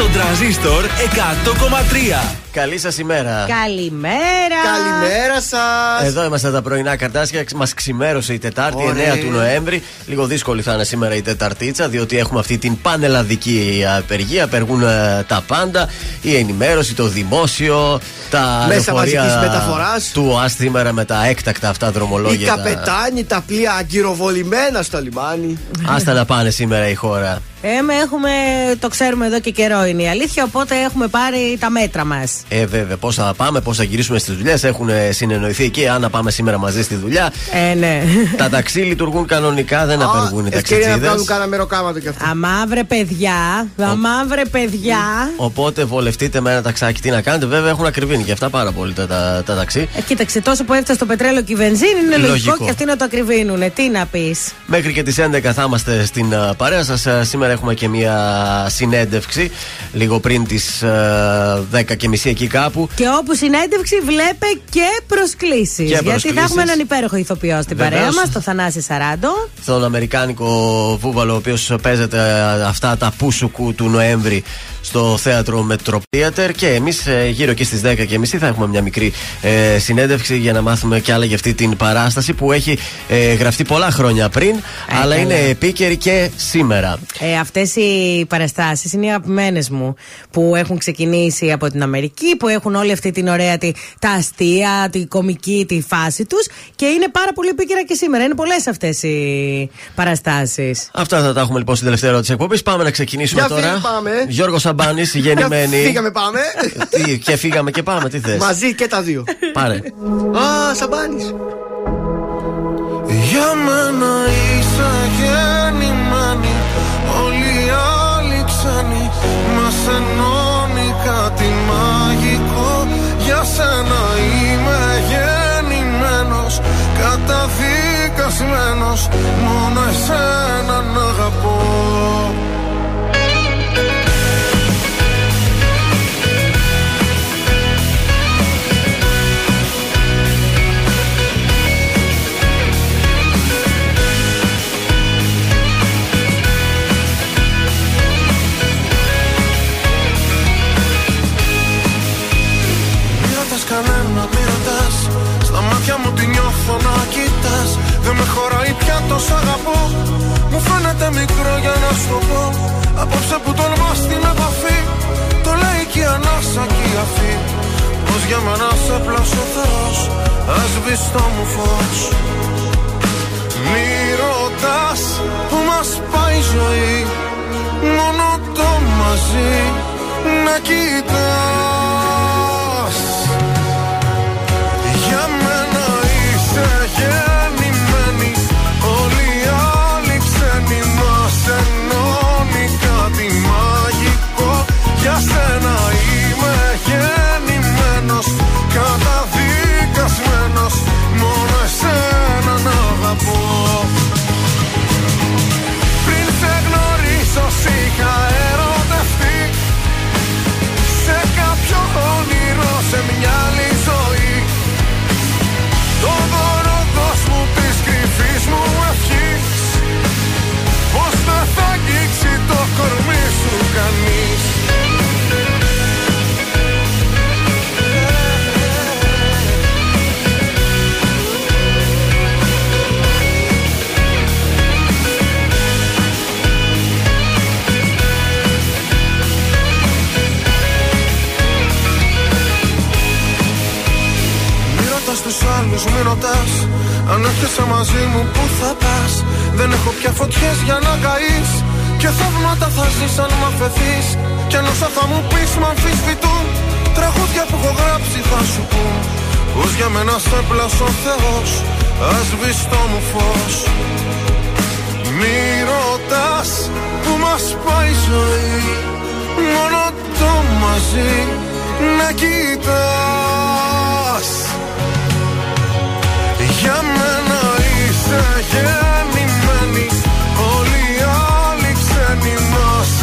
Στον τραζίστορ 100,3. Καλή σας ημέρα. Καλημέρα. Καλημέρα σας. Εδώ είμαστε τα πρωινά καρτάσια. Μας ξημέρωσε η Τετάρτη, 9 του Νοέμβρη. Λίγο δύσκολη θα είναι σήμερα η Τεταρτίτσα, διότι έχουμε αυτή την πανελλαδική απεργία. Απεργούν ε, τα πάντα. Η ενημέρωση, το δημόσιο, τα Μέσα μεταφοράς. Του ΑΣ σήμερα με τα έκτακτα αυτά δρομολόγια. Οι καπετάνοι, τα πλοία αγκυροβολημένα στο λιμάνι. Άστα να πάνε σήμερα η χώρα. Ε, έχουμε, το ξέρουμε εδώ και καιρό είναι η αλήθεια, οπότε έχουμε πάρει τα μέτρα μας. Ε, βέβαια, πώς θα πάμε, πώς θα γυρίσουμε στις δουλειές. Έχουν συνεννοηθεί εκεί, αν να πάμε σήμερα μαζί στη δουλειά. Ε, ναι. Τα ταξί λειτουργούν κανονικά, δεν απεργούν οι ταξιτζίδε. να κάνουν κάνα μεροκάματο κι αυτό. Αμάβρε παιδιά, αμάβρε παιδιά. Οπότε βολευτείτε με ένα ταξάκι. Τι να κάνετε, βέβαια έχουν ακριβήνει και αυτά πάρα πολύ τα, τα, τα ταξί. Ε, κοίταξε, τόσο που έφτασε το πετρέλαιο και η βενζίνη είναι λογικό, λογικό και αυτοί να το ακριβίνουν. Τι να πεις. Μέχρι και τις 11 θα είμαστε στην uh, παρέα σας. Uh, σήμερα έχουμε και μία συνέντευξη λίγο πριν τις uh, 10 και μισή εκεί κάπου. Και όπου συνέντευξη βλέπε και προσκλήσεις. Γιατί θα έχουμε έναν υπέροχο ηθοποιό στην Βεβαίως. παρέα μας, το Θανάση Σαράντο. Τον Αμερικάνικο βούβαλο, ο οποίος παίζεται αυτά τα πούσουκου του Νοέμβρη στο θέατρο Μετροπίατερ. Και εμείς ε, γύρω εκεί στις 10 και μισή θα έχουμε μια μικρή ε, συνέντευξη για να μάθουμε κι άλλα για αυτή την παράσταση που έχει ε, γραφτεί πολλά χρόνια πριν, αλλά είναι επίκαιρη και σήμερα. Ε, Αυτές οι παραστάσεις είναι οι αγαπημένες μου που έχουν ξεκινήσει από την Αμερική, που έχουν όλη αυτή την ωραία τη, τα αστεία, τη κομική, τη φάση τους και είναι πάρα πολύ επίκαιρα και σήμερα. Είναι πολλές αυτές οι παραστάσεις. Αυτά θα τα έχουμε λοιπόν στην τελευταία ερώτηση εκπομπής. Πάμε να ξεκινήσουμε Για τώρα. Πάμε. Γιώργο Σαμπάνη, γεννημένη. φύγαμε, πάμε. τι, και φύγαμε και πάμε, τι θες; Μαζί και τα δύο. Πάρε. Α, Σαμπάνη. Για μένα είσαι γεννημένη Όλοι οι άλλοι ξένοι Μας ενώνει κάτι μαγικό Για σένα είμαι γεννημένος Καταδικασμένος Μόνο εσένα να αγαπώ χωράει πια τόσο αγαπώ. Μου φαίνεται μικρό για να σου πω. Απόψε που τολμάς στην επαφή Το λέει και η ανάσα και η αφή. Πως για μένα σε πλάσω Θεός Ας το μου φως. Μη ρωτάς που μας πάει η ζωή Μόνο το μαζί να κοιτάς τους άλλους, μη ρωτάς. Αν έρχεσαι μαζί μου που θα πας; Δεν έχω πια φωτιές για να καείς. Και θαύματα θα ζεις αν μ' αφαιθείς. Κι αν όσα θα μου πεις μ' αμφισβητούν. Τραγούδια που έχω γράψει θα σου πω Πως για μένα σε πλάσω Θεός Ας το μου φως. Μη ρωτάς που μας πάει η ζωή. Μόνο το μαζί να κοιτάς για μένα είσαι γεννημένη. Όλοι οι άλλοι ξένοι μας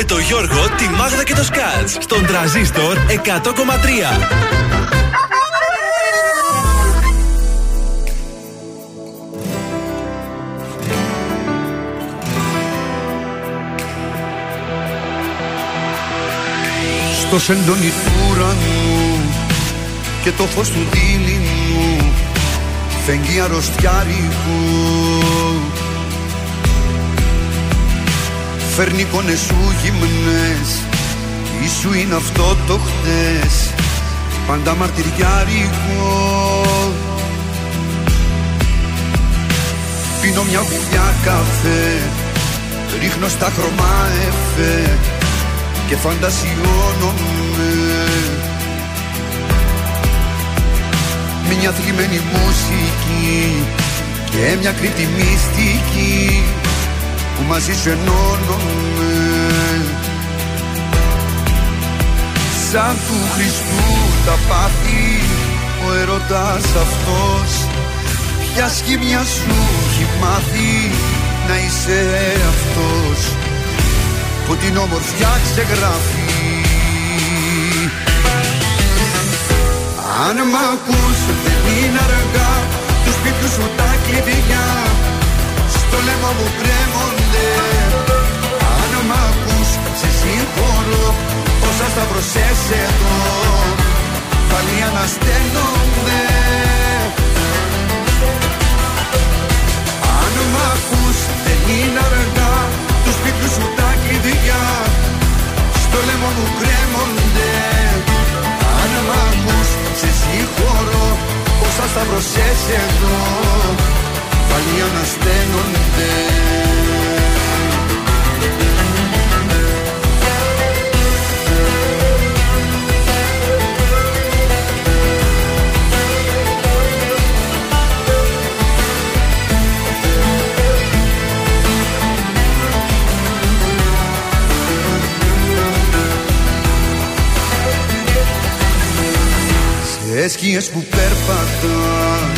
με το Γιώργο, τη Μάγδα και το Σκάτς στον τραζίστορ 100,3. Στο σεντόνι του ουρανού και το φως του δίληνου φεγγεί αρρωστιάρικου Φέρνει εικόνες σου γυμνές. Ήσου είναι αυτό το χτες; Πάντα μαρτυριάρικο. Πίνω μια γουλιά καφέ Ρίχνω στα χρώμα εφέ Και φαντασιώνομαι. Μια θλιμμένη μουσική Και μια κρύπτη μυστική. που μαζί σου ενώνομαι. Σαν του Χριστού τα πάθη ο ερωτάς αυτός. Ποια σχήμια σου έχει μάθει να είσαι αυτός. Που την όμορφιά ξεγράφει. Αν μ' ακούς δεν είναι αργά. Τους σπίτου σου τα κλειδιά στο λαιμό μου κρέμονται. Αν μ' ακούς σε συγχωρώ Όσα σταυρωσές εδώ Πάλι ανασταίνονται Αν μ' ακούς δεν είναι αργά Τους σπίτου σου τα κλειδιά. Στο λαιμό μου κρέμονται. Αν μ' ακούς σε συγχωρώ Όσα σταυρωσές εδώ πάλι ανασταίνονται Σε σκιές που περπατάς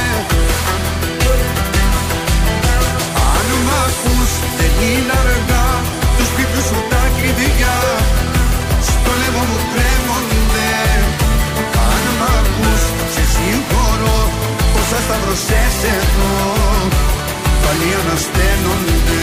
ακούς δεν είναι αργά. Τους σπίτου σου τα κλειδιά. Στο λαιμό μου κρέμονται Αν μ' ακούς σε συγχωρώ. Όσα σταυρωσές εδώ πάλι ανασταίνονται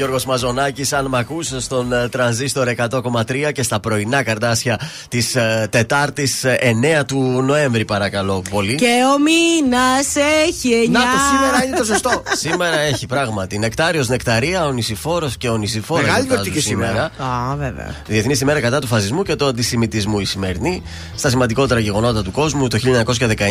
Ήταν ο Γιώργος Μαζονάκης, αν μ' ακούς, στον ε, τρανζίστορ 100,3 και στα πρωινά καρτάσια της ε, Τετάρτης 9 του Νοέμβρη, παρακαλώ πολύ. Και ο μήνας έχει εννιά. Να το σήμερα είναι το σωστό. Σήμερα έχει πράγματι νεκτάριος νεκταρία, ο νησιφόρο και ο νησιφόρο. Μεγάλη γιορτή σήμερα. Α, βέβαια. Διεθνή ημέρα κατά του φασισμού και του αντισημιτισμού η σημερινή. Στα σημαντικότερα γεγονότα του κόσμου, το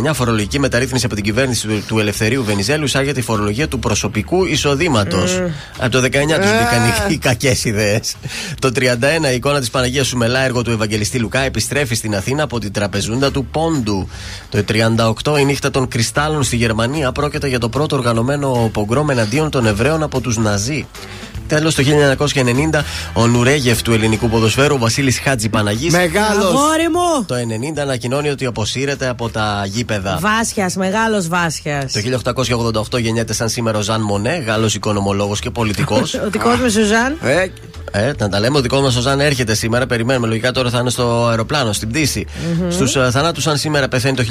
1919 φορολογική μεταρρύθμιση από την κυβέρνηση του, του Ελευθερίου Βενιζέλου εισάγεται η φορολογία του προσωπικού εισοδήματος. Από το του μπήκαν οι κακές ιδέες. Το 31 η εικόνα της Παναγίας Σουμελά, έργο του Ευαγγελιστή Λουκά, επιστρέφει στην Αθήνα από την τραπεζούντα του Πόντου. Το 38 η νύχτα των κρυστάλλων στη Γερμανία πρόκειται για το πρώτο οργανωμένο πογκρόμ εναντίον των Εβραίων από τους Ναζί. Τέλος, το 1990, ο Νουρέγεφ του ελληνικού ποδοσφαίρου, ο Βασίλης Χάτζη Παναγής. Μεγάλος. Αγόρι μου! Το 90 ανακοινώνει ότι αποσύρεται από τα γήπεδα. Βάσιας, μεγάλος Βάσιας. Το 1888 γεννιέται σαν σήμερα ο Ζαν Μονέ, Γάλλος οικονομολόγος και πολιτικός. Ο δικός μου Σουζάν. Ε, ε, να τα λέμε, ο δικός μας ο Ζαν έρχεται σήμερα. Περιμένουμε. Λογικά τώρα θα είναι στο αεροπλάνο, στην πτήση. Στους uh, θανάτους, σαν σήμερα πεθαίνει το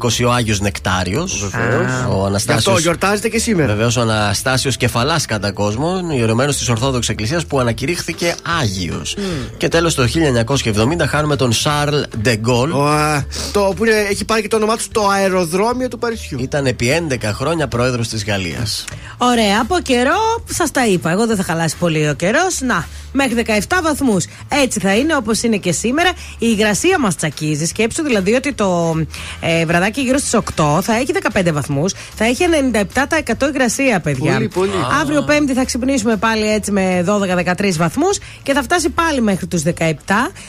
1920 ο Άγιος Νεκτάριος. Ο γι' Αναστάσιο. αυτό γιορτάζεται και σήμερα. Βεβαίως ο Αναστάσιος Κεφαλάς κατά κόσμο, ιερωμένο της Ορθόδοξης Εκκλησίας που ανακηρύχθηκε Άγιος. Και τέλος το 1970 χάνουμε τον Σαρλ Ντεγκόλ. Ο, α, το που είναι- έχει πάρει και το όνομά του στο αεροδρόμιο του Παρισιού. Ήταν επί 11 χρόνια πρόεδρος της Γαλλίας. Ωραία, από καιρό σας τα είπα. Εγώ δεν θα χαλάσει πολύ ο καιρός. Να, μέχρι 17 βαθμούς. Έτσι θα είναι όπως είναι και σήμερα. Η υγρασία μας τσακίζει. Σκέψου δηλαδή ότι το ε, βραδάκι γύρω στις 8 θα έχει 15 βαθμούς. Θα έχει 97% υγρασία, παιδιά. Πολύ, πολύ. Αύριο Πέμπτη θα ξυπνήσουμε πάλι έτσι με 12-13 βαθμούς και θα φτάσει πάλι μέχρι τους 17.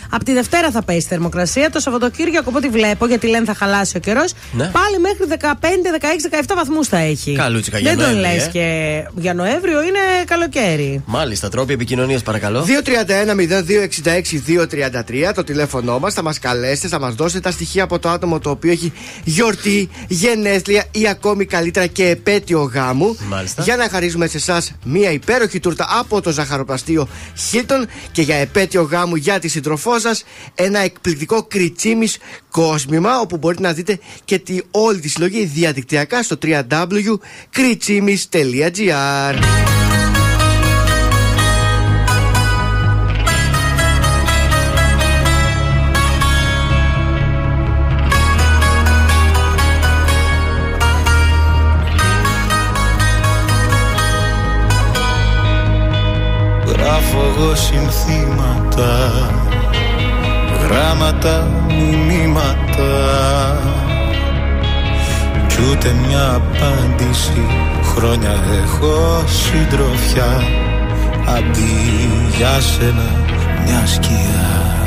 Από τη Δευτέρα θα πέσει η θερμοκρασία. Το Σαββατοκύριακο, από ό,τι βλέπω, γιατί λένε θα χαλάσει ο καιρός, Ναι. πάλι μέχρι 15, 16, 17 βαθμούς θα έχει. Καλούτσικα για Δεν τον Νοέμβρη, λες ε. και για Νοέμβριο είναι καλοκαίρι. Μάλιστα, τρόποι επικοινωνίας παρακαλώ. 231-0266-233 το τηλέφωνό μας. Θα μας καλέσετε, θα μας δώσετε τα στοιχεία από το άτομο το οποίο έχει γιορτή, γενέθλια ή ακόμη καλύτερα και επέτειο γάμου. Μάλιστα. Για να χαρίζουμε σε εσάς μία υπέροχη τούρτα από το ζαχαροπλαστείο Hilton και για επέτειο γάμου για τη σύντροφό σας ένα εκπληκτικό κριτσίμις κόσμημα όπου μπορείτε να δείτε και τη, όλη τη συλλογή διαδικτυακά στο www.κριτσίμις.gr εγώ συνθήματα Γράμματα, μηνύματα Κι ούτε μια απάντηση Χρόνια έχω συντροφιά. Αντί για σένα μια σκιά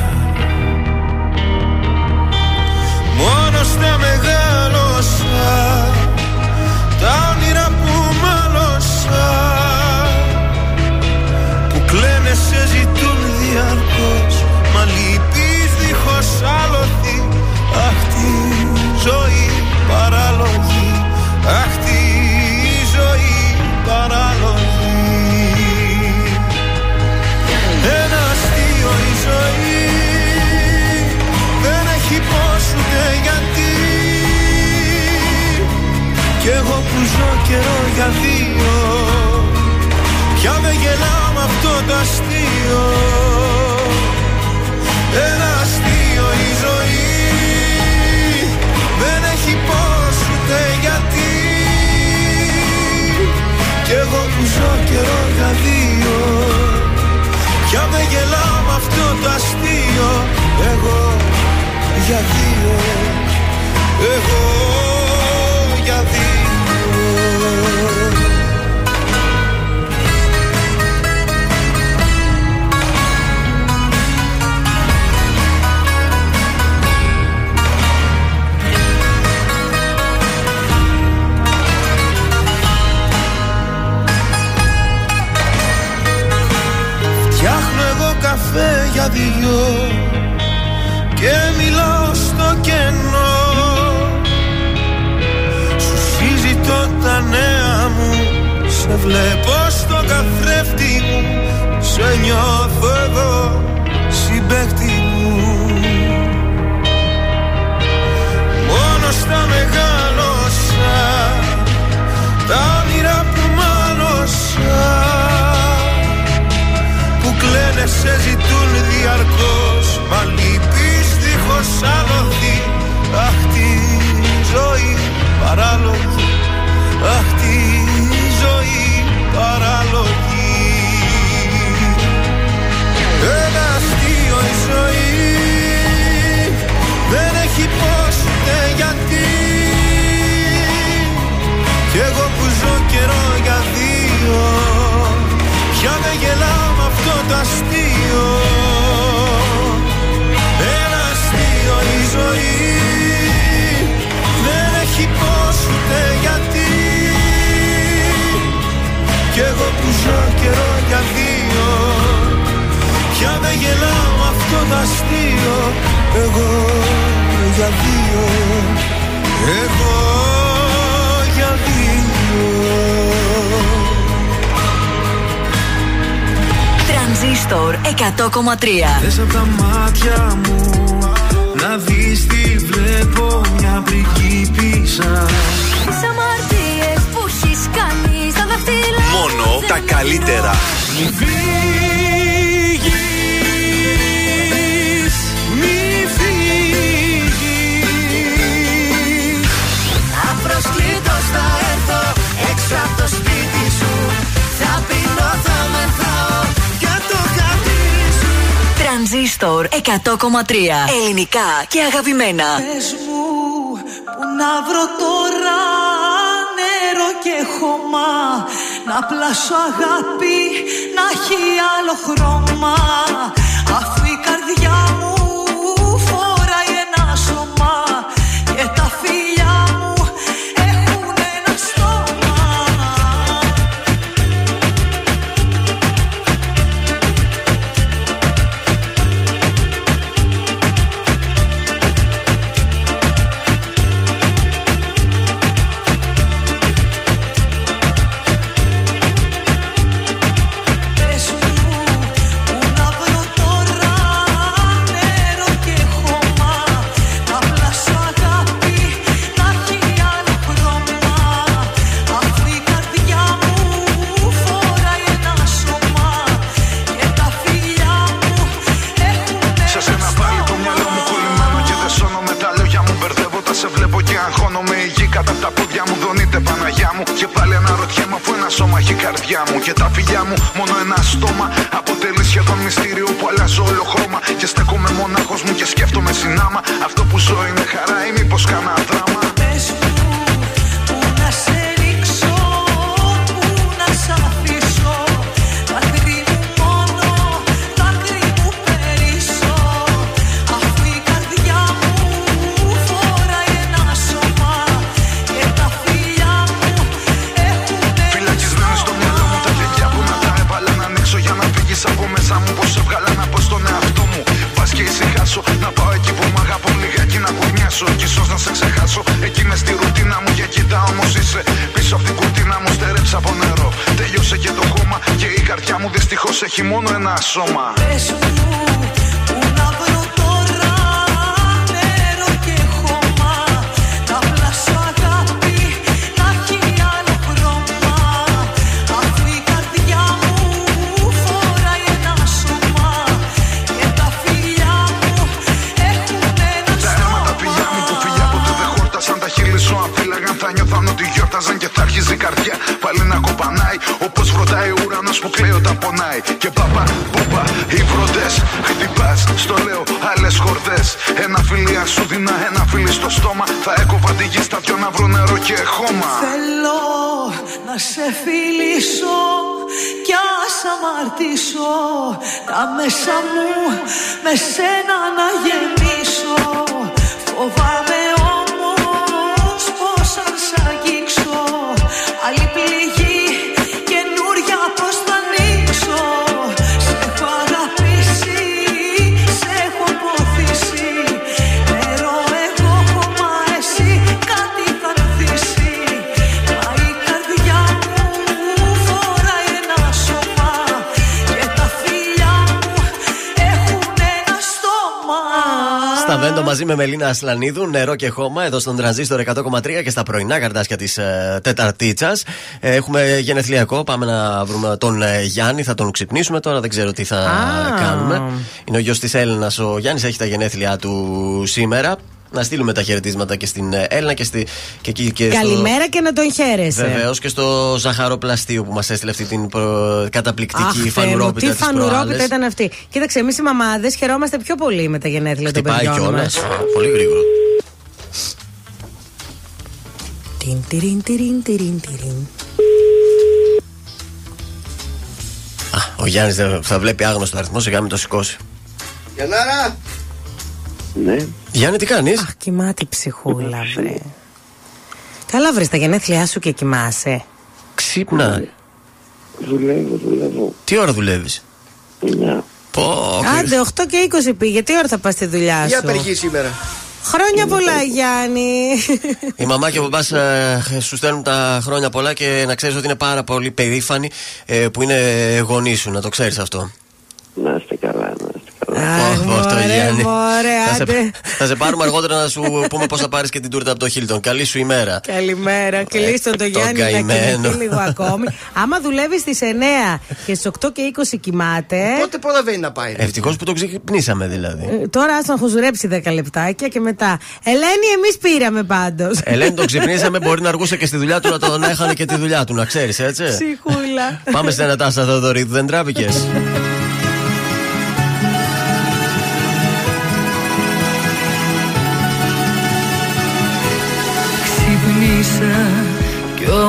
ζωή παράλογη Αχ τη ζωή παράλογη Ένα αστείο η ζωή. Δεν έχει πώς ούτε γιατί. Κι εγώ που ζω καιρό για δύο Πια δεν γελάω με αυτό το αστείο. Ένα αστείο καιρό για δύο Πια δεν γελάω με αυτό το αστείο. Εγώ για δύο. Εγώ δυο Και μιλάω στο κενό. Σου συζητώ τα νέα μου Σε βλέπω στο καθρέφτη μου. Σε νιώθω εδώ συμπέκτη μου. Μόνο στα μεγάλωσα Τα όνειρα που μάλωσα που κλαίνε σε ζητούν διαρκώς. Μα λυπείς δίχως άλοθη Αχ τη ζωή παράλογη Θες από τα μάτια μου να δεις τι βλέπω μια πριγκίπισσα Τις αμαρτίες που έχεις κάνει στα δαχτυλά Μόνο τα καλύτερα. Μη φύγεις, μη φύγεις. Απροσκλήτως θα έρθω έξω από το σπίτι σου. Θα Store 100,3 Ελληνικά και αγαπημένα. Πες μου που να βρω τώρα νερό και χώμα. Να πλάσω αγάπη να έχει άλλο χρώμα. Ελίνα Ασλανίδου, νερό και χώμα, εδώ στον τρανζίστορ 100,3 και στα πρωινά καρτάσια της ε, Τεταρτίτσας. Ε, έχουμε γενεθλιακό, πάμε να βρούμε τον ε, Γιάννη, θα τον ξυπνήσουμε τώρα, δεν ξέρω τι θα κάνουμε. Είναι ο γιος της Έλληνας, ο Γιάννης έχει τα γενέθλιά του σήμερα να στείλουμε τα χαιρετίσματα και στην ε, Έλληνα και, στη, και, και, και Καλημέρα και να τον χαίρεσε. Βεβαίως και στο ζαχαροπλαστείο που μας έστειλε αυτή την καταπληκτική Αχ, φανουρόπιτα. Τι φανουρόπιτα ήταν αυτή. Κοίταξε, εμείς οι μαμάδες χαιρόμαστε πιο πολύ με τα γενέθλια των παιδιών. Χτυπάει κιόλα. Πολύ γρήγορα. Τιν, ο Γιάννης θα βλέπει άγνωστο αριθμό, σιγά μην το σηκώσει. Γιαννάρα! Ναι. Γιάννη, τι κάνεις; Αχ, κοιμάται η ψυχούλα, βρε. Ε. Καλά, βρες τα γενέθλιά σου και κοιμάσαι. Ξύπνα. Δουλεύω, δουλεύω. Τι ώρα δουλεύεις; 9. Πω, Άντε, 8 και 20 πήγε. Τι ώρα θα πας στη δουλειά σου; Για απεργή σήμερα. Χρόνια πολλά, Γιάννη. Η μαμά και ο μπαμπά ε, σου στέλνουν τα χρόνια πολλά και να ξέρεις ότι είναι πάρα πολύ περήφανοι ε, που είναι γονείς σου. Να το ξέρεις αυτό. Να είστε καλά. Θα σε, άντε. θα σε πάρουμε αργότερα να σου πούμε πώς θα πάρεις και την τούρτα από το Χίλτον. Καλή σου ημέρα. Καλημέρα. Κλείστον το Ε, το Γιάννη να καημένο. κοιμηθεί λίγο ακόμη. Άμα δουλεύεις στις 9 και στις 8 και 20 κοιμάται. Πότε προλαβαίνει να πάει. ρε; Ευτυχώς που το ξυπνήσαμε δηλαδή. ε, Τώρα άστον να χουζουρέψει 10 λεπτάκια και μετά. Ελένη, εμείς πήραμε πάντως. Ελένη, τον ξυπνήσαμε. Μπορεί να αργούσε και στη δουλειά του να τον έχανε και τη δουλειά του, να ξέρεις, έτσι. Ψυχούλα. Πάμε στην Ανατάστα Θεοδωρίδου, δεν τράπηκε.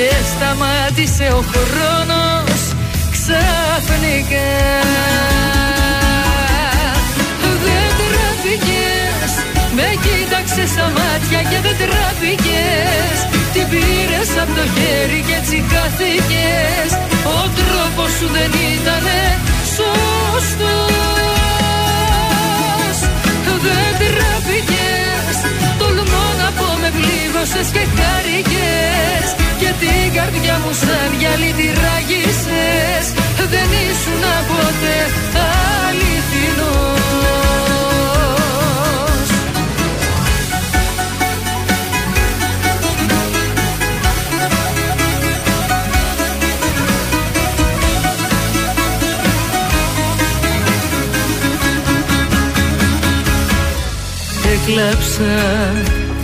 Και σταμάτησε ο χρόνος ξαφνικά. Δεν τραπήκες Με κοίταξες στα μάτια και δεν τραπήκες Την πήρες από το χέρι και έτσι χάθηκες Ο τρόπος σου δεν ήτανε σωστός. Δεν τραπήκες Τολμώ να πω με πλήγωσες και χάρηκες Και την καρδιά μου σαν γυαλί τη ράγισες Δεν ήσουν ποτέ αληθινός. Έκλαψα,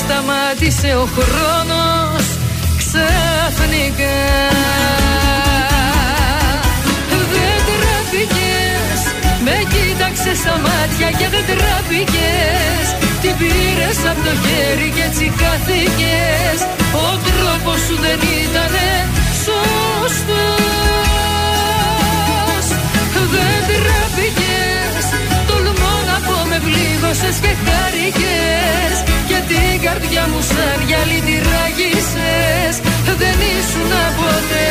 σταμάτησε ο χρόνος ξαφνικά. Δεν τραπήκες Με κοίταξες στα μάτια και δεν τραπήκες. Την πήρες από το χέρι και έτσι χάθηκες. Ο τρόπος σου δεν ήτανε σωστός. Δεν τραπήκες Τολμώ να πω με πλήγωσες και χάρηκες. Και την καρδιά μου σαν γυαλί τη ράγισες Δεν ήσουν ποτέ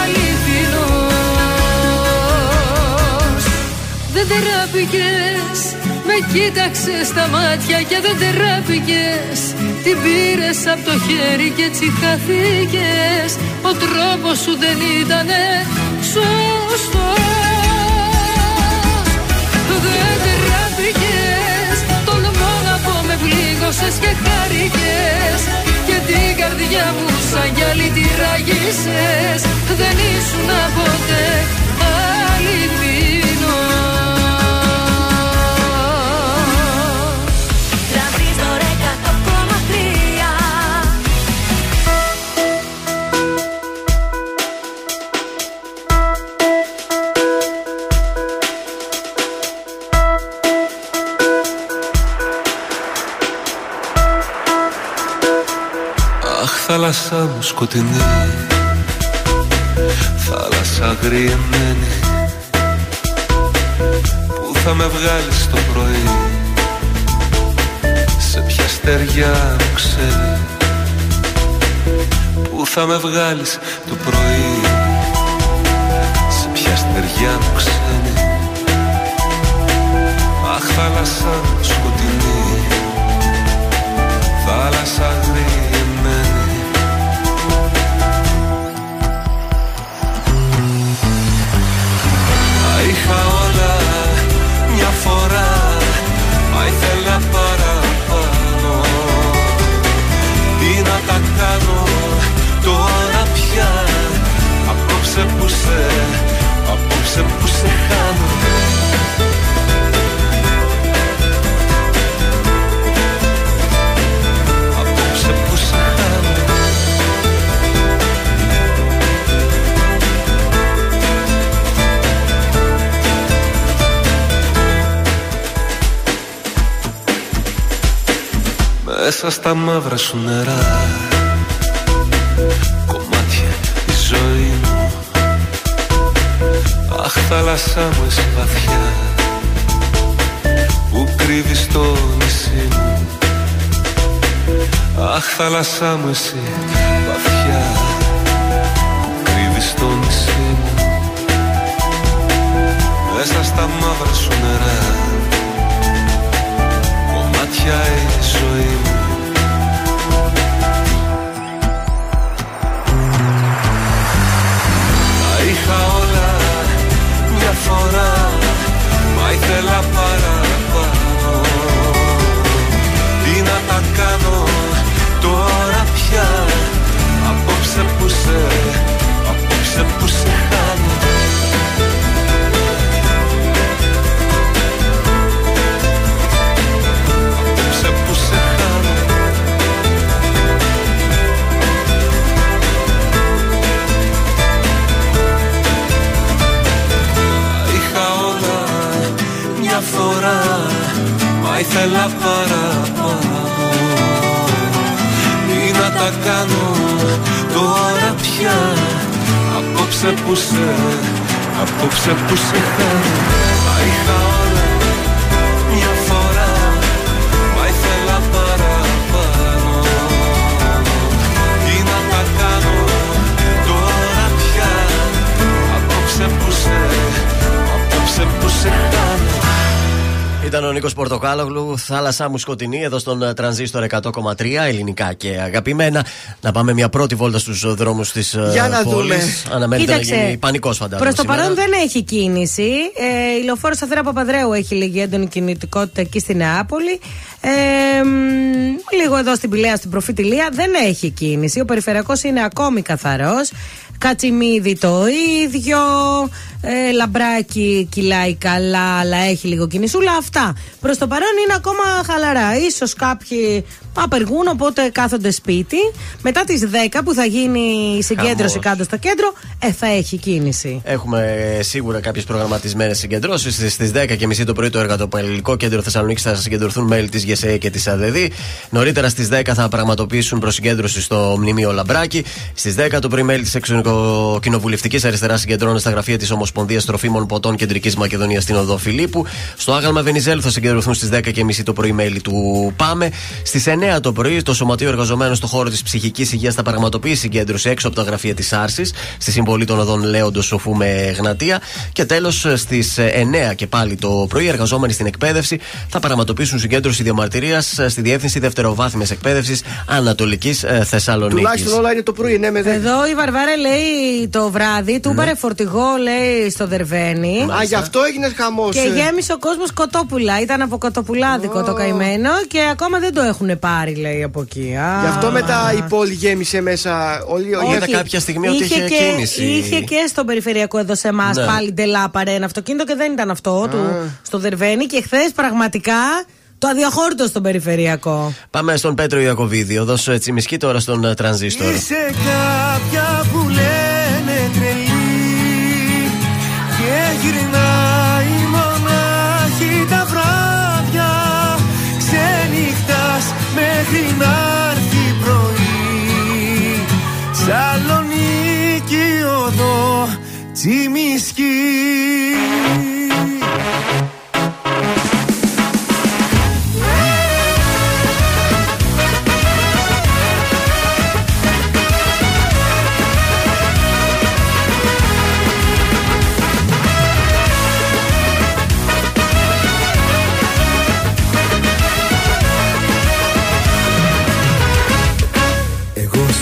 αληθινός. Δεν τραπήκες Με κοίταξες στα μάτια και δεν τραπήκες Την πήρες από το χέρι και έτσι χαθήκες. Ο τρόπος σου δεν ήτανε σωστός. Δεν πλήγωσες και χάρηκες Και την καρδιά μου σαν γυαλί τη ράγισες Δεν ήσουν ποτέ αληθινός θάλασσά μου σκοτεινή Θάλασσα αγριεμένη Πού θα με βγάλεις το πρωί. Σε ποια στεριά μου ξέρει Πού θα με βγάλεις το πρωί. Σε ποια στεριά μου ξένη Αχ θάλασσά μου σκοτεινή Μέσα στα μαύρα σου νερά. Κομμάτια η ζωής μου. Αχ θάλασσά μου εσύ βαθιά. Που κρύβεις το νησί μου. Αχ θάλασσά μου εσύ βαθιά. Που κρύβεις το νησί μου. Μέσα στα μαύρα σου νερά Νίκος Πορτοκάλογλου, θάλασσά μου σκοτεινή, εδώ στον ε, τρανζίστορ 100,3 ελληνικά και αγαπημένα. Να πάμε μια πρώτη βόλτα στους δρόμους της Για να πόλης. δούμε. Αναμένεται Κοίταξε, να γίνει πανικός φαντάζομαι. Προς το σήμερα. παρόν δεν έχει κίνηση. Ε, η λεωφόρο Σταθέρα Παπαδρέου έχει λίγη έντονη κινητικότητα εκεί στη Νεάπολη. Ε, μ, λίγο εδώ στην Πηλαία, στην Προφήτη Λία, δεν έχει κίνηση. Ο περιφερειακός είναι ακόμη καθαρός. Κατσιμίδι το ίδιο. Ε, λαμπράκι κυλάει καλά, αλλά έχει λίγο κινησούλα. Αυτά. Προς το παρόν είναι ακόμα χαλαρά. σω κάποιοι απεργούν, οπότε κάθονται σπίτι. Μετά τις 10 που θα γίνει η συγκέντρωση Χαμός. κάτω στο κέντρο, ε, θα έχει κίνηση. Έχουμε ε, σίγουρα κάποιες προγραμματισμένες συγκεντρώσεις. Στις 10.30 το πρωί το Εργατοπαλληλικό Κέντρο Θεσσαλονίκης θα συγκεντρωθούν μέλη της ΓΕΣΕ και της ΑΔΔ. Νωρίτερα στις 10 θα πραγματοποιήσουν προσυγκέντρωση στο Μνημείο Λαμπράκη. Στις 10 το πρωί μέλη της Εξοκοινοβουλευτική Αριστεράς συγκεντρώνουν στα γραφεία της Ομοσπονδία Τροφίμων Ποτών Κεντρικής Μακεδονίας στην Οδό Φιλίππου. Στο άγαλμα Βενιζέλου θα συγκεντρωθούν στις 10.30 το πρωί μέλη του ΠΑΜΕ. Στις 9 το πρωί το Σωματείο Εργαζομένων στο χώρο της ψυχικής υγείας θα πραγματοποιήσει συγκέντρωση έξω από τα γραφεία της Άρσης στη συμβολή των οδών Λέοντος Σοφού με Γνατία. Και τέλος στις 9 και πάλι το πρωί οι εργαζόμενοι στην εκπαίδευση θα πραγματοποιήσουν συγκέντρωση διαμαρτυρίας στη Διεύθυνση Δευτεροβάθμιας Εκπαίδευσης Ανατολικής Θεσσαλονίκης. Τουλάχιστον όλα είναι το πρωί, ναι, με δε. Εδώ η Βαρβάρα λέει το βράδυ, Ναι. του πάρε φορτηγό, λέει στο Δερβένι. Α, γι' αυτό έγινε χαμός. Και γέμισε ο κόσμος κοτόπουλα. Ήταν από κοτοπουλάδικο το καημένο και ακόμα δεν το έχουν πάρει, λέει από εκεί. Α. Γι' αυτό μετά η πόλη γέμισε μέσα. Όλοι, όλοι- Είδα κάποια στιγμή ότι είχε και, κίνηση. Είχε και στον περιφερειακό εδώ σε εμάς Ναι. πάλι ντελάπαρε ένα αυτοκίνητο και δεν ήταν αυτό του στο Δερβένι. Και χθες πραγματικά το αδιαχώρητο στον περιφερειακό. Πάμε στον Πέτρο Ιακοβίδη, οδό Τσιμισκή τώρα στον ε, Τρανζίστορ. Είσαι κάποια που λένε μέχρι να έρθει πρωί Σαλονίκη οδό Τσιμισκή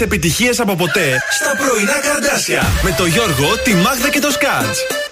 επιτυχίες από ποτέ στα πρωινά καρδάσια. Με το Γιώργο, τη Μάγδα και το Σκάτζ.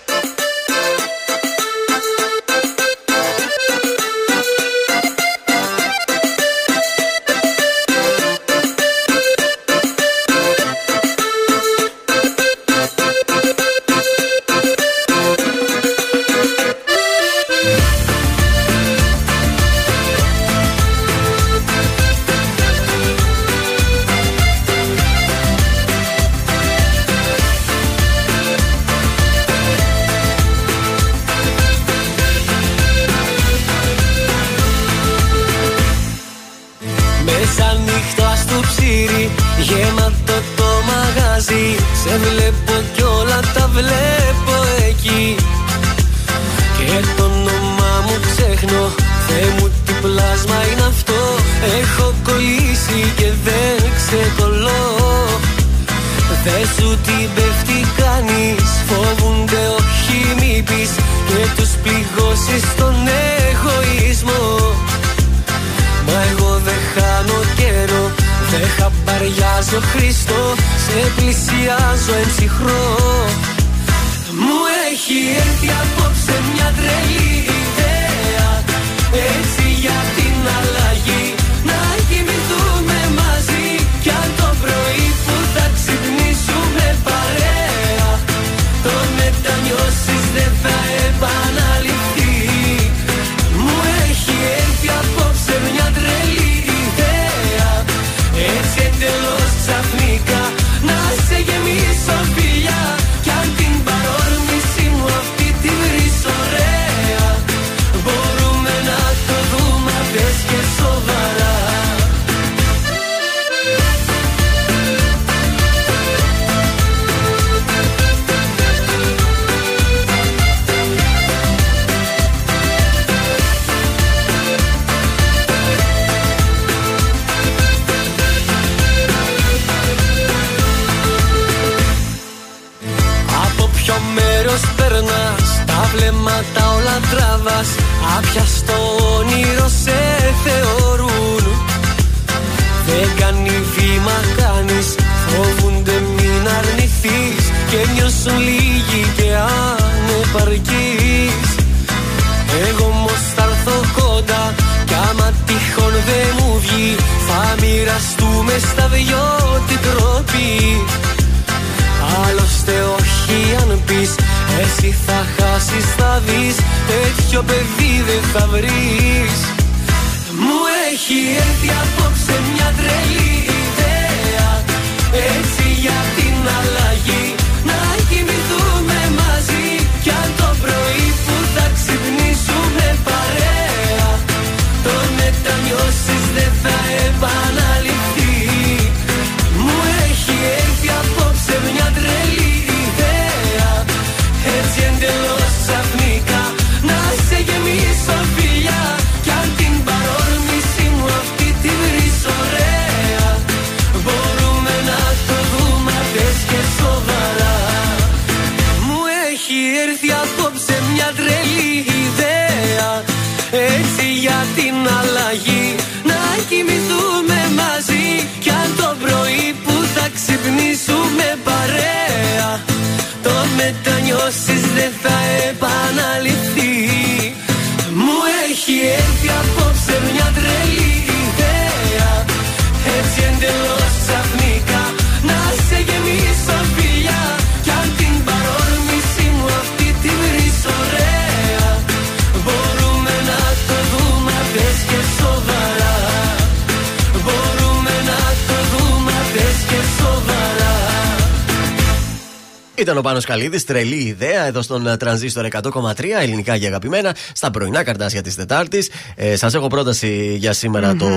Ήταν ο Πάνο Καλίδης, τρελή ιδέα εδώ στον ε, Τρανζίστορ 100,3 ελληνικά και αγαπημένα στα πρωινά καρτάσια της Τετάρτης. Ε, Σας έχω πρόταση για σημερα το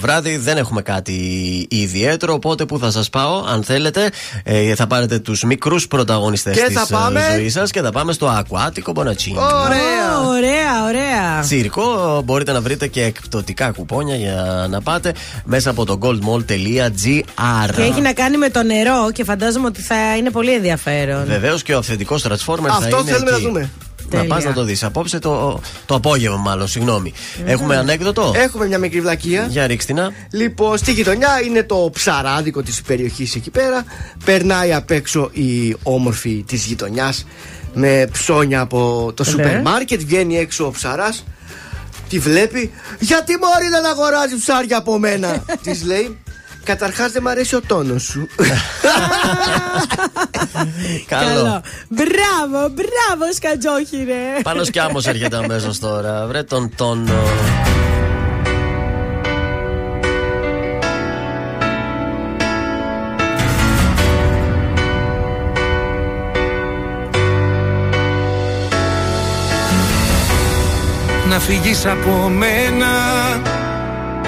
βράδυ. Δεν έχουμε κάτι ιδιαίτερο. Οπότε που θα σας πάω, αν θέλετε, ε, θα πάρετε τους μικρούς πρωταγωνιστές Και της θα πάμε- ζωής σας και θα πάμε στο Ακουάτικο Μπονατσίνι. Ωραία! Ωραία, ωραία. Τσίρκο, μπορείτε να βρείτε και εκπτωτικά κουπόνια για να πάτε μέσα από το goldmall.gr. Και έχει να κάνει με το νερό και φαντάζομαι ότι θα είναι πολύ ενδιαφέρον. Βεβαίως και ο αυθεντικός Transformer θα Αυτό είναι θέλουμε εκεί. να δούμε. Να Τέλεια. πας να το δεις. Απόψε το, το απόγευμα, μάλλον, συγγνώμη. Έχουμε ανέκδοτο; Έχουμε μια μικρή βλακεία. Για ρίξτε να. Λοιπόν, στη γειτονιά είναι το ψαράδικο της περιοχής εκεί πέρα. Περνάει απ' έξω η όμορφη της γειτονιάς με ψώνια από το Ναι. σούπερ μάρκετ. Βγαίνει έξω ο ψαράς. Τη βλέπει. Γιατί μόρι δεν αγοράζει ψάρια από μένα, της λέει. Καταρχάς δεν μ' αρέσει ο τόνος σου. Καλό. Μπράβο, μπράβο, σκατζόχυρε. Πάνω κι άμμος έρχεται αμέσως τώρα. Βρε τον τόνο. Να φύγεις από μένα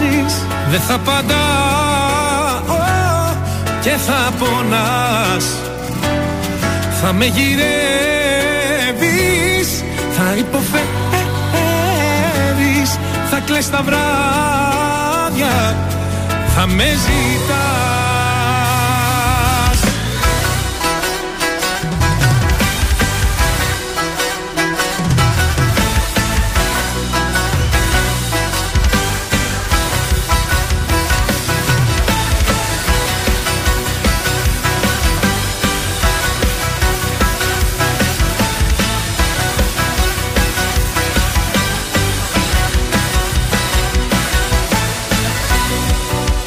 φωνάζεις Δεν θα απαντάω Και θα πονάς. Θα με γυρεύεις Θα υποφέρεις Θα κλαις τα βράδια Θα με ζητάς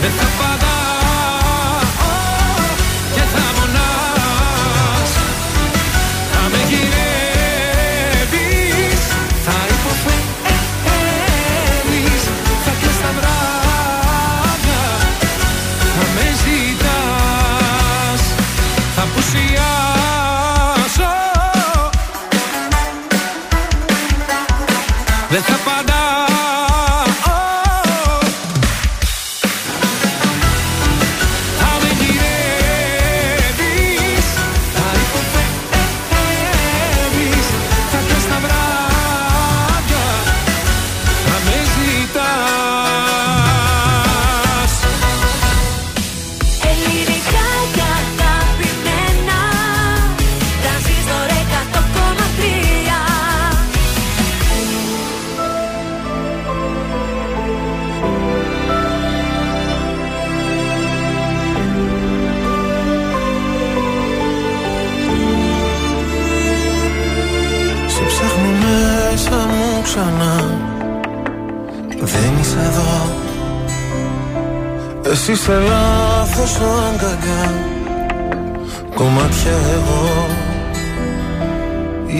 φωνάζεις Δεν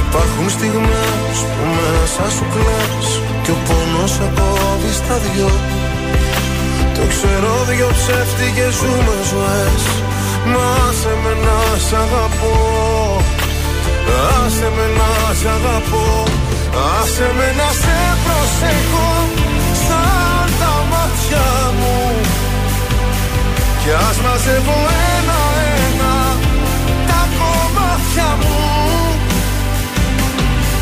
Υπάρχουν στιγμές που μέσα σου κλαις Κι ο πόνος σε κόβει στα δυο. Το ξέρω δυο ψεύτικες ζούμε ζωές. Μα σε με να σ' αγαπώ. Άσε με να σ' αγαπώ. Άσε με να σε προσέχω Σαν τα μάτια μου. Κι ας μαζεύω ένα-ένα Τα κομμάτια μου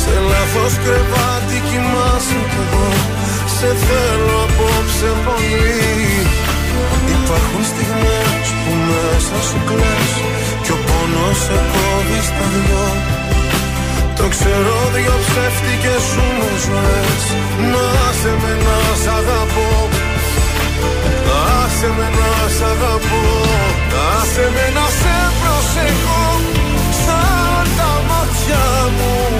Σε λάθος κρεβάτι κοιμάσαι κι εγώ. Σε θέλω απόψε πολύ. Υπάρχουν στιγμές που μέσα σου κλαις Κι ο πόνος σε κόβει στα δυο. Το ξέρω δυο ψεύτικες σου με ζωές. Να σε με να σ' αγαπώ. Άσε με να σ' αγαπώ. Άσε με να σε προσεχώ Σαν τα μάτια μου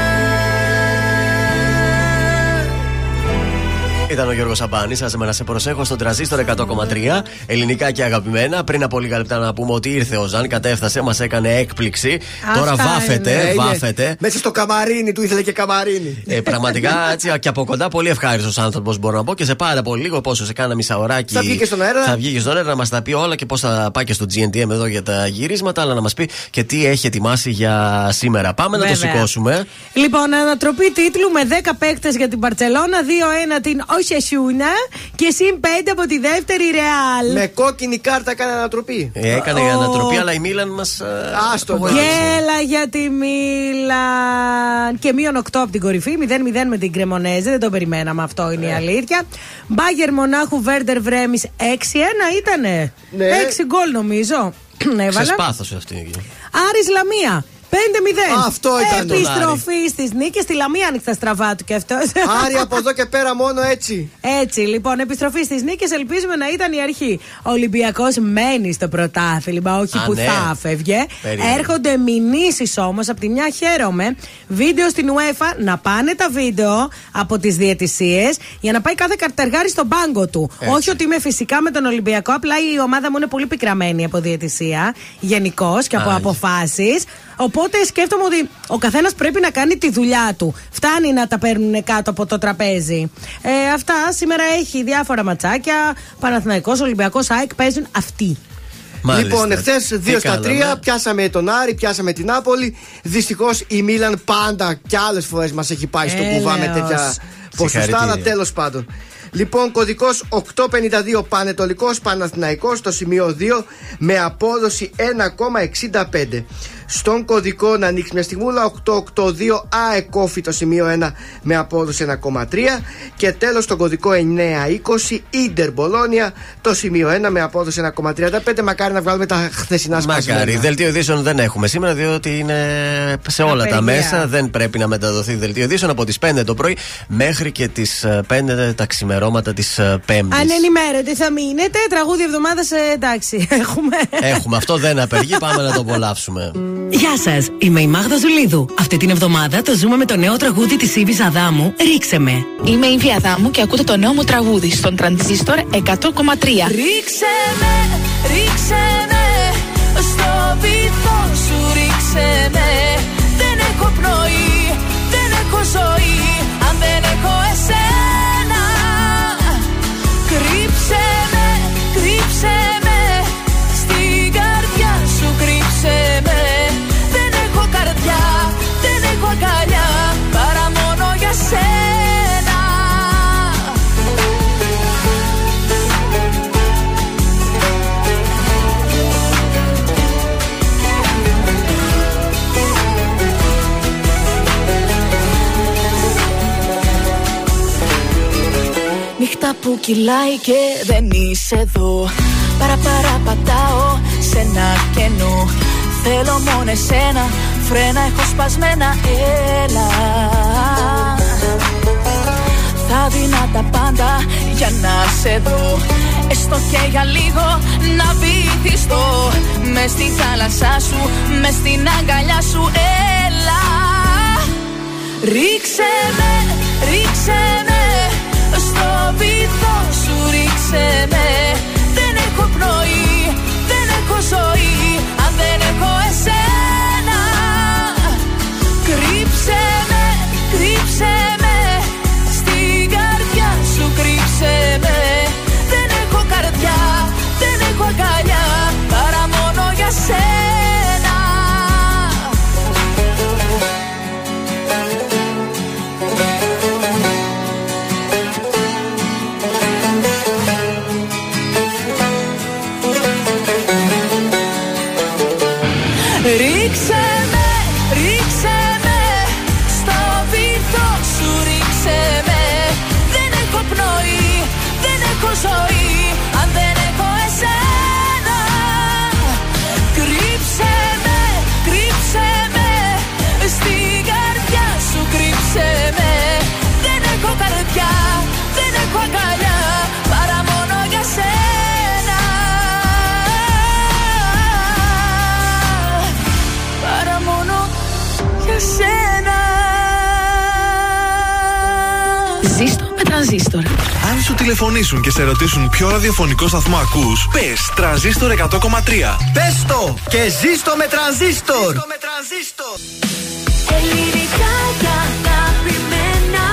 Ήταν ο Γιώργος Σαμπάνης. Σα να σε προσέχω στον τραζίστρο 100,3 ελληνικά και αγαπημένα. Πριν από λίγα λεπτά να πούμε ότι ήρθε ο Ζαν, κατέφτασε, μας έκανε έκπληξη. Τώρα βάφεται, Ναι, είναι. βάφεται. Μέσα στο καμαρίνι του ήθελε και καμαρίνι. Ε, πραγματικά έτσι και από κοντά πολύ ευχάριστος άνθρωπος μπορώ να πω και σε πάρα πολύ λίγο πόσο σε κάνα μισάωράκι. Θα βγει και στον αέρα; Θα βγει και στον αέρα να μας τα πει όλα και πώς θα πάει και στο GNTM εδώ για τα γυρίσματα, αλλά να μας πει και τι έχει ετοιμάσει για σήμερα. Πάμε να το Βέβαια. σηκώσουμε. Λοιπόν, ανατροπή τίτλου με 10 παίκτες για την Παρσελώνα, 2-1 την Οσεσούνα και συν 5 από τη δεύτερη Ρεάλ. Με κόκκινη κάρτα έκανε ανατροπή. Ε, έκανε Ο- ανατροπή, αλλά η Μίλαν μας. Άστο, Γέλα για τη Μίλαν. Και μείον 8 από την κορυφή, 0-0 με την Κρεμονέζε. Δεν το περιμέναμε αυτό, είναι η αλήθεια. Μπάγκερ Μονάχου Βέρντερ Βρέμι 6-1 ήτανε. Ναι. 6 γκολ νομίζω. Έβαλα. Ξεσπάθωσε αυτή. Άρης Λαμία. 5-0. Αυτό ήταν το Επιστροφή στις νίκες. Στη Λαμία άνοιξε τα στραβά του κι αυτός. Άρη από εδώ και πέρα μόνο έτσι. Έτσι, λοιπόν, επιστροφή στις νίκες. Ελπίζουμε να ήταν η αρχή. Ο Ολυμπιακός μένει στο πρωτάθλημα, όχι Α, που ναι. θα έφευγε. Περίμενε. Έρχονται μηνύσεις όμως. Από τη μια χαίρομαι. Βίντεο στην UEFA να πάνε τα βίντεο από τις διαιτησίες για να πάει κάθε καρτεργάρι στον πάγκο του. Έτσι. Όχι ότι είμαι φυσικά με τον Ολυμπιακό, απλά η ομάδα μου είναι πολύ πικραμένη από διαιτησία γενικώς και από Α, αποφάσεις. Οπότε σκέφτομαι ότι ο καθένας πρέπει να κάνει τη δουλειά του. Φτάνει να τα παίρνουν κάτω από το τραπέζι. Ε, αυτά σήμερα έχει διάφορα ματσάκια. Παναθηναϊκός, Ολυμπιακός, ΑΕΚ παίζουν αυτοί. Μάλιστα. Λοιπόν, εχθές 2 Τι στα 3 κάναμε; πιάσαμε τον Άρη, πιάσαμε την Νάπολη. Δυστυχώς η Μίλαν πάντα και άλλες φορές μας έχει πάει στο Έλεος. κουβά με τέτοια ποσοστά, αλλά Συγχαρητήρια. τέλος πάντων. Λοιπόν, κωδικός 852 Πανετολικός Παναθηναϊκός στο σημείο 2 με απόδοση 1,65. Στον κωδικό να ανοίξει μια στιγμούλα 882 ΑΕΚΟΦΗ το σημείο 1 με απόδοση 1,3 και τέλος τον κωδικό 920 Ιντερ Μπολόνια το σημείο 1 με απόδοση 1,35. Μακάρι να βγάλουμε τα χθεσινά σπασμένα. Μακάρι. Δελτίο ειδήσεων δεν έχουμε σήμερα, διότι είναι σε όλα τα Απεργία. μέσα. Δεν πρέπει να μεταδοθεί δελτίο ειδήσεων από τις 5 το πρωί μέχρι και τις 5 τα ξημερώματα της Πέμπτης. Ανενημέρωτοι θα μείνετε. Τραγούδι εβδομάδας, εντάξει. Έχουμε. Έχουμε αυτό, δεν απεργεί. Πάμε να το απολαύσουμε. Γεια σας, είμαι η Μάγδα Ζουλίδου. Αυτή την εβδομάδα το ζούμε με το νέο τραγούδι της Ήβη Αδάμου, Ρίξε με. Είμαι η Ήβη Αδάμου και ακούτε το νέο μου τραγούδι στον τρανζίστορ 100,3. Ρίξε με, ρίξε με Στο βυθό σου ρίξε με Δεν έχω πνοή, δεν έχω ζωή Αν δεν έχω που κυλάει και δεν είσαι εδώ. Παρα παρα πατάω σε ένα κενό. Θέλω μόνο εσένα Φρένα έχω σπασμένα Έλα. Θα δίνα τα πάντα για να σε δω. Έστω και για λίγο να βυθιστώ. Μες στη θάλασσά σου, μες στην αγκαλιά σου Έλα. Ρίξε με, ρίξε με ρίξε με τηλεφωνήσουν και σε ρωτήσουν ποιο ραδιοφωνικό σταθμό ακούς, πες τρανζίστορ 100,3. Πες το και ζήστο με τρανζίστορ. Ελληνικά και αγαπημένα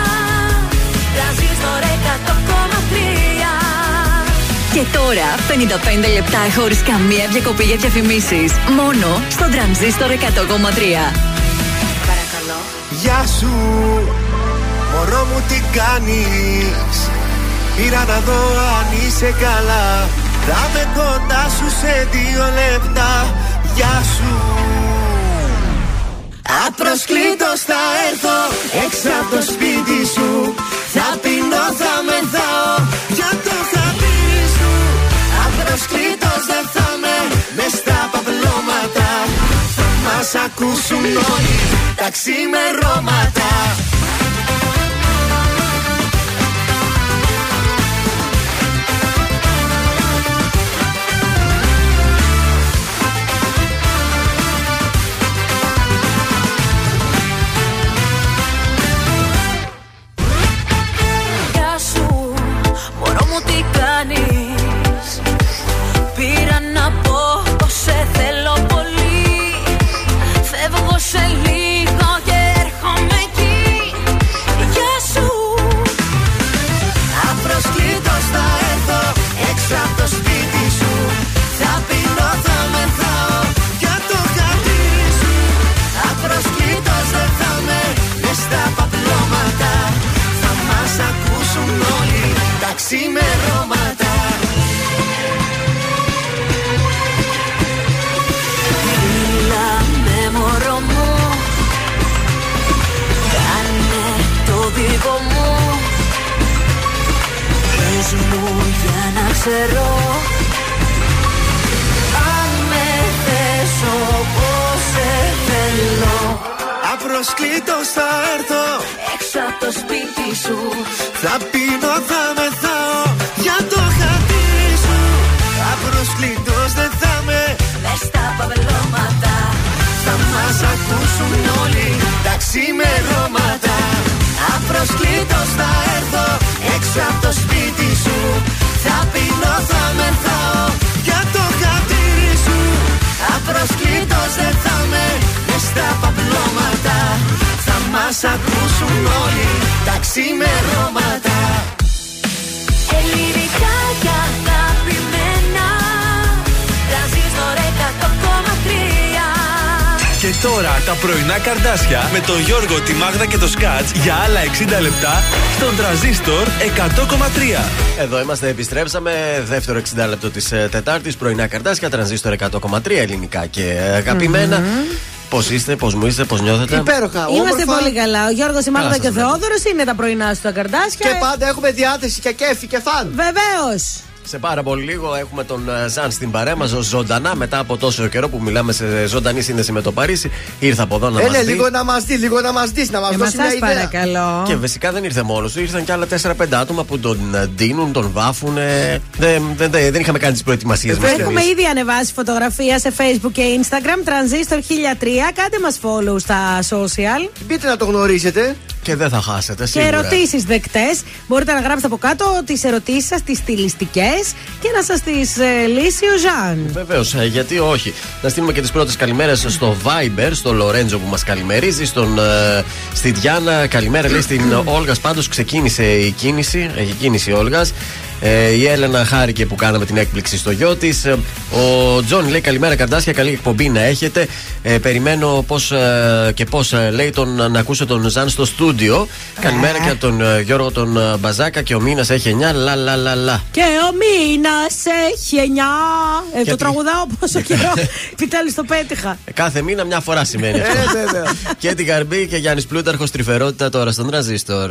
Τρανζίστορ 100,3 Και τώρα 55 λεπτά χωρίς καμία διακοπή για διαφημίσεις. Μόνο στο τρανζίστορ 100,3. Παρακαλώ Γεια σου, μωρό μου τι κάνεις; Πήρα να δω αν είσαι καλά. Θα με κοντά σου σε δύο λεπτά. Γεια σου. Απροσκλήτως θα έρθω έξω από το σπίτι σου. Θα πεινώ, θα μεθάω. Για το χαπί σου. Απροσκλήτως δεν θα με μες στα παπλώματα. Θα μας ακούσουν όλοι τα ξημερώματα τι ξέρω Αν με θες όπως σε θέλω. Απροσκλήτως θα έρθω. Έξω από το σπίτι σου. Θα πίνω, θα μεθάω Για το χατήρι σου. Απροσκλήτως δεν θα με Μες στα παυλώματα Θα μας ακούσουν όλοι Τα ξημερώματα. Απροσκλήτως θα έρθω. Έξω από το σπίτι σου Θα πίνω, θα μεθάω Για το χατήρι σου. Απροσκλήτως δεν θα με Μες στα παυλώματα Θα μας ακούσουν όλοι Τα ξημερώματα. Ελληνικά και τώρα τα πρωινά καρδάσια με τον Γιώργο, τη Μάγδα και το Σκάτς για άλλα 60 λεπτά στον τραζίστορ 100,3. Εδώ είμαστε, επιστρέψαμε. Δεύτερο 60 λεπτό της Τετάρτης. Πρωινά καρτάσια, τρανζίστορ 100,3 ελληνικά και αγαπημένα. Πώς είστε, πώς μου είστε, πώς νιώθετε; Υπέροχα, Είμαστε όμορφα. πολύ καλά. Ο Γιώργος, η Μάγδα σας και ο βλέπω. Θεόδωρος είναι τα πρωινά σου τα καρδάσια. Και πάντα έχουμε διάθεση και κέφι και φαν. Βεβαίως. Σε πάρα πολύ λίγο έχουμε τον ε, Ζαν στην παρέα μας ζωντανά μετά από τόσο καιρό που μιλάμε σε ζωντανή σύνδεση με το Παρίσι. Ήρθε από εδώ να μας Έλε, δεις. Ε, ναι, λίγο να μας δεις, λίγο να μας δεις, να μας Ε, μα δώσει μια σας ιδέα. παρακαλώ. Και φυσικά δεν ήρθε μόνος του, ήρθαν και άλλα 4-5 άτομα που τον ε, ντύνουν, τον βάφουν. ε, Δεν, δεν, δεν, δεν είχαμε κάνει τις προετοιμασίες μας. Έχουμε ήδη ανεβάσει φωτογραφία σε Facebook και Instagram. Transistor 1003. Κάντε μας follow στα social. Μπείτε να το γνωρίσετε. Και δεν θα χάσετε Και σίγουρα. ερωτήσεις δεκτές. Μπορείτε να γράψετε από κάτω τις ερωτήσεις σας, τις στιλιστικές και να σας τις ε, λύσει ο Ζαν. Βεβαίως, γιατί όχι. Να στείλουμε και τις πρώτες καλημέρες στο Viber, στο Λορέντζο που μας καλημερίζει, στον, ε, στη Διάνα. Καλημέρα, λέει στην Όλγας. Πάντως ξεκίνησε η κίνηση, έχει κίνηση η Όλγας. Ε, η Έλενα χάρηκε που κάναμε την έκπληξη στο γιο της. Ο Τζον λέει καλημέρα, καρντάσια. Καλή εκπομπή να έχετε. Ε, περιμένω πώς και πώς λέει τον, να ακούσω τον Ζαν στο στούντιο. Καλημέρα και από τον ε, Γιώργο τον ε, Μπαζάκα και ο Μίνας έχει 9. Λα λα λα λα. Και ο μήνα έχει 9. Ε, το Γιατί; τραγουδάω πόσο καιρό. Επιτέλους το πέτυχα. Ε, Κάθε μήνα μια φορά σημαίνει αυτό. Ε, βέβαια. και την Καρμπή και Γιάννης Πλούταρχος τρυφερότητα τώρα στον τραζίστορ.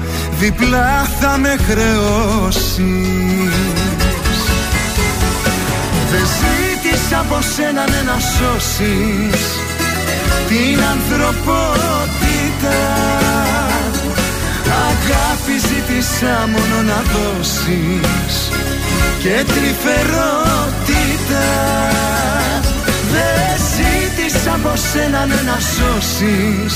διπλά θα με χρεώσεις. Δεν ζήτησα από σένα ναι, να σώσεις. Την ανθρωπότητα Αγάπη ζήτησα μόνο να δώσεις. Και τρυφερότητα Δεν ζήτησα από σένα ναι, να σώσεις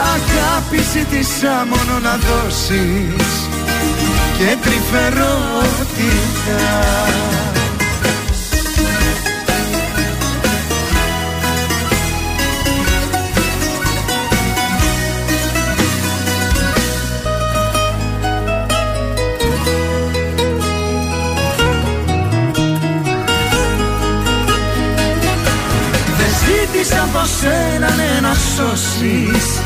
Αγάπη ζήτησα μόνο να δώσεις και τρυφερότητα. Δεν ζήτησα από σένα ναι, να σώσεις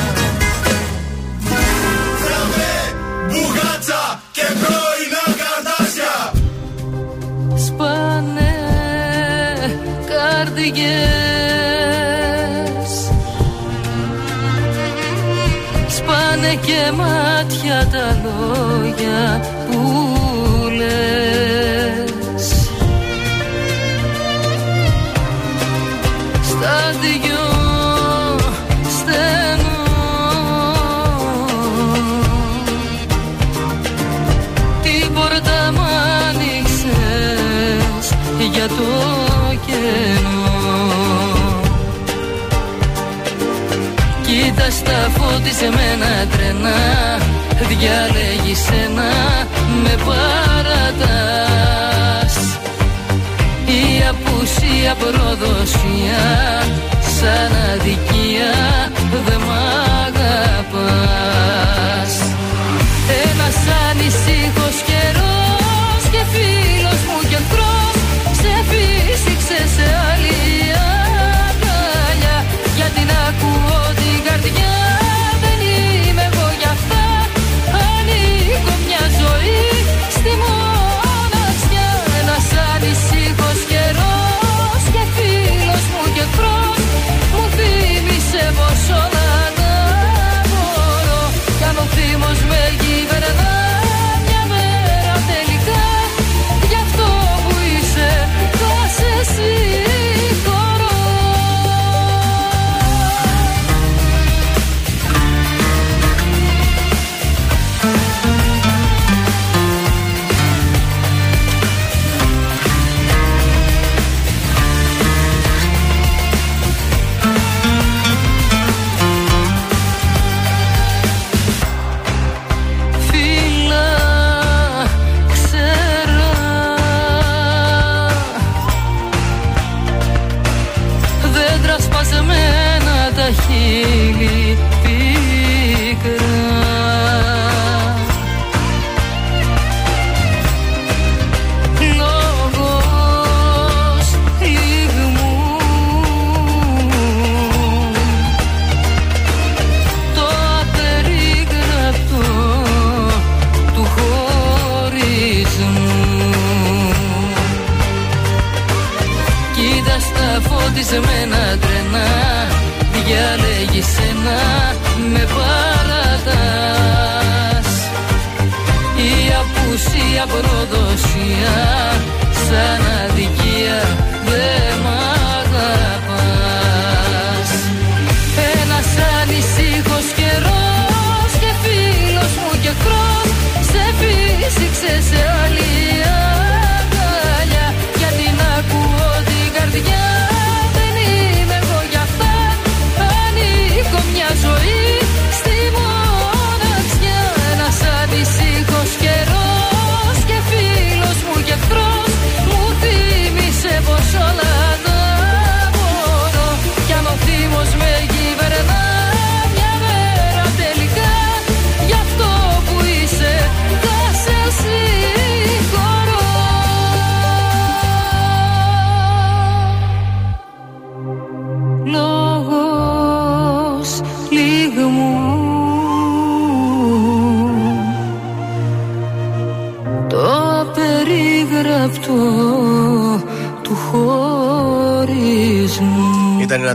καρδιές Σπάνε και μάτια τα λόγια στα φωτισμένα τρενά Διάλεγεις ένα με παρατάς. Η απουσία προδοσία Σαν αδικία δε μ' αγαπάς. Ένας ανησύχος καιρός Και φίλος μου και εχθρός Σε φύσηξε σε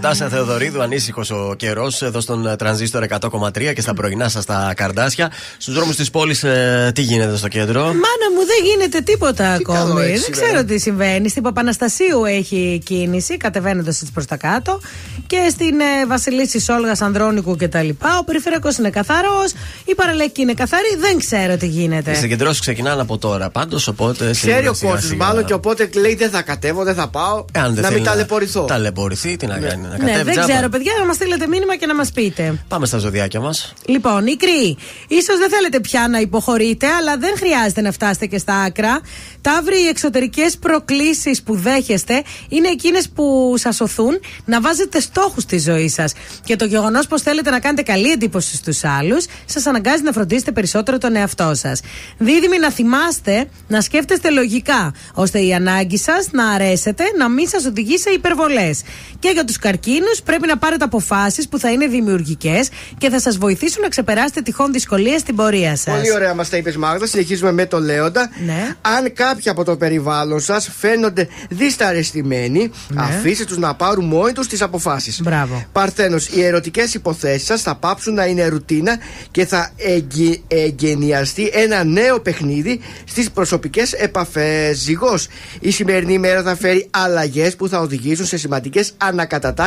Νατάσα Θεοδωρίδου, ανήσυχος ο καιρός εδώ στον τρανζίστορ 100,3 και στα πρωινά σας τα καρδάσια. Στους δρόμους της πόλης, ε, τι γίνεται στο κέντρο; Μάνα μου, δεν γίνεται τίποτα ακόμη. δεν ξέρω τι συμβαίνει. Στην Παπαναστασίου έχει κίνηση, κατεβαίνοντας έτσι προς τα κάτω. Και στην ε, Βασιλίση Σόλγας Ανδρώνικου κτλ. Ο περιφερειακός είναι καθαρός. Η παραλέκη είναι καθαρή. Δεν ξέρω τι γίνεται. Οι συγκεντρώσεις ξεκινάνε από τώρα πάντως. Οπότε. Ξέρει ο κόσμος μάλλον και οπότε λέει δεν θα κατέβω, δεν θα πάω. να μην ταλαιπωρηθώ. Ταλαιπωρηθεί, τι να ναι. Κάνει. Να ναι, δεν ξέρω, παιδιά, να μας στείλετε μήνυμα και να μας πείτε. Πάμε στα ζωδιάκια μας. Λοιπόν, η κρύη. σω δεν θέλετε πια να υποχωρείτε, αλλά δεν χρειάζεται να φτάσετε και στα άκρα. Ταύροι, οι εξωτερικές προκλήσεις που δέχεστε είναι εκείνες που σας οθούν να βάζετε στόχους στη ζωή σας. Και το γεγονός πως θέλετε να κάνετε καλή εντύπωση στους άλλους, σας αναγκάζει να φροντίσετε περισσότερο τον εαυτό σας. Δίδυμοι, να θυμάστε να σκέφτεστε λογικά, ώστε η ανάγκη σας να αρέσετε να μην σας οδηγεί σε υπερβολές. Και για τους καρκίνους, πρέπει να πάρετε αποφάσεις που θα είναι δημιουργικές και θα σας βοηθήσουν να ξεπεράσετε τυχόν δυσκολίες στην πορεία σας. Πολύ ωραία μας τα είπες, Μάγδα. Συνεχίζουμε με το Λέοντα. Ναι. Αν κάποιοι από το περιβάλλον σας φαίνονται δυσταρεστημένοι, ναι. αφήστε τους να πάρουν μόνοι τους τις αποφάσεις. Μπράβο. Παρθένος, οι ερωτικές υποθέσεις σας θα πάψουν να είναι ρουτίνα και θα εγγυ... εγγενιαστεί ένα νέο παιχνίδι στις προσωπικές επαφές. Ζυγός, η σημερινή μέρα θα φέρει αλλαγές που θα οδηγήσουν σε σημαντικές ανακατατάξεις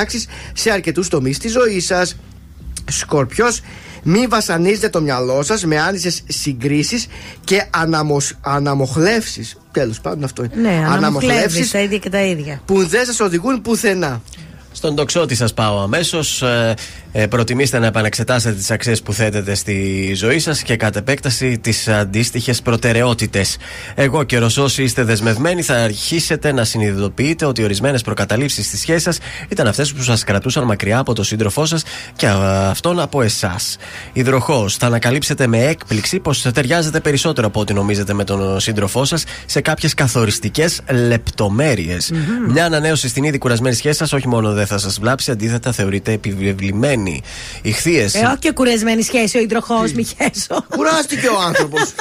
σε αρκετούς τομείς της ζωής σας. Σκορπιός, μην βασανίζετε το μυαλό σας με άνισες συγκρίσεις και αναμος, αναμοχλεύσεις. Τέλος πάντων, αυτό είναι. Ναι, αναμοχλεύσεις. Τα ίδια και τα ίδια. Που δεν σας οδηγούν πουθενά. Στον τοξότη σας πάω αμέσως. Ε, ε, προτιμήστε να επανεξετάσετε τις αξίες που θέτετε στη ζωή σας και κατ' επέκταση τις αντίστοιχες προτεραιότητες. Εγώ και όσοι είστε δεσμευμένοι θα αρχίσετε να συνειδητοποιείτε ότι ορισμένες προκαταλήψεις στη σχέση σας ήταν αυτές που σας κρατούσαν μακριά από τον σύντροφό σας και αυτόν από εσάς. Υδροχός, θα ανακαλύψετε με έκπληξη πως ταιριάζετε περισσότερο από ό,τι νομίζετε με τον σύντροφό σας σε κάποιες καθοριστικές λεπτομέρειες. Mm-hmm. Μια ανανέωση στην ήδη κουρασμένη σχέση σας όχι μόνο δεν θα σας βλάψει, αντίθετα θεωρείται επιβεβλημένη κουρασμένη. Ηχθείε. Ε, όχι και κουρασμένη σχέση ο υδροχό, μη χέσω. Κουράστηκε ο άνθρωπος.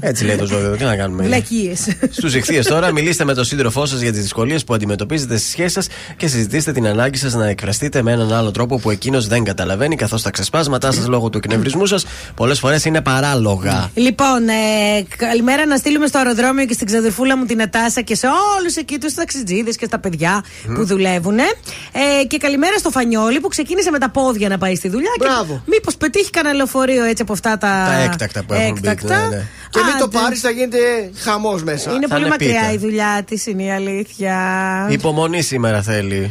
Έτσι λέει το ζώδιο, τι να κάνουμε. Βλακίες. Στους ηχθείες τώρα, μιλήστε με τον σύντροφό σας για τις δυσκολίες που αντιμετωπίζετε στις σχέσεις σας και συζητήστε την ανάγκη σας να εκφραστείτε με έναν άλλο τρόπο που εκείνος δεν καταλαβαίνει, καθώς τα ξεσπάσματά σας λόγω του εκνευρισμού σας πολλές φορές είναι παράλογα. Λοιπόν, ε, καλημέρα να στείλουμε στο αεροδρόμιο και στην ξαδερφούλα μου την Ατάσα και σε όλους εκεί τους ταξιτζίδες και στα παιδιά που δουλεύουν. Ε, και καλημέρα στο Φανιόλι που ξεκίνησε με τα πόδια πόδια να πάει στη δουλειά. Μπράβο. Μήπως πετύχει κανένα λεωφορείο έτσι από αυτά τα. Τα έκτακτα που έχουν έκτακτα. ναι, ναι. Και μην το πάρεις, θα γίνεται χαμός μέσα. Είναι πολύ μακριά η δουλειά της, είναι η αλήθεια. Υπομονή σήμερα θέλει.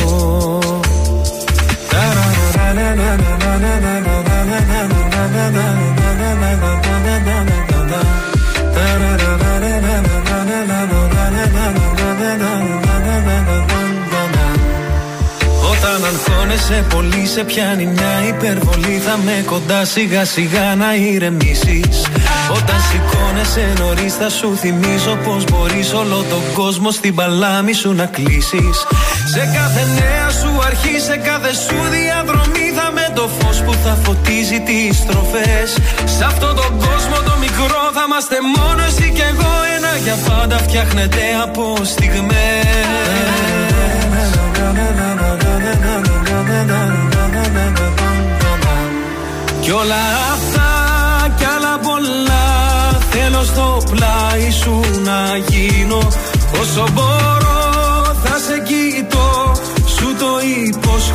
όταν αγχώνεσαι πολύ σε πιάνει μια υπερβολή Θα με κοντά σιγά σιγά να ηρεμήσεις. Όταν σηκώνεσαι νωρίς θα σου θυμίσω Πως μπορείς όλο τον κόσμο στην παλάμη σου να κλείσεις. Σε κάθε νέα σου αρχή, σε κάθε σου διαδρομή Θα με το φως που θα φωτίζει τις στροφές. Σ' αυτόν τον κόσμο το μικρό θα είμαστε μόνο εσύ και εγώ. Ένα για πάντα φτιάχνεται από στιγμές. Κι όλα αυτά κι άλλα πολλά Θέλω στο πλάι σου να γίνω. Όσο μπορώ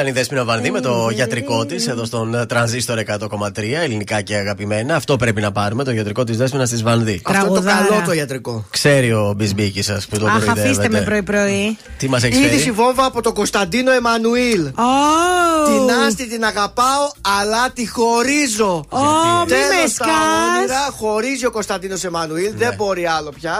Ήταν η Δέσποινα Βανδύ με το γιατρικό της εδώ στον ε, Τρανζίστορ 100,3 ελληνικά και αγαπημένα. Αυτό πρέπει να πάρουμε, το γιατρικό της Δέσποινα τη Βανδύ. Αυτό είναι το Τραγουδάρα. καλό το ιατρικό. Ξέρει ο Μπισμπίκης σας που το Αχ, αφήστε κοροϊδεύετε. με πρωί-πρωί. Τι μας έχεις Είδηση φέρει; βόμβα από τον Κωνσταντίνο Εμμανουήλ. Ω, Την Άστη την αγαπάω, αλλά τη χωρίζω. Ω, μη Τέλος με τα σκάς. όνειρα, χωρίζει ο Κωνσταντίνος Εμμανουήλ. Δεν μπορεί άλλο πια.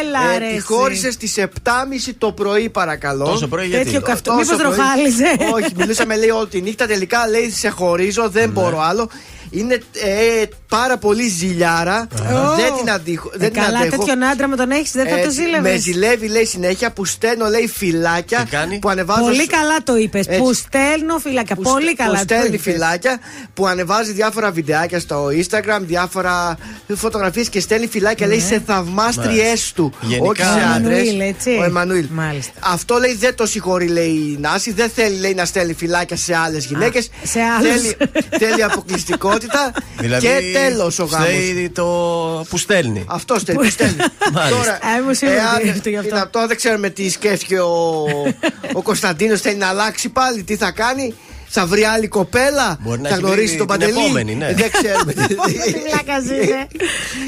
Έλα, Ε, ρε, Τη εσύ. χώρισε στις 7.30 το πρωί, παρακαλώ. Τόσο πρωί γιατί; Τέτοιο καυτό. Τόσο Μήπως πρωί. ροχάλιζε. Όχι, μιλήσαμε λέει όλη τη νύχτα. Τελικά λέει σε χωρίζω, δεν Ναι. μπορώ άλλο. Είναι ε, πάρα πολύ ζηλιάρα. Δεν την αντίχω. Ε, Δεν την καλά, αντέχω. τέτοιον άντρα με τον έχεις, δεν θα το Έτσι, ζήλευες. Με ζηλεύει λέει συνέχεια που στέλνω λέει φυλάκια Τι κάνει; που ανεβάζω. Πολύ σ- καλά το είπες. Έτσι. Που στέλνω φυλακά. που Πολύ στε- καλά που το στέλνει είπες. φυλάκια που ανεβάζει διάφορα βιντεάκια στο Instagram, διάφορα φωτογραφίες και στέλνει φυλάκια λέει σε θαυμάστριές του. Γενικά- όχι σε Ο άντρε. Εμμανουήλ, έτσι. Ο Εμμανουήλ. Μάλιστα. Αυτό λέει δεν το συγχωρεί λέει η Νάση. Δεν θέλει λέει να στέλνει φυλάκια σε άλλες γυναίκες. σε άλλους. Θέλει, θέλει αποκλειστικότητα. Δηλαδή, και τέλος ο γάμος. φταίει το που στέλνει. Αυτό στέλνει. που στέλνει. Μάλιστα. Τώρα, Α, είμαι σίγουρη εάν ότι είναι γι' αυτό. είναι αυτό, δεν ξέρουμε τι σκέφτηκε ο, ο Κωνσταντίνος. Θέλει να αλλάξει πάλι, τι θα κάνει. Θα βρει άλλη κοπέλα, Μπορεί να θα έχει γνωρίσει βρει τον την Παντελή. επόμενη, ναι. Ε, Δεν ξέρουμε. Τι πλάκα είναι.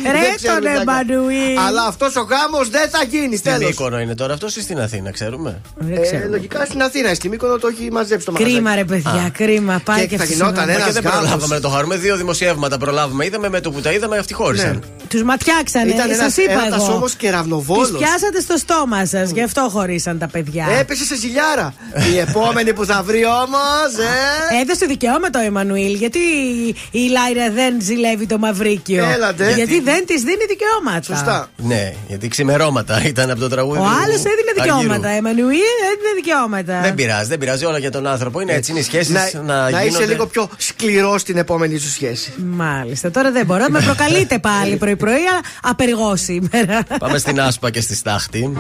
Δεν Ρε ξέρουμε τον τι θα κάνει. Εμμανουήλ. Αλλά αυτός ο γάμος δεν θα γίνει, Στην τέλος. Μύκονο είναι τώρα αυτός ή στην Αθήνα, ξέρουμε; Δεν Ε, ξέρω. λογικά στην Αθήνα, στη Μύκονο το έχει μαζέψει το μαγαζί. Κρίμα ρε παιδιά, κρίμα. Πάει Και και θα αυτός γινόταν σήμερα. ένας και δεν γάμος. προλάβαμε να το χαρούμε. Δύο δημοσιεύματα προλάβαμε. Είδαμε με το που τα είδαμε, αυτοί χώρισαν. Τους ματιάξανε, Ήταν ένας σας είπα έρωτας εγώ. όμως κεραυνοβόλος. Τους πιάσατε στο στόμα σας, γι' αυτό χωρίσαν τα παιδιά. Έπεσε σε ζηλιάρα. Η επόμενη που θα βρει όμως. Ε, Έδωσε δικαίωμα το Εμμανουήλ, γιατί η Λάιρα δεν ζηλεύει το Μαυρίκιο. Έλατε. Γιατί Γιατί; δεν της δίνει δικαιώματα. Σωστά. Ναι, γιατί ξημερώματα ήταν από το τραγούδι. Ο του άλλος έδινε δικαιώματα. Αργύρου. Εμμανουήλ έδινε δικαιώματα. Δεν πειράζει, δεν πειράζει όλα για τον άνθρωπο. Είναι έτσι, είναι οι σχέσεις να, να, να γίνονται. είσαι λίγο πιο σκληρός στην επόμενη σου σχέση. Μάλιστα, τώρα δεν μπορώ. Με προκαλείτε πάλι πρωί-πρωί, αλλά απεργώ σήμερα. Πάμε στην Άσπα και στη Στάχτη.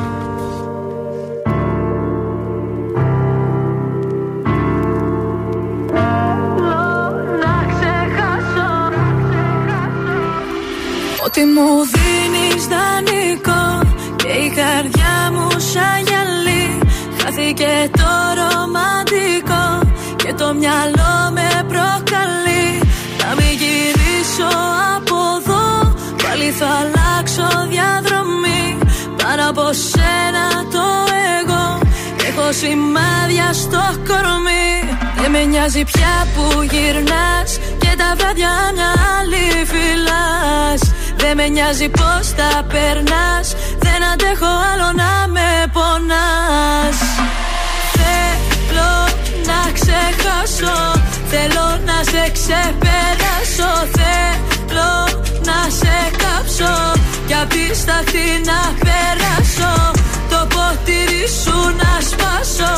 Ότι μου δίνεις δανεικό Και η καρδιά μου σαν γυαλί. Χάθηκε το ρομαντικό Και το μυαλό με προκαλεί. Να μην γυρίσω από εδώ Πάλι θα αλλάξω διαδρομή. Πάνω από σένα το εγώ Έχω σημάδια στο κορμί. Δεν με νοιάζει πια που γυρνάς Και τα βράδια μια άλλη φυλάς Δεν με νοιάζει πως τα περνάς. Δεν αντέχω άλλο να με πονάς. Θέλω να ξεχάσω Θέλω να σε ξεπεράσω. Θέλω να σε κάψω Κι απ' τη στάχτη να περάσω. Το ποτήρι σου να σπάσω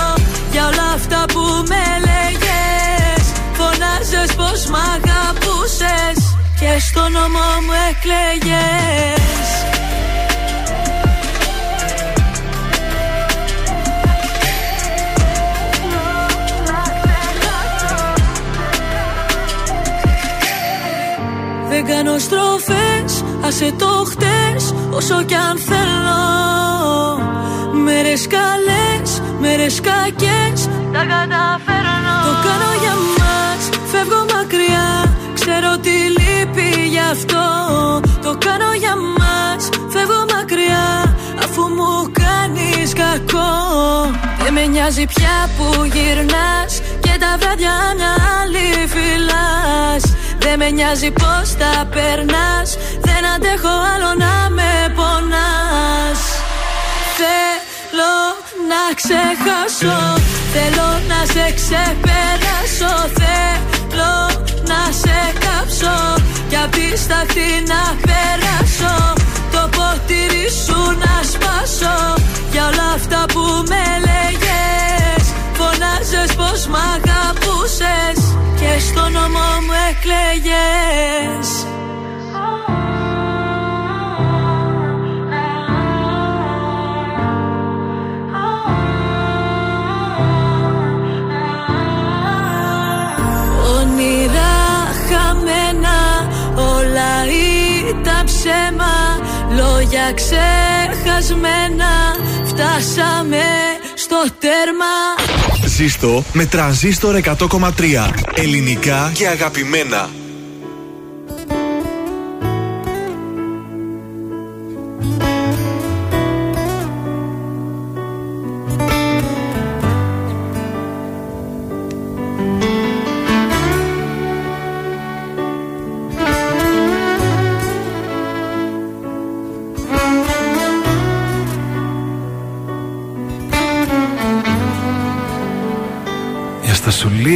Για όλα αυτά που με λέγες. Φωνάζες πως μ' αγαπούσες Και στο νόμο μου εκλέγες. Δεν κάνω στροφές, άσε το χτες Όσο κι αν θέλω. Μέρες καλές, μέρες κακές Τα καταφέρνω. Το κάνω για μας, φεύγω μακριά Ξέρω τι λείπει γι' αυτό. Το κάνω για μας, φεύγω μακριά Αφού μου κάνεις κακό. Δεν με νοιάζει πια που γυρνάς Και τα βράδια μια άλλη φυλάς Δεν με νοιάζει πως τα περνάς Δεν αντέχω άλλο να με πονάς. Θέλω να ξεχάσω Θέλω να σε ξεπεράσω. Θέλω να σε κάψω Κι απ' τη στάχτη να περάσω Το ποτήρι σου να σπάσω. Για όλα αυτά που με λέγες Φωνάζες πως μ' αγαπούσες. Και στο νόμο μου εκλέγες ήταν ψέμα Λόγια ξεχασμένα Φτάσαμε στο τέρμα Ζήστο με τρανζίστορ 100,3. Ελληνικά και αγαπημένα.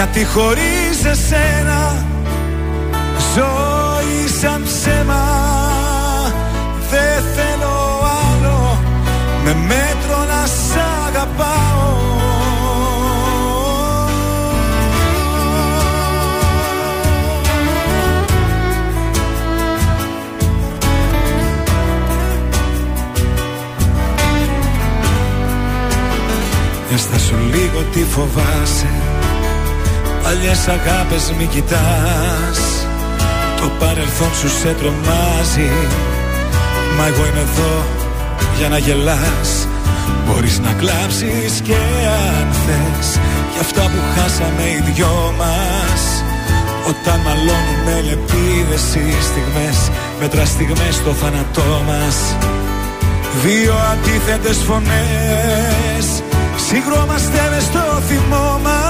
γιατί χωρίς εσένα ζωή σαν ψέμα Δεν θέλω άλλο. Με μέτρο να σ' αγαπάω. Για στα σου λίγο τι φοβάσαι Παλιές αγάπες μη κοιτάς. Το παρελθόν σου σε τρομάζει. Μα εγώ είμαι εδώ για να γελάς. Μπορείς να κλάψεις και αν θες. Για αυτά που χάσαμε οι δυο μας. Όταν μαλώνουμε λεπίδες οι στιγμές Μέτρα στιγμές στο θάνατό μας. Δύο αντίθετες φωνές. Συγκρόμαστε μες στο θυμό μας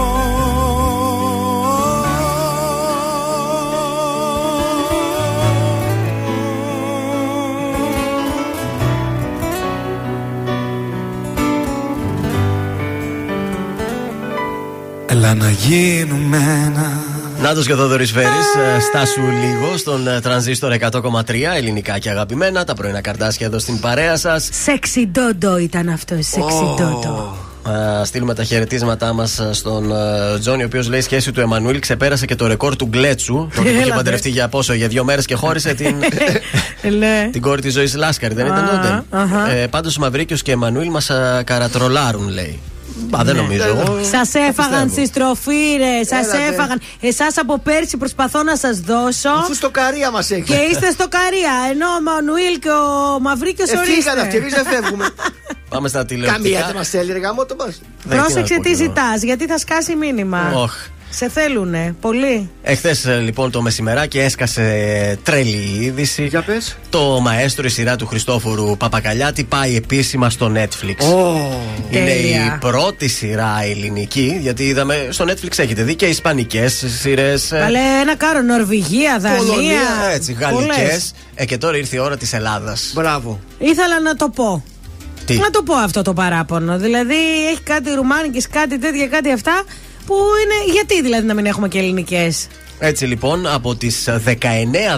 Έλα να γίνουμε ένα Νάτος και ο Θόδωρης Φέρης, ε, στάσου λίγο στον ε, τρανζίστορ 100,3 ελληνικά και αγαπημένα. Τα πρωινά καρτάσια εδώ στην παρέα σας. Σεξι ντόντο ήταν αυτό. Σεξι ντόντο. Α στείλουμε τα χαιρετίσματά μας στον ε, Τζόνι, ο οποίος λέει σχέση του Εμμανουήλ ξεπέρασε και το ρεκόρ του Γκλέτσου. Τότε που είχε Έλατε. παντρευτεί για πόσο, για δύο μέρες και χώρισε την, Ναι. την κόρη της ζωής Λάσκαρη, δεν ήταν Α, τότε; αχα. Ε, Πάντως ο Μαυρίκιος και Εμμανουήλ μας καρατρολάρουν, λέει. Μπα, δεν νομίζω. εγώ. Σας έφαγαν πιστεύω. στη στροφή, ρε. Σας Έλατε. έφαγαν. Εσάς από πέρσι προσπαθώ να σας δώσω. Αφού στο καρία μας έχει. Και είστε στο Καρία. Ενώ ο Μανουήλ και ο Μαυρίκιος Ε, ορίστε. φύγανε αυτοί, εμεί δεν φεύγουμε. Πάμε στα Καμία τηλεοπτικά. δεν μα θέλει, ρε γάμο το μα. Δεν, τι να Πρόσεξε πω τι κι εγώ. ζητάς, γιατί θα σκάσει μήνυμα. Οχ. Σε θέλουνε. Πολύ. Εχθές λοιπόν το μεσημεράκι έσκασε τρελή είδηση. Για πες. Το μαέστρο, η σειρά του Χριστόφορου Παπακαλιάτη, πάει επίσημα στο Netflix. Είναι Τέλεια. η πρώτη σειρά ελληνική, γιατί είδαμε στο Netflix έχετε δει και ισπανικές σειρές. Καλέ, ένα κάρο. Νορβηγία, Δανία. Πολωνία, έτσι, γαλλικές. Πολλές. Ε, και τώρα ήρθε η ώρα της Ελλάδας. Μπράβο. Ήθελα να το πω. Τι; Να το πω αυτό το παράπονο. Δηλαδή έχει κάτι ρουμάνικες, κάτι τέτοια, κάτι αυτά. Που είναι. Γιατί δηλαδή να μην έχουμε και ελληνικές; Έτσι λοιπόν, από τις 19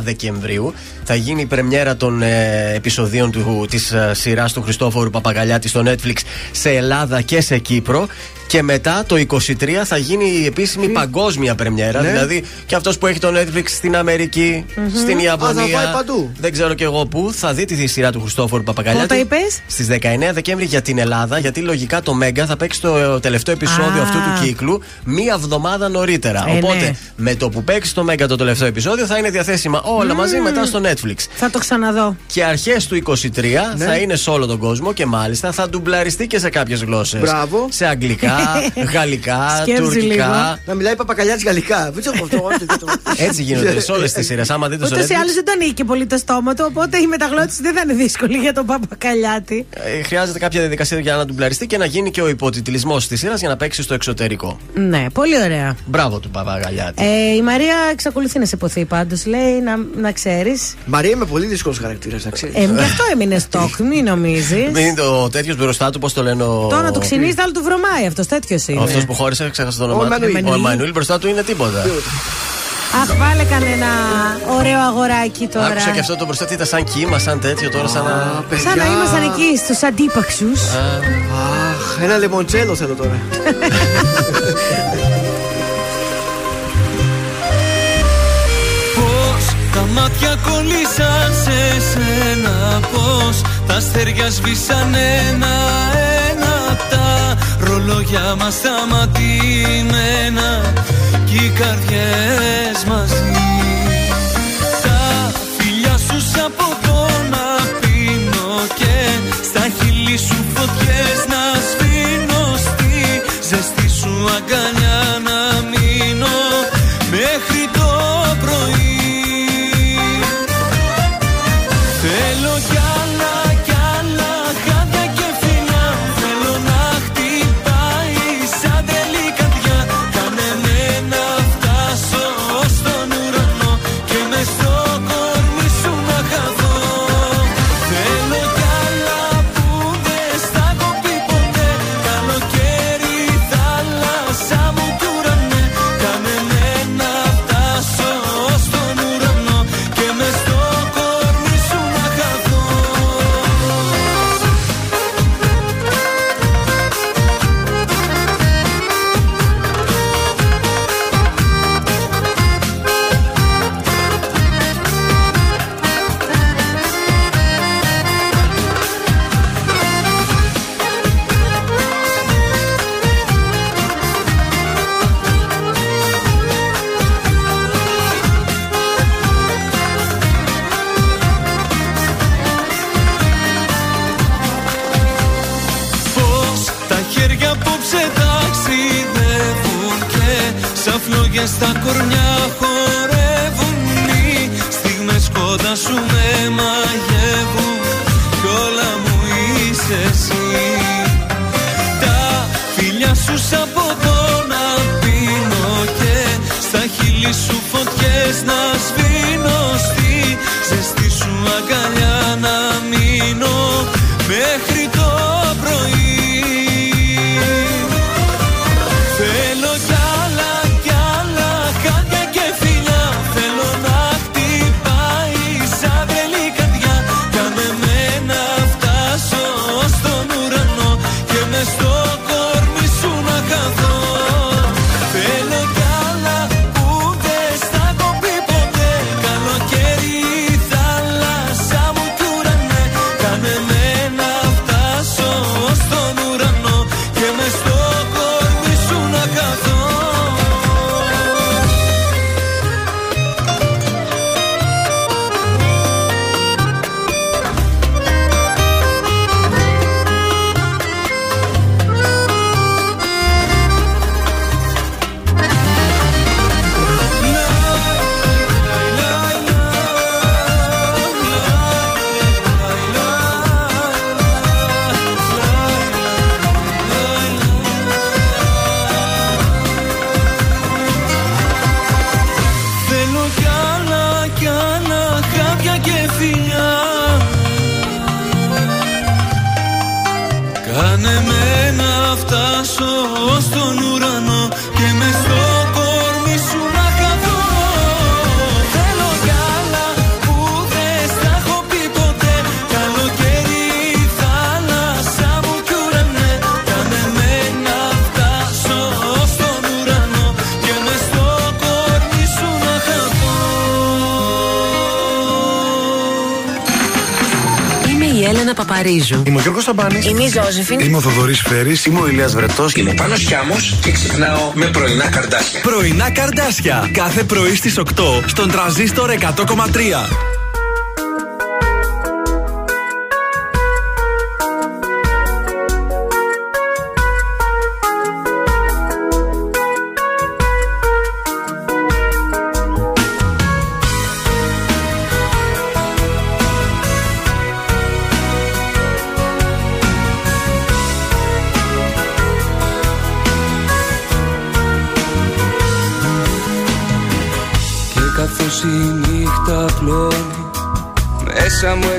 Δεκεμβρίου θα γίνει η πρεμιέρα των ε, επεισοδίων του, της ε, σειράς του Χριστόφορου Παπαγαλιάτη στο Netflix σε Ελλάδα και σε Κύπρο και μετά το 23 θα γίνει η επίσημη παγκόσμια πρεμιέρα. Ναι. Δηλαδή και αυτός που έχει το Netflix στην αμερικη στην Ιαπωνία. Α, θα πάει παντού. Δεν ξέρω και εγώ πού. Θα δει τη σειρά του Χριστόφορου Παπαγαλιάτη. Πότε είπες; Στις 19 Δεκέμβρη για την Ελλάδα, γιατί λογικά το Μέγκα θα παίξει το τελευταίο επεισόδιο Α. αυτού του κύκλου μία εβδομάδα νωρίτερα. Ε, Οπότε ναι. με το που παίξει το Μέγκα το τελευταίο επεισόδιο θα είναι διαθέσιμα όλα μαζί μετά στο Netflix. Θα το ξαναδώ. Και αρχές του 23 Ναι. θα είναι σε όλο τον κόσμο και μάλιστα θα ντουμπλαριστεί και σε κάποιες γλώσσες. Μπράβο. Σε αγγλικά, γαλλικά, Σκέψου τουρκικά. λίγο. Να μιλάει παπακαλιάτη γαλλικά. Δεν ξέρω αυτό. Έτσι γίνονται σε όλες τις σειρές. Άμα δείτε στο Ούτω ή Netflix. άλλω δεν τον είχε και πολύ το στόμα του, οπότε η μεταγλώτηση δεν θα είναι δύσκολη για τον Παπακαλιάτη. ε, Χρειάζεται κάποια διαδικασία για να ντουμπλαριστεί και να γίνει και ο υποτιτλισμός της σειράς για να παίξει στο εξωτερικό. Ναι, πολύ ωραία. Μπράβο του Παπαγαλιάτη. Ε, η Μαρία εξακολουθεί να σε ποθεί πάντως. Λέει να, να ξέρεις. Μαρία είμαι πολύ δύσκολος χαρακτήρας, να ξέρεις. Ε, γι' αυτό έμεινε στόχ, μην νομίζεις. Μην είναι το τέτοιος μπροστά του, πώς το λένε. Ο... Τώρα του ξυνίζει, άλλο του βρωμάει αυτός. Τέτοιος είναι. Αυτός που χώρισε, ξέχασα το όνομα. του. Εμμανουήλ. Ο Εμμανουήλ μπροστά του είναι τίποτα. Αχ, βάλε κανένα ωραίο αγοράκι τώρα. Άκουσα και αυτό το μπροστά τι ήταν σαν κύμα, σαν τέτοιο τώρα, σαν να. Σαν να ήμασταν εκεί στους αντίπαξους. Αχ, ένα λεμοντσέλο θέλω τώρα. μάτια κολλήσαν σε σένα Πώς τα αστέρια σβήσαν ένα-ένα Τα ρολόγια μας σταματημένα Κι οι καρδιές μαζί. Τα φιλιά σου σαν ποτό να πίνω Και στα χείλη σου φωτιές να σβήνω Στη ζεστή σου αγκαλιά Μάγδα Παπαρίζου. Είμαι ο Γιώργος Ταμπάνη. Είμαι η Ζώζεφιν. Είμαι ο Θοδωρής Φέρης. Είμαι ο Ηλίας Βρετός. Είμαι ο Πάνος Χιάμος και ξυπνάω με πρωινά καρδάσια. Πρωινά καρδάσια. Κάθε πρωί στις 8 στον τραζίστορ 100,3.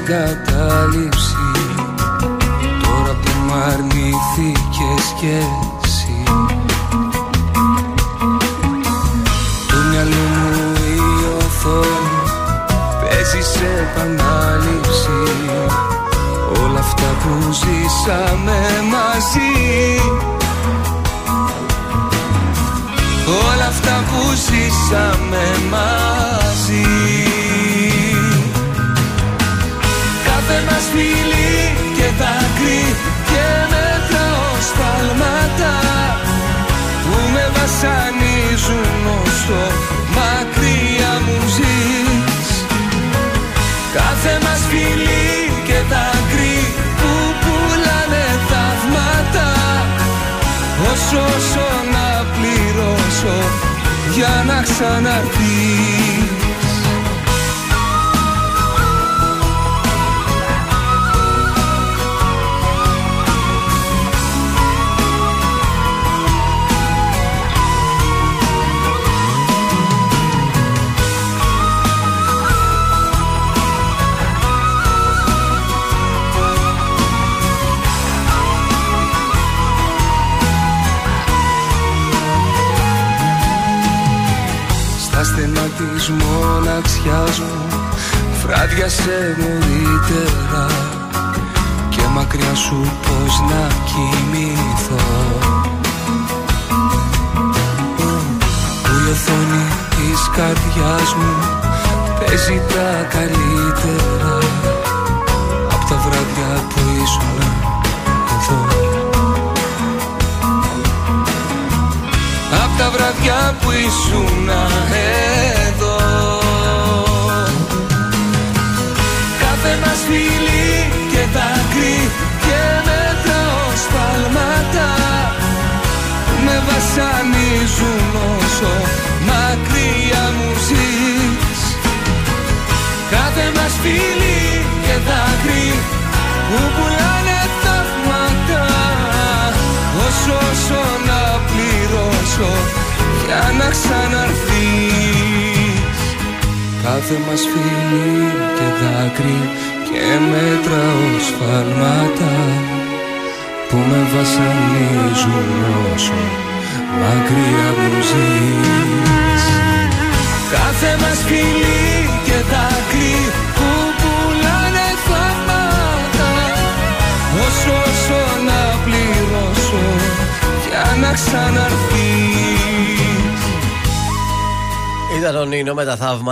Μέσα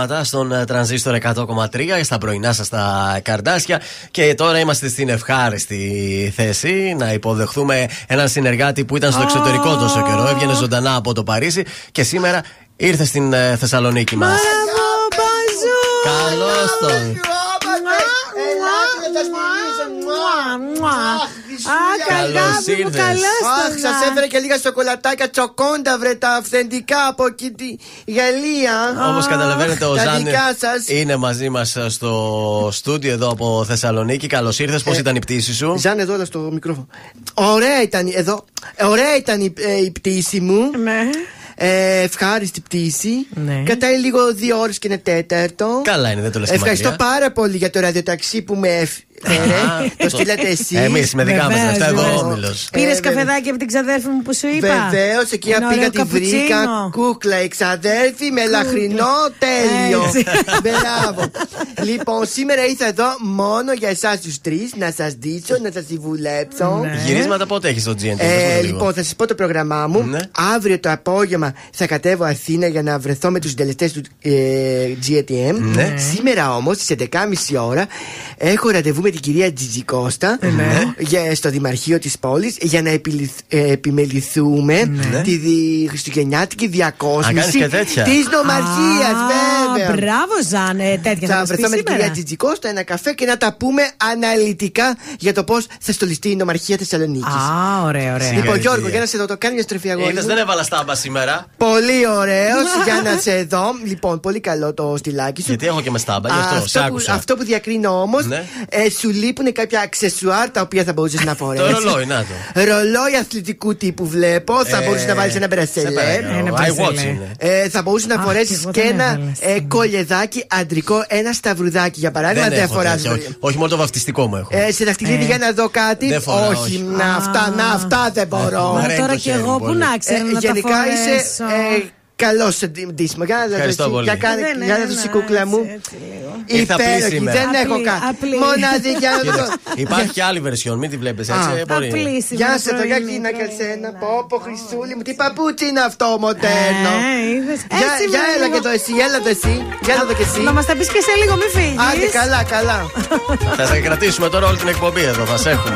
με τα θαύματα στον ε, τρανζίστορ 100,3 στα πρωινά σα τα καρδάσια. Και τώρα είμαστε στην ευχάριστη θέση να υποδεχθούμε έναν συνεργάτη που ήταν στο εξωτερικό τόσο καιρό. Έβγαινε ζωντανά από το Παρίσι και σήμερα ήρθε στην ε, Θεσσαλονίκη μα. Καλώ τον. Καλώς ήρθες. Αχ, σας έφερα και λίγα σοκολατάκια τσοκόντα βρε τα αυθεντικά από εκεί τη Γαλλία. Όπως καταλαβαίνετε, ο Τα Ζαν δικά σας. είναι μαζί μας στο στούντιο εδώ από Θεσσαλονίκη. Καλώς ήρθες. Πώς ήταν η πτήση σου, Ζαν εδώ έλα στο μικρόφωνο. Ωραία ήταν εδώ. Ε, Ωραία ήταν η, ε, η πτήση μου. Ναι. Ε, ευχάριστη πτήση. Κατάει λίγο δύο ώρες και είναι τέταρτο. Καλά είναι, δεν το λες Ευχαριστώ πάρα πολύ για το ραδιοταξί που με έφερε. Το στείλατε εσείς. Εμείς με δικά μας λεφτά, εγώ Βεβαίως. όμιλο. Πήρες καφεδάκι από την ξαδέρφη μου που σου είπα. Βεβαίως, εκεί Ένα πήγα ωραίο τη βρήκα. καπουτσίνο. Κούκλα, εξαδέρφη με λαχρινό τέλειο. Έτσι. Μπράβο. λοιπόν, σήμερα ήρθα εδώ μόνο για εσάς τους τρεις να σας δείσω, να σας συμβουλέψω. Ναι. Γυρίσματα πότε έχεις το GNT, Ε, λοιπόν, θα σας πω το πρόγραμμά μου. Ναι. Αύριο το απόγευμα θα κατέβω Αθήνα για να βρεθώ με τους συντελεστέ του ε, GTM. Ναι. Σήμερα όμως στις 11.30 ώρα έχω ραντεβού με την κυρία Τζιτζικώστα Ναι. για, στο Δημαρχείο της πόλης για να επιληθ- ε, επιμεληθούμε Ναι. τη δι- χριστουγεννιάτικη διακόσμηση κάνεις και τέτοια. της νομαρχίας, βέβαια. Μπράβο, Ζαν, ε, τέτοια θα Θα μας βρεθώ πεις με την σήμερα. κυρία Τζιτζικώστα ένα καφέ και να τα πούμε αναλυτικά για το πώς θα στολιστεί η νομαρχία Θεσσαλονίκης. Α, ωραία, ωραία. Λοιπόν, Γιώργο, για να σε δω, το κάνει μια στροφή αγόρι. Είδες, μου. δεν έβαλα στάμπα σήμερα. Πολύ ωραίος για να σε δω. Λοιπόν, πολύ καλό το στυλάκι σου. Γιατί έχω και με στάμπα, γι' αυτό, σε που, άκουσα. αυτό που διακρίνω όμως, Ναι. ε, σου λείπουν κάποια αξεσουάρ τα οποία θα μπορούσες να φορέσεις. Το ρολόι, να το. Ρολόι αθλητικού τύπου βλέπω. Θα Ε, μπορούσες να βάλεις ένα σε μπρασελέ. παρακαλώ. Ένα I μπρασελέ. watch είναι. Ε, θα μπορούσες να Αχ, φορέσεις εγώ και δεν ένα έβαλα ε, κολεδάκι αντρικό, ένα σταυρουδάκι για παράδειγμα. Δεν, έχω φοράς τέτοια, όχι, όχι, μόνο το βαφτιστικό μου έχω. Ε, σε δαχτυλίδι Ε. για να δω κάτι. Δεν φοράω, όχι, όχι. να αυτά, να αυτά δεν μπορώ. Μα Μα Ωραία, τώρα είναι το κι χέρι εγώ μου που πολύ. να ξέρω να τα γενικά είσαι φορέσω. ε, καλό σε ντι- ντύσιμο. Για να δω Ευχαριστώ εσύ, πολύ. Για κάνε, Δεν για να είναι, δω η κούκλα μου. έτσι, λίγο. Ήρθα απλή Υπέροχη, σήμερα. δεν έχω Απλή, κάτι. απλή. Μοναδική, για να το Κοίταξε, Υπάρχει και άλλη βερσιόν, μην τη βλέπεις έτσι. Α. ε, μπορεί. Απλή Για σήμερα σε το για πρωινή, κίνα και πρωινή. σένα. Πω, πω, Χρυσούλη μου, τι παπούτσι είναι αυτό, μοντέρνο. Ε, είδες. Ε, Για, σήμερα για έλα λίγο- και το εσύ, έλα το εσύ. Για έλα το και εσύ. Να μας τα πεις και σε λίγο, μην φύγεις. Άντε, καλά, καλά. Θα σε κρατήσουμε τώρα όλη την εκπομπή εδώ, θα σε έχουμε.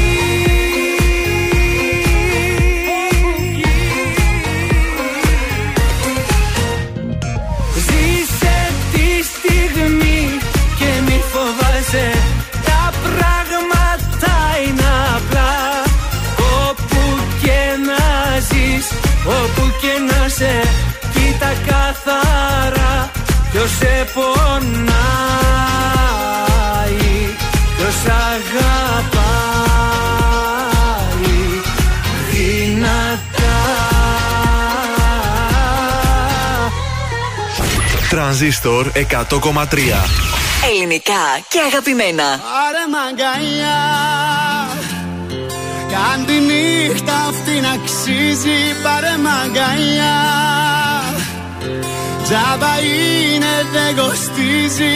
σε Κοίτα καθαρά ποιος σε πονάει Ποιος αγαπάει. Δυνατά. Τρανζίστορ 100,3 Ελληνικά και αγαπημένα. Άρε μαγκαλιά αν τη νύχτα αυτή να αξίζει πάρε μαγκαλιά. Τζάμπα είναι δεν κοστίζει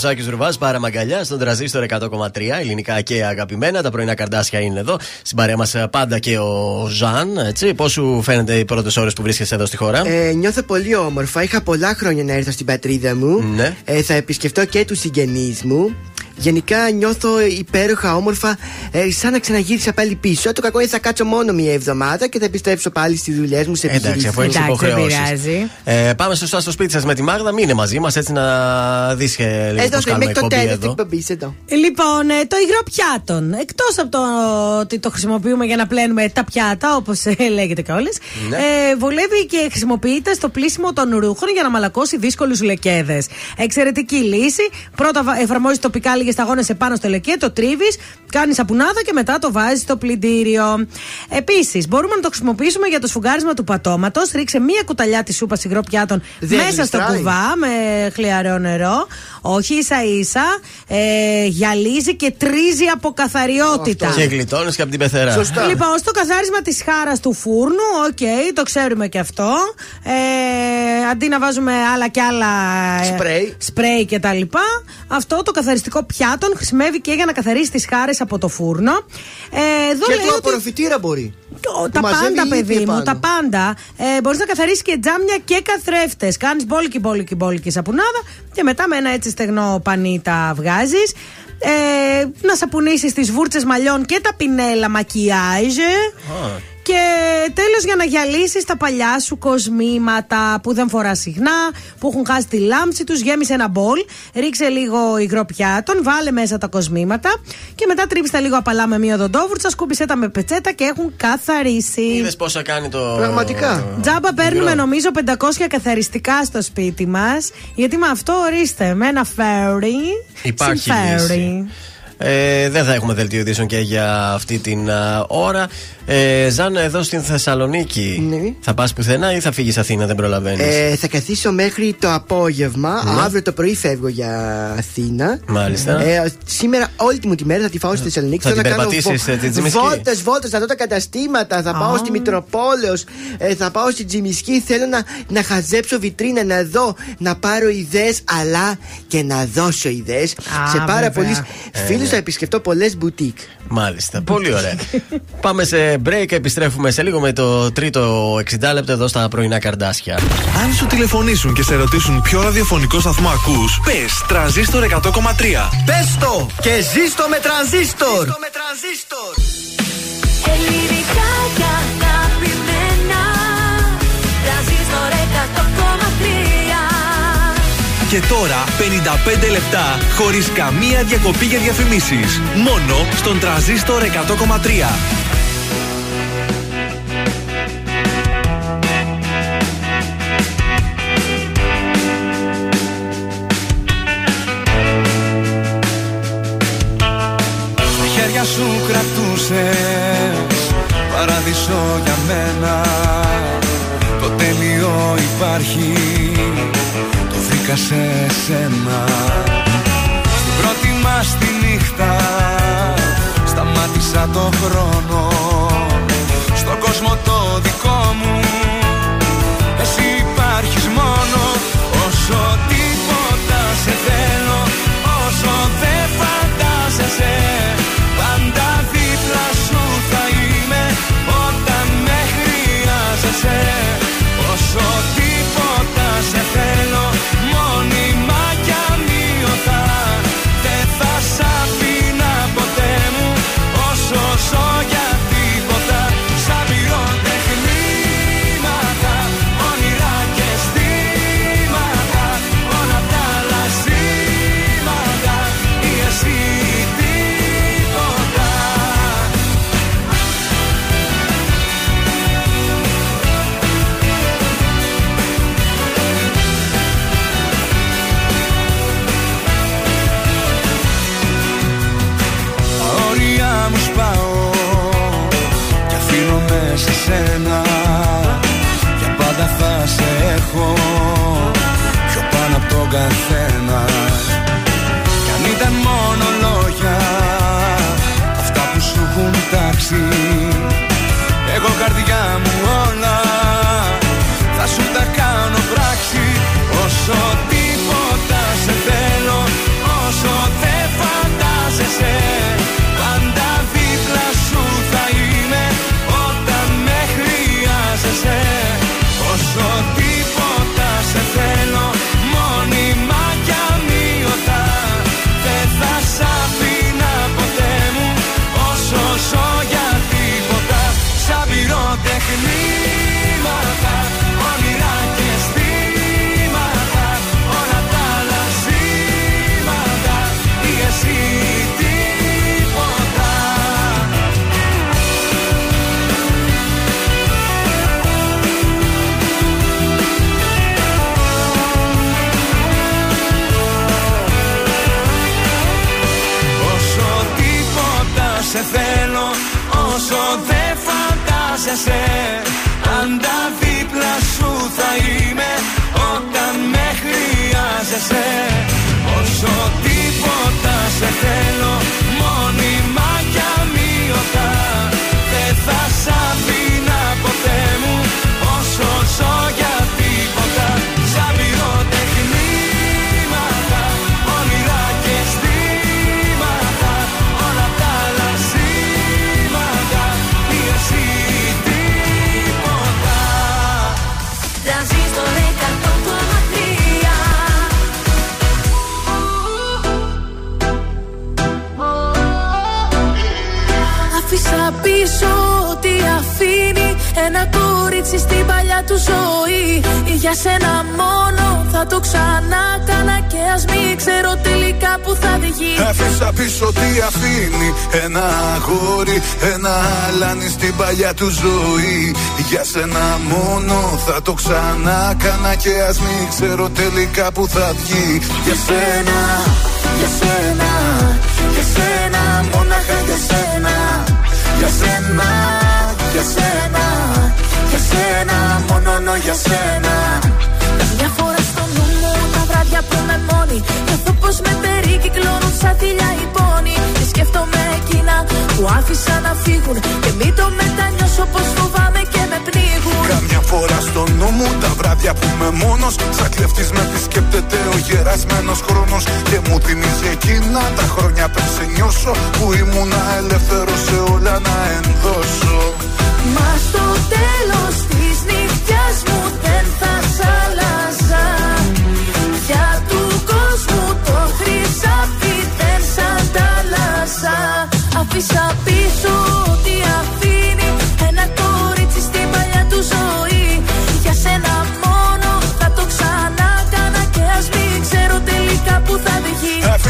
Ήταν ο Σάκη Ρουβάς, πάρα μαγκαλιά στον τραζίστορ 100,3 ελληνικά και αγαπημένα. Τα πρωινά καρδάσια είναι εδώ. Στην παρέα μας πάντα και ο Ζαν. Έτσι. Πώς σου φαίνεται οι πρώτες ώρες που βρίσκεσαι εδώ στη χώρα; Ε, νιώθω πολύ όμορφα. Είχα πολλά χρόνια να έρθω στην πατρίδα μου. Ναι. Ε, θα επισκεφτώ και τους συγγενείς μου. Γενικά νιώθω υπέροχα, όμορφα, ε, σαν να ξαναγύρισα πάλι πίσω. Το κακό είναι θα κάτσω μόνο μία εβδομάδα και θα επιστρέψω πάλι στις δουλειές μου σε Εντάξει, επιχειρήσεις. αφού έχεις Εντάξει, δεν υποχρεώσεις. πειράζει. Ε, πάμε σωστά στο σπίτι σας με τη Μάγδα. Μείνε μαζί μας έτσι να δεις και λίγο Εδώ πώς θα κάνουμε μέχρι το εκπομπή τέλο της εδώ. εκπομπής εδώ. Λοιπόν, ε, το υγρό πιάτων. Εκτός από το ότι το χρησιμοποιούμε για να πλένουμε τα πιάτα, όπως λέγεται κιόλας, Ναι. ε, βολεύει και χρησιμοποιείται στο πλήσιμο των ρούχων για να μαλακώσει δύσκολους λεκέδες. Εξαιρετική λύση. Πρώτα βα- εφαρμόζει τοπικά λίγε σταγόνε επάνω στο λεκέ, το τρίβεις, κάνεις σαπουνάδα και μετά το βάζεις στο πλυντήριο. Επίσης, μπορούμε να το χρησιμοποιήσουμε για το σφουγγάρισμα του πατώματος. Ρίξε μία κουταλιά της σούπας υγρό πιάτων Δεν μέσα στο γλιστράει. κουβά με χλιαρό νερό. Όχι ίσα ίσα. Ε, γυαλίζει και τρίζει από καθαριότητα. Και γλιτώνεις και από την πεθερά. Σωστά. Λοιπόν, στο καθάρισμα της σχάρας του φούρνου, οκ, το ξέρουμε και αυτό. Ε, αντί να βάζουμε άλλα και άλλα ε, Σπρέι. σπρέι και τα λοιπά, αυτό το καθαριστικό πιάτων χρησιμεύει και για να καθαρίσει τις σχάρες από το φούρνο. Ε, εδώ Και λέει το ότι απορροφητήρα μπορεί. το- Που τα μαζεύει πάντα, ήδη παιδί μου, επάνω. τα πάντα. Ε, Μπορείς να καθαρίσεις και τζάμια και καθρέφτες. Κάνεις μπόλικη, μπόλικη, μπόλικη σαπουνάδα και μετά με ένα έτσι στεγνό πανί τα βγάζεις. Ε, να σαπουνίσεις τις βούρτσες μαλλιών και τα πινέλα μακιάζ. Και τέλος για να γυαλίσεις τα παλιά σου κοσμήματα που δεν φοράς συχνά, που έχουν χάσει τη λάμψη τους, γέμισε ένα μπολ, ρίξε λίγο υγρό πιάτων, βάλε μέσα τα κοσμήματα και μετά τρίψτε λίγο απαλά με μία οδοντόβουρτσα, σκούπισε τα με πετσέτα και έχουν καθαρίσει. Είδες πόσα κάνει το. Τζάμπα παίρνουμε νομίζω 500 καθαριστικά στο σπίτι μας. Γιατί με αυτό ορίστε, με ένα φέρι. Υπάρχει συμφέρει. Λύση. Ε, δεν θα έχουμε δελτίο ειδήσεων και για αυτή την α, ώρα. Ε, Ζαν, εδώ στην Θεσσαλονίκη. Θα πας πουθενά ή θα φύγεις Αθήνα, δεν προλαβαίνεις; Ε, θα καθίσω μέχρι το απόγευμα. Ναι. Αύριο το πρωί φεύγω για Αθήνα. Μάλιστα. Ε, σήμερα όλη μου τη μέρα θα τη φάω στη Θεσσαλονίκη. Θα Θέλω την να κάνω περπατήσεις, ε, την Τζιμισκή; βόλτες, βόλτες, θα δω τα καταστήματα. Θα πάω στη Μητροπόλεως. Ε, θα πάω στη Τζιμισκή. Θέλω να, να χαζέψω βιτρίνα, να δω, να πάρω ιδέες, αλλά και να δώσω ιδέες σε πάρα βέβαια. πολλούς Ε, φίλους. Ναι. Θα επισκεφτώ πολλές μπουτίκ. Μάλιστα. Πολύ ωραία. Πάμε σε break, επιστρέφουμε σε λίγο με το τρίτο 60 λεπτό εδώ στα πρωινά καρδάσια. Αν σου τηλεφωνήσουν και σε ρωτήσουν ποιο ραδιοφωνικό σταθμό ακούς, πες τρανζίστορ 100,3. Πες το και ζήστο με τρανζίστορ. Ελληνικά Και τώρα 55 λεπτά χωρίς καμία διακοπή για διαφημίσεις. Μόνο στον τρανζίστορ 100,3. Στα χέρια σου κρατούσες Παράδεισο για μένα Το τέλειο υπάρχει Το βρήκα σε σένα Στην πρώτη μας τη νύχτα Σταμάτησα το χρόνο. Στον κόσμο το δικό μου Εσύ υπάρχεις μόνο. Όσο τίποτα σε θέλω Όσο δεν φαντάζεσαι Πάντα δίπλα σου θα είμαι. Όταν με χρειάζεσαι Όσο τάξει Όσο δεν φαντάζεσαι. Πάντα δίπλα σου θα είμαι Όταν με χρειάζεσαι. Όσο τίποτα σε θέλω Μόνιμα κι αμύωτα κορίτσι στην παλιά του ζωή. Για σένα μόνο θα το ξανά κάνα και ας μην ξέρω τελικά που θα βγει. Άφησα πίσω τι αφήνει ένα αγόρι, ένα αλάνι στην παλιά του ζωή. Για σένα μόνο θα το ξανά κάνα και ας μην ξέρω τελικά που θα βγει. Για σένα, για σένα, για σένα, μόναχα για σένα. Για σένα, για σένα, για σένα, μόνο για σένα. Μια φορά στο νου μου τα βράδια που με μόνη Νιώθω πως με περικυκλώνουν σαν θηλιά οι πόνοι Και σκέφτομαι εκείνα που άφησα να φύγουν Και μην το μετανιώσω πως φοβάμαι και με πνίγουν. Καμιά φορά στο νου μου τα βράδια που είμαι μόνος Σαν κλεφτής με επισκέπτεται ο γερασμένος χρόνος. Και μου θυμίζει εκείνα τα χρόνια πριν σε νιώσω Που ήμουνα ελεύθερος σε όλα να ενδώσω Μα στο τέλος της νύχτιας μου δεν θα σ' άλλαζα. Για του κόσμου το χρυσάφι δεν σ' αντάλλαζα. Αφήσα πίσω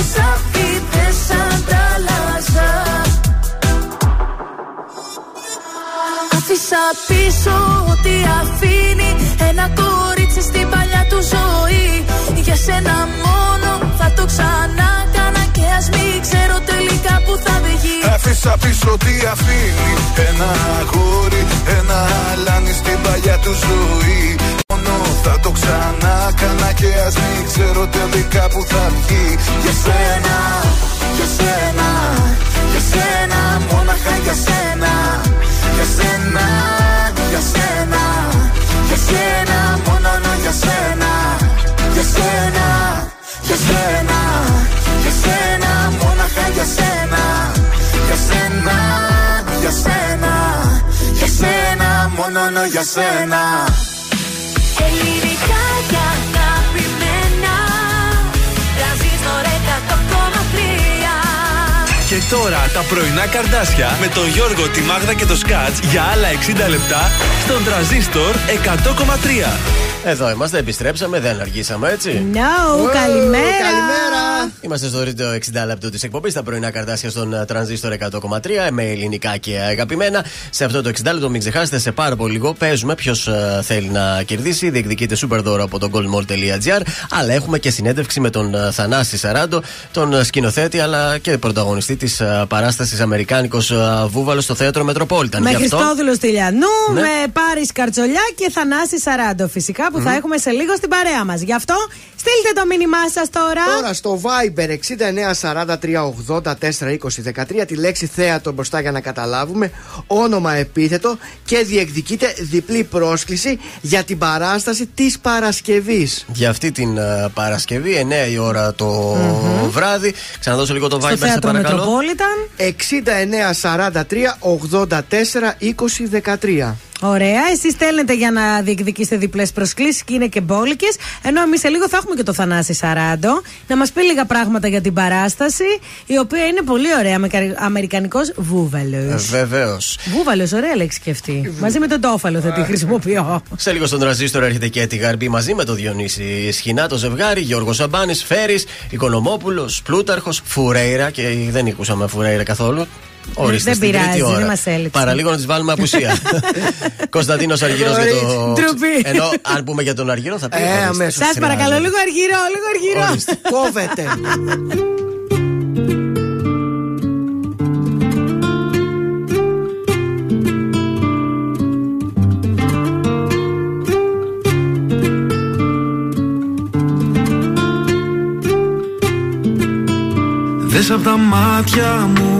χρυσάφι δεν σ' αντάλλαζα. Άφησα πίσω ό,τι αφήνει ένα κορίτσι στην παλιά του ζωή. Για σένα μόνο θα το ξανά κάνα και ας μην ξέρω τελικά που θα βγει. Άφησα πίσω τι αφήνει Ένα αγόρι, ένα αλάνι στην παλιά του ζωή. Μόνο θα το ξανά κάνα και ας μην ξέρω τελικά που θα βγει. Για σένα, για σένα, για σένα Μόναχα για σένα. Για σένα, για σένα, για σένα Μόνο για σένα, για σένα, για σένα, για σένα Μόναχα για σένα. Για σένα, για σένα, για σένα, μόνο για σένα. Ελληνικά 100,3 Και τώρα τα πρωινά καρδάσια με τον Γιώργο, τη Μάγδα και το Σκάτς για άλλα 60 λεπτά στον τραζίστορ 100,3. Εδώ είμαστε, επιστρέψαμε, δεν αργήσαμε έτσι. No, καλημέρα. Καλημέρα. Είμαστε στο τρίτο 60 λεπτό της εκπομπής, τα πρωινά καρτάσια στον ε, τρανζίστορ 100,3 με ελληνικά και αγαπημένα. Σε αυτό το 60 λεπτό, μην ξεχάσετε, σε πάρα πολύ λίγο παίζουμε ποιος θέλει να κερδίσει. Διεκδικείται super δώρο από το goldmall.gr. Αλλά έχουμε και συνέντευξη με τον ε, Θανάση Σαράντο, τον ε, σκηνοθέτη αλλά και πρωταγωνιστή της παράστασης Αμερικάνικος Βούβαλος στο θέατρο Μετροπόλιταν. Με Γι' αυτό- Χριστόδουλο Τηλιανού, Ναι. με Πάρης Καρτσολιά και Θανάση Σαράντο. Φυσικά που θα έχουμε σε λίγο στην παρέα μας. Γι' αυτό στείλτε το μήνυμά σας τώρα. Τώρα στο Viber 6943842013 τη λέξη θέατρο μπροστά για να καταλάβουμε, όνομα επίθετο και διεκδικείται διπλή πρόσκληση για την παράσταση της Παρασκευής. Για αυτή την ε, Παρασκευή, 9 η ώρα το βράδυ. Ξαναδώσω λίγο το Viber, Στο σε θέατρο παρακαλώ. Μετροπόλιταν. 6943842013. Ωραία, εσείς στέλνετε για να διεκδικήσετε διπλές προσκλήσεις και είναι και μπόλικες. Ενώ εμείς σε λίγο θα έχουμε και το Θανάση Σαράντο να μας πει λίγα πράγματα για την παράσταση, η οποία είναι πολύ ωραία. Αμερικανικός βούβαλος. Βεβαίως. Βούβαλος, ωραία λέξη και αυτή. Μαζί με τον τόφαλο θα τη χρησιμοποιώ. Σε λίγο στον τραζίστρο έρχεται και τη Γαρμπή μαζί με το Διονύση Σχοινά, το ζευγάρι, Γιώργος Σαμπάνης, Φέρης, Οικονομόπουλος, Πλούταρχος, Φουρέιρα και δεν ακούσαμε Φουρέιρα καθόλου. Ορίστε, Δεν στην τρίτη πειράζει, ώρα. δεν μας έλειψε. Παραλίγο να τη βάλουμε απουσία. Κωνσταντίνος Αργυρό για το. Ντροπή. Ενώ αν πούμε για τον Αργυρό θα πει. Ε, αμέσως. Σας παρακαλώ, λίγο αργυρό, λίγο αργυρό. Ορίστε. Κόβεται. Δες απ' τα μάτια μου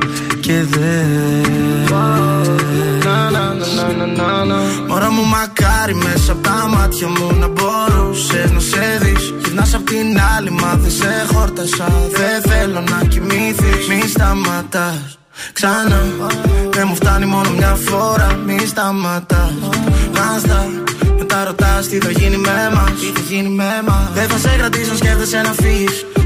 και δες. Μωρά μου μακάρι μέσα από τα μάτια μου να μπορούσες να σε δεις. Γυρνάς απ' την άλλη μα δεν σε χόρτασα. Δεν θέλω να κοιμήθεις Μη σταματάς. Ξανά. Δεν μου φτάνει μόνο μια φορά. Μη σταματάς. Νάστα μετά ρωτάς τι θα γίνει με μας. Τι θα γίνει με μας. Δεν θα σε κρατήσω σκέφτεσαι να φύγεις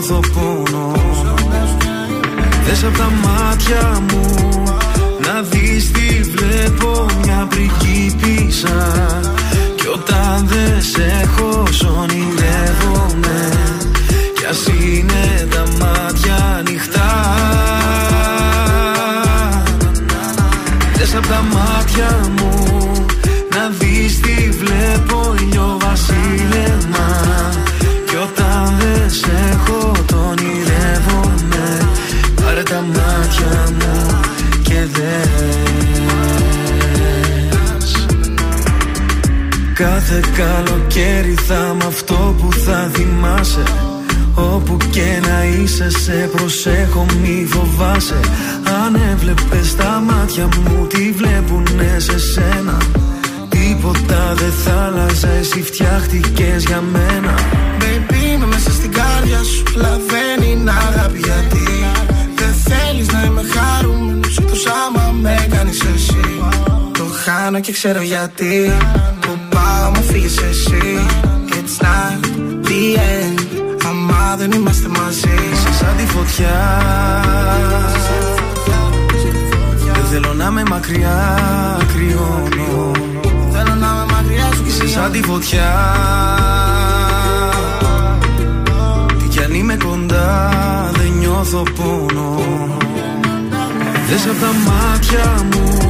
νιώθω πόνο. Δες απ' τα μάτια μου Να δεις τι βλέπω Μια πριγκίπισσα Κι όταν δεν σε έχω σ' ονειρεύομαι Κι ας είναι τα μάτια ανοιχτά. Δες απ' τα μάτια Κάθε καλοκαίρι θα είμαι αυτό που θα θυμάσαι. Όπου και να είσαι σε προσέχω μη φοβάσαι. Αν έβλεπες τα μάτια μου τι βλέπουνε σε σένα; Τίποτα δεν θα άλλαζε εσύ φτιάχτηκες για μένα. Baby είμαι μέσα στην κάρδια σου Αλλά δεν είναι αγάπη γιατί. Δεν θέλεις να είμαι χαρούμενος Εκτός άμα με κάνεις εσύ. Το χάνω και ξέρω γιατί. Που πάω μου φύγεις εσύ It's not the end. Άμα δεν είμαστε μαζί Είσαι σαν τη φωτιά. Δεν θέλω να είμαι μακριά Κρυώνω. Θέλω να είμαι μακριά σου Είσαι σαν τη φωτιά. Τι κι αν είμαι κοντά Δεν νιώθω πόνο. Δες απ' τα μάτια μου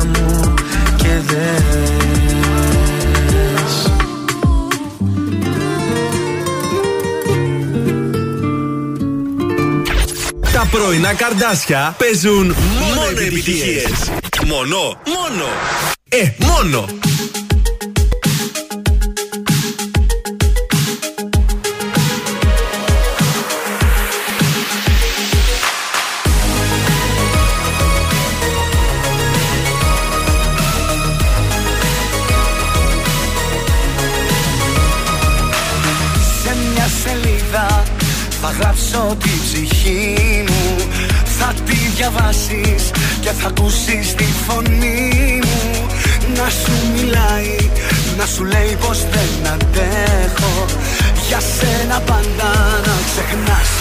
πρωινά καρδάσια παίζουν μόνο επιτυχίες. Μόνο, μόνο. Ε, μόνο. Σε μια σελίδα θα γράψω τη ψυχή μου Θα τη διαβάσεις και θα ακούσεις τη φωνή μου. Να σου μιλάει, να σου λέει πως δεν αντέχω. Για σένα πάντα να ξεχνάς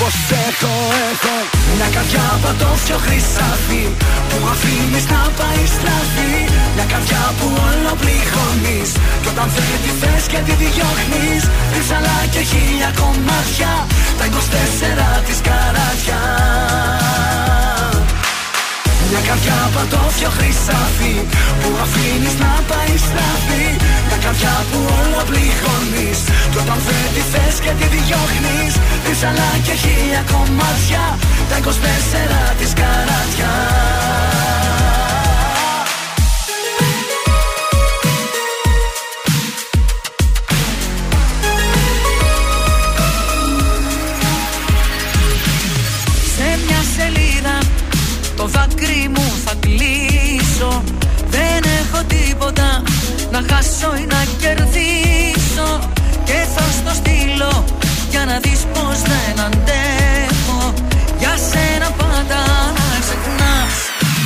πως έχω, έχω Μια καρδιά πατώφιο χρυσάφι Που αφήνεις να πάει στραφή. Μια καρδιά που όλο πληγώνεις Κι όταν δεν τη θες και τη διώχνεις Ρίψαλα και χίλια κομμάτια Τα 24 της καράτια μια καρδιά πατώφιο χρυσάφι Που αφήνεις να πάει στραφή Μια καρδιά που όλο πληγώνεις Κι όταν δεν τη θες και τη διώχνεις. Ρίψαλα και χίλια κομμάτια Τα 24 της καράτια κλείσω Δεν έχω τίποτα να χάσω ή να κερδίσω. Και θα στο στείλω για να δεις πως δεν αντέχω Για σένα πάντα να ξεχνάς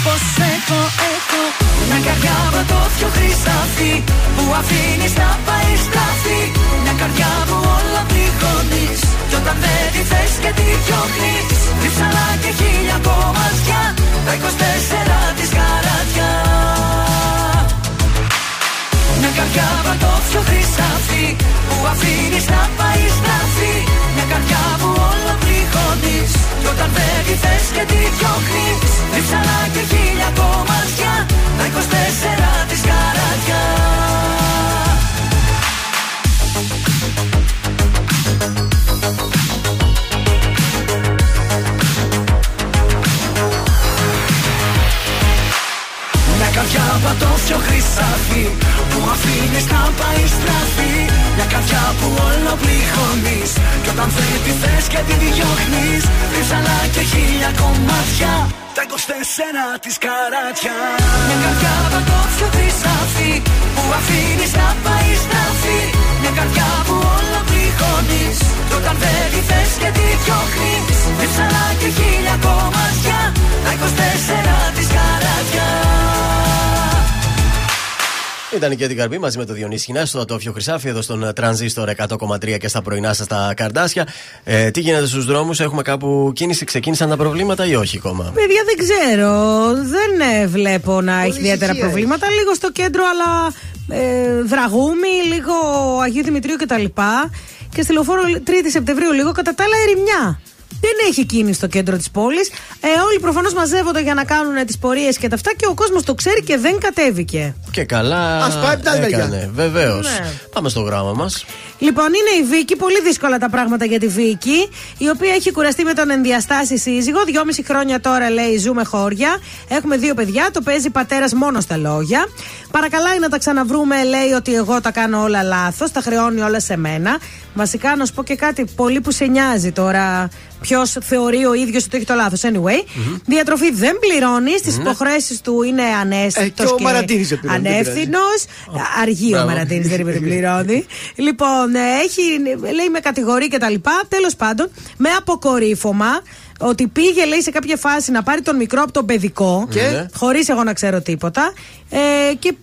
πως έχω, έχω Μια καρδιά πατώφιο χρυσάφι που αφήνεις να πάει στραφή Μια καρδιά που όλα πληγώνεις κι όταν δεν τη θες και τη διώχνεις. Ρίψαλα και χίλια κομμάτια Τα 24 της καράτια Μια καρδιά πατώφιο χρυσάφι Που αφήνεις να πάεις στραφή Μια καρδιά που όλα πληγώνεις Κι όταν δεν τη θες και τη διώχνεις. Ρίψαλα και χίλια κομμάτια Τα 24 της καράτια καρδιά πατώφιο χρυσάφι Που αφήνεις να πάει στραφή. Μια καρδιά που όλο πληγώνεις Κι όταν δεν τη θες και τη διώχνεις Ρίψαλα και χίλια κομμάτια. Τα 24 της καράτια. Μια καρδιά πατώφιο χρυσάφι Που αφήνεις να πάει στραφή. Μια καρδιά που όλο πληγώνεις Κι όταν δεν τη θες και τη διώχνεις Ρίψαλα και χίλια κομμάτια. Τα 24 της καράτια Ήταν και την Καρμπή μαζί με το Διονύση Χινά στο Ατόφιο Χρυσάφι εδώ στον Τρανζίστορ 100,3 και στα πρωινά σας τα καρδάσια. Ε, τι γίνεται στους δρόμους, έχουμε κάπου κίνηση, ξεκίνησαν τα προβλήματα ή όχι ακόμα; Παιδιά δεν ξέρω. Δεν ε, βλέπω να έχει ιδιαίτερα ησυχία προβλήματα. Λίγο στο κέντρο, αλλά ε, Δραγούμη, λίγο Αγίου Δημητρίου κτλ. Και στη λεωφόρο 3η Σεπτεμβρίου λίγο κατά τα άλλα ερημιά. Δεν έχει κίνηση στο κέντρο της πόλης. Ε, όλοι προφανώς μαζεύονται για να κάνουν τις πορείες και τα αυτά και ο κόσμος το ξέρει και δεν κατέβηκε. Και καλά. Ας πάει από την άλλη μεριά. έκανε. Βεβαίως. Ναι. Πάμε στο γράμμα μας. Λοιπόν, είναι η Βίκη, πολύ δύσκολα τα πράγματα για τη Βίκη, η οποία έχει κουραστεί με τον ενδιαστάσει σύζυγο. Δυόμιση χρόνια τώρα λέει: Ζούμε χώρια. Έχουμε δύο παιδιά, το παίζει πατέρας μόνο στα λόγια. Παρακαλάει να τα ξαναβρούμε, λέει ότι εγώ τα κάνω όλα λάθος, τα χρεώνει όλα σε μένα. Βασικά, να σου πω και κάτι πολύ που σε νοιάζει τώρα. Ποιος θεωρεί ο ίδιος ότι έχει το λάθος. Anyway, διατροφή δεν πληρώνει, στις υποχρέσεις του είναι ανέστητο. Ε, και ο Μαραντίνης δεν πληρώνει, δεν Ανεύθυνος. Αργεί ο Μπράβο. Μαραντίνης, δεν είπε ότι πληρώνει. λοιπόν, ε, έχει, λέει με κατηγορεί και τα λοιπά. Τέλος πάντων, με αποκορύφωμα ότι πήγε, λέει, σε κάποια φάση να πάρει τον μικρό από τον παιδικό. Και; Ναι. Χωρίς εγώ να ξέρω τίποτα. Ε, και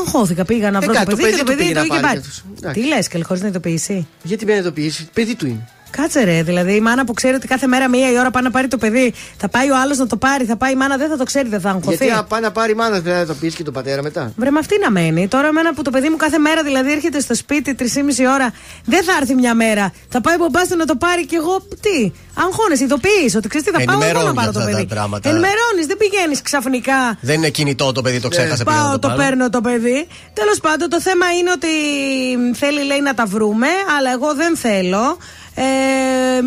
αγχώθηκα. Πήγα να βρω Ε, το κάτι, παιδί το και το παιδί παιδί του το πήγε είχε να πάρει. πάρει κι αυτός. Εντάξει. Τι λες, και χωρίς να ειδοποιήσει; Γιατί με ειδοποιήσει, παιδί του είναι. Κάτσε ρε, δηλαδή η μάνα που ξέρει ότι κάθε μέρα μία η ώρα πάει να πάρει το παιδί, θα πάει ο άλλος να το πάρει, θα πάει η μάνα δεν θα το ξέρει, δεν θα αγχωθεί. Γιατί αν πάει να πάρει μάνα, δηλαδή να το πεις και τον πατέρα μετά. Βρε με αυτή να μένει. Τώρα εμένα που το παιδί μου κάθε μέρα δηλαδή έρχεται στο σπίτι 3,5 ώρα, δεν θα έρθει μια μέρα. Θα πάει ο μπαμπάς του να το πάρει και εγώ τι. Αγχώνεσαι, ειδοποιείς ότι ξέρεις τι θα πάω εγώ να Ενημερώνει πάρω το αυτά τα παιδί. πράγματα. Ενημερώνεις, δεν πηγαίνεις ξαφνικά. Δεν είναι κινητό το παιδί, το ξέχασε πήγα να Πάω, το πάρω. παίρνω το παιδί. Τέλος πάντων, το θέμα είναι ότι θέλει, λέει, να τα βρούμε, αλλά εγώ δεν θέλω. Ε,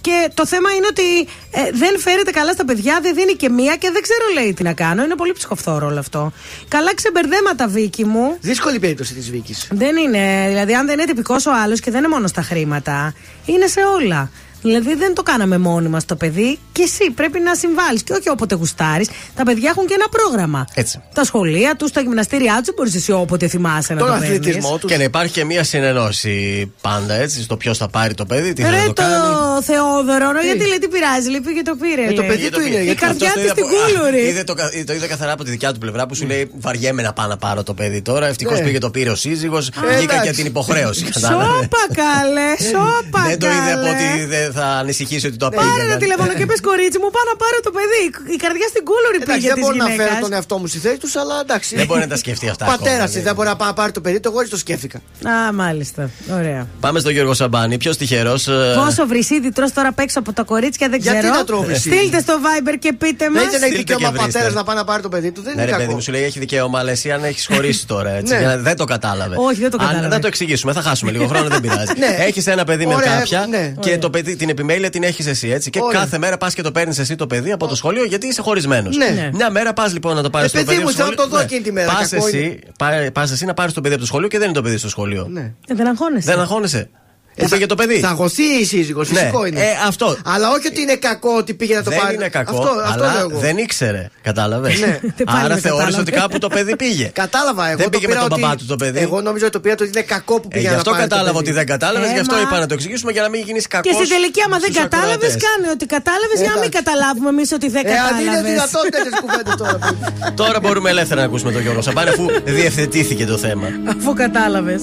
και το θέμα είναι ότι ε, δεν φέρεται καλά στα παιδιά, δεν δίνει και μία και δεν ξέρω, λέει, τι να κάνω. Είναι πολύ ψυχοφθόρο όλο αυτό. Καλά ξεμπερδέματα, Βίκη μου. Δύσκολη περίπτωση της Βίκης. Δεν είναι. Δηλαδή, αν δεν είναι τυπικός ο άλλος και δεν είναι μόνο στα χρήματα, είναι σε όλα. Δηλαδή δεν το κάναμε μόνοι μας το παιδί και εσύ πρέπει να συμβάλλεις. Και όχι όποτε γουστάρεις. Τα παιδιά έχουν και ένα πρόγραμμα. Έτσι. Τα σχολεία τους, τα γυμναστήριά τους, μπορείς εσύ όποτε θυμάσαι να Τον το αθλητισμό παίρνεις. τους. Και να υπάρχει και μια συνενώση πάντα έτσι στο ποιος θα πάρει το παιδί, τι θα Ρε το το κάνει. Θεόδωρο, ρε, γιατί λέει τι πειράζει, λέει πήγε το πήρε. Ε, το λέει. παιδί του είναι, Η γιατί καρδιά Αυτός τη το στην είδα από- κούλουρη. Είδε το, κα- το είδε καθαρά από τη δικιά του πλευρά που σου λέει βαριέμαι να πάω να πάρω το παιδί τώρα. Ευτυχώς Ναι. πήγε το πήρε ο σύζυγος. Ε, Βγήκα εντάξει. για την υποχρέωση. κατάλαβες. Σώπα καλέ, σώπα Δεν το είδε από καλέ. ότι δεν θα ανησυχήσει ότι το Πάρε ένα απήγαγαν. τηλέφωνο και πες κορίτσι μου, πάω να πάρω το παιδί. Η καρδιά στην κούλουρη Εντάξει, πήγε δεν της μπορώ να φέρω γυναίκας. τον εαυτό μου στη θέση τους, αλλά εντάξει. Δεν μπορεί να τα σκεφτεί αυτά. ακόμα, Πατέρας δηλαδή. δεν μπορεί να πάει να πάρει το παιδί του, εγώ έτσι το σκέφτηκα. Α, μάλιστα. Ωραία. Πάμε στον Γιώργο Σαμπάνη. Ποιος τυχερός. Πόσο βρυσίδι τρως τώρα απ' έξω από τα κορίτσια δεν Γιατί ξέρω. να τρώω βρυσίδι; Στείλτε στο Viber και πείτε μας. Δεν έχει και δικαίωμα βρίστε. πατέρας να πάει να πάρει το παιδί του, δεν Ναι, είναι ρε παιδί κακό. μου, σου λέει έχει δικαίωμα, αλλά εσύ αν έχεις χωρίσει τώρα. Έτσι, Ναι. για να- Δεν το κατάλαβες. Όχι, δεν το Αν κατάλαβε. δεν το εξηγήσουμε, θα χάσουμε λίγο χρόνο, δεν πειράζει. Ναι. Έχεις ένα παιδί με Ωραία, κάποια ναι. και το παιδί, την επιμέλεια την έχεις εσύ έτσι. Και Ωραία. κάθε μέρα πας και το παίρνεις εσύ το παιδί από το σχολείο γιατί είσαι χωρισμένος. Ναι. Μια μέρα πας λοιπόν να το πάρεις Ε, στο παιδί παιδί μου, στο θέλω σχολείο. να το δω εκείνη τη μέρα, Πας κακό εσύ, πά- πας εσύ να πάρεις το παιδί από το σχολείο και δεν είναι το παιδί στο σχολείο. Ναι. Ε, Δεν αγχώνεσαι. Δεν αγχώνεσαι. Πού Ε, θα- πήγε το παιδί. Θα αγωθεί η σύζυγος, Ναι. φυσικό είναι. Ε, αυτό. Αλλά όχι ότι είναι κακό ότι πήγε να το δεν πάρει. είναι κακό, Αυτό, αυτό αλλά λέω εγώ. δεν ήξερε. Κατάλαβες; Ναι. Πάλι Άρα δεν θεώρησε κατάλαβε. ότι κάπου το παιδί πήγε. Κατάλαβα εγώ. Δεν το πήγε πήρα με τον ότι- παπά του το παιδί. Εγώ νομίζω ότι το πήρα το ότι είναι κακό που Ε, πήγε γι' να αυτό πάρει το κατάλαβα παιδί. ότι δεν κατάλαβες, γι' αυτό Έμα. είπα να το εξηγήσουμε για να μην γίνεις κακό. Και στην τελική, άμα δεν κατάλαβες, κάνε ότι κατάλαβες για να μην Εντάξει. καταλάβουμε εμείς ότι δεν Ε, αν είναι κατάλαβες. δυνατόν τέτοιε κουβέντες τώρα. παιδί. Τώρα μπορούμε ελεύθερα να ακούσουμε τον Γιώργο Σαμπάνη αφού διευθετήθηκε το θέμα. Αφού κατάλαβες.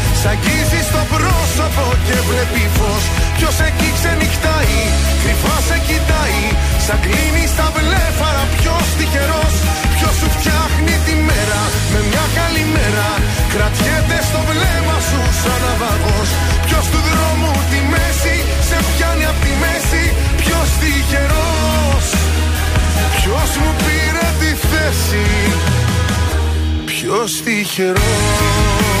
Σ' αγγίζει στο πρόσωπο και βλέπει φως. Ποιος εκεί ξενυχτάει, κρυφά σε κοιτάει. Σαν κλείνει στα βλέφαρα ποιος τυχερός. Ποιος σου φτιάχνει τη μέρα με μια καλή μέρα. Κρατιέται στο βλέμμα σου σαν ναυαγός. Ποιος του δρόμου τη μέση σε πιάνει απ' τη μέση. Ποιος τυχερός. Ποιος μου πήρε τη θέση. Ποιος τυχερός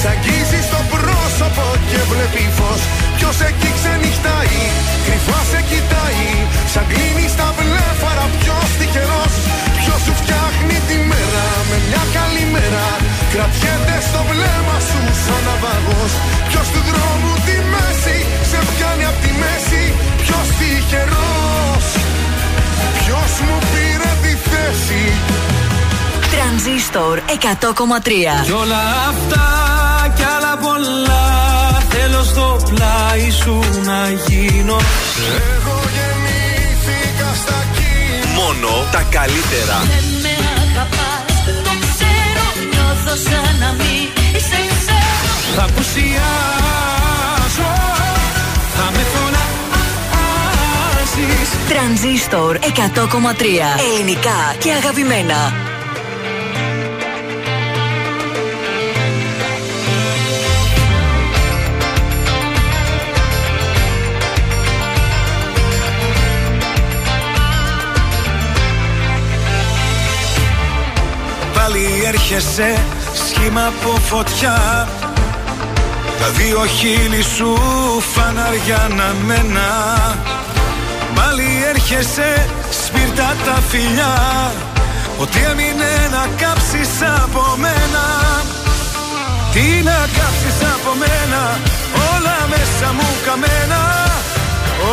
Σ' αγγίζει στο πρόσωπο και βλέπει φως. Ποιος εκεί ξενυχτάει, κρυφάς σε κοιτάει. Σαν κλείνει στα βλέφαρα ποιος τυχερός. Ποιος σου φτιάχνει τη μέρα με μια καλή μέρα. Κρατιέται στο βλέμμα σου σαν ναυαγός. Ποιος του δρόμου τη μέση σε πιάνει απ' τη μέση. Ποιος τυχερός. Ποιος μου πήρε τη θέση Τρανζίστορ 100,3 Κι όλα αυτά κι άλλα πολλά. Θέλω στο πλάι σου να γίνω. Εγώ γεννήθηκα στα κύματα Μόνο τα καλύτερα. Δεν με αγαπάς, το ξέρω, νιώθω σαν να μην σε ξέρω. Θα απουσιάσω. Θα με φωνάζεις Τρανζίστορ 100,3. Ελληνικά και αγαπημένα. Έρχεσαι σχήμα από φωτιά. Τα δύο χείλη σου φαναριά μένα. Πάλι έρχεσαι σπίρτα τα φιλιά. Ότι έμεινε να κάψεις από μένα. Τι να κάψεις από μένα Όλα μέσα μου καμένα.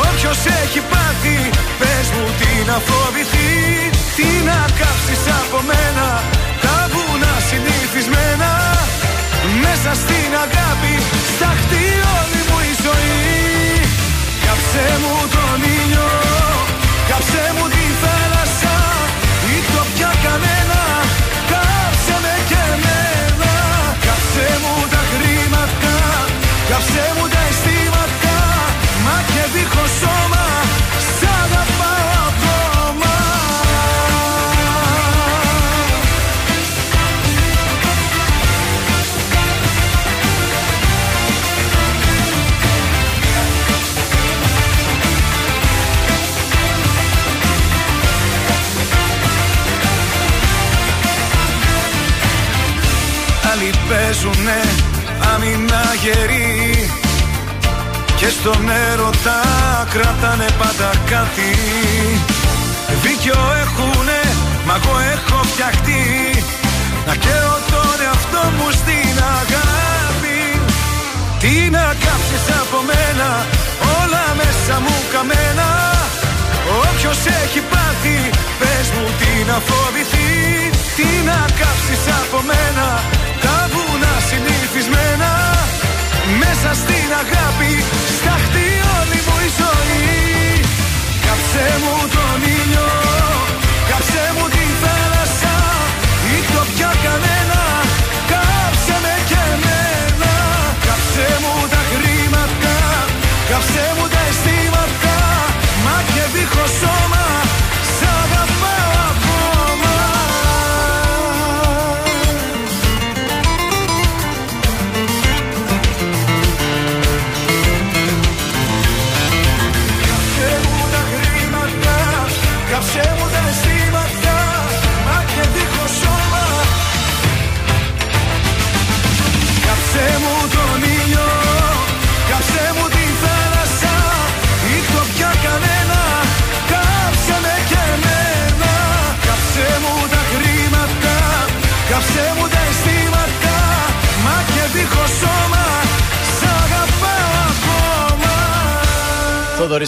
Όποιος έχει πάθει Πες μου τι να φοβηθεί. Τι να κάψεις από μένα Τα βουνά συνηθισμένα Μέσα στην αγάπη Σταχτεί όλη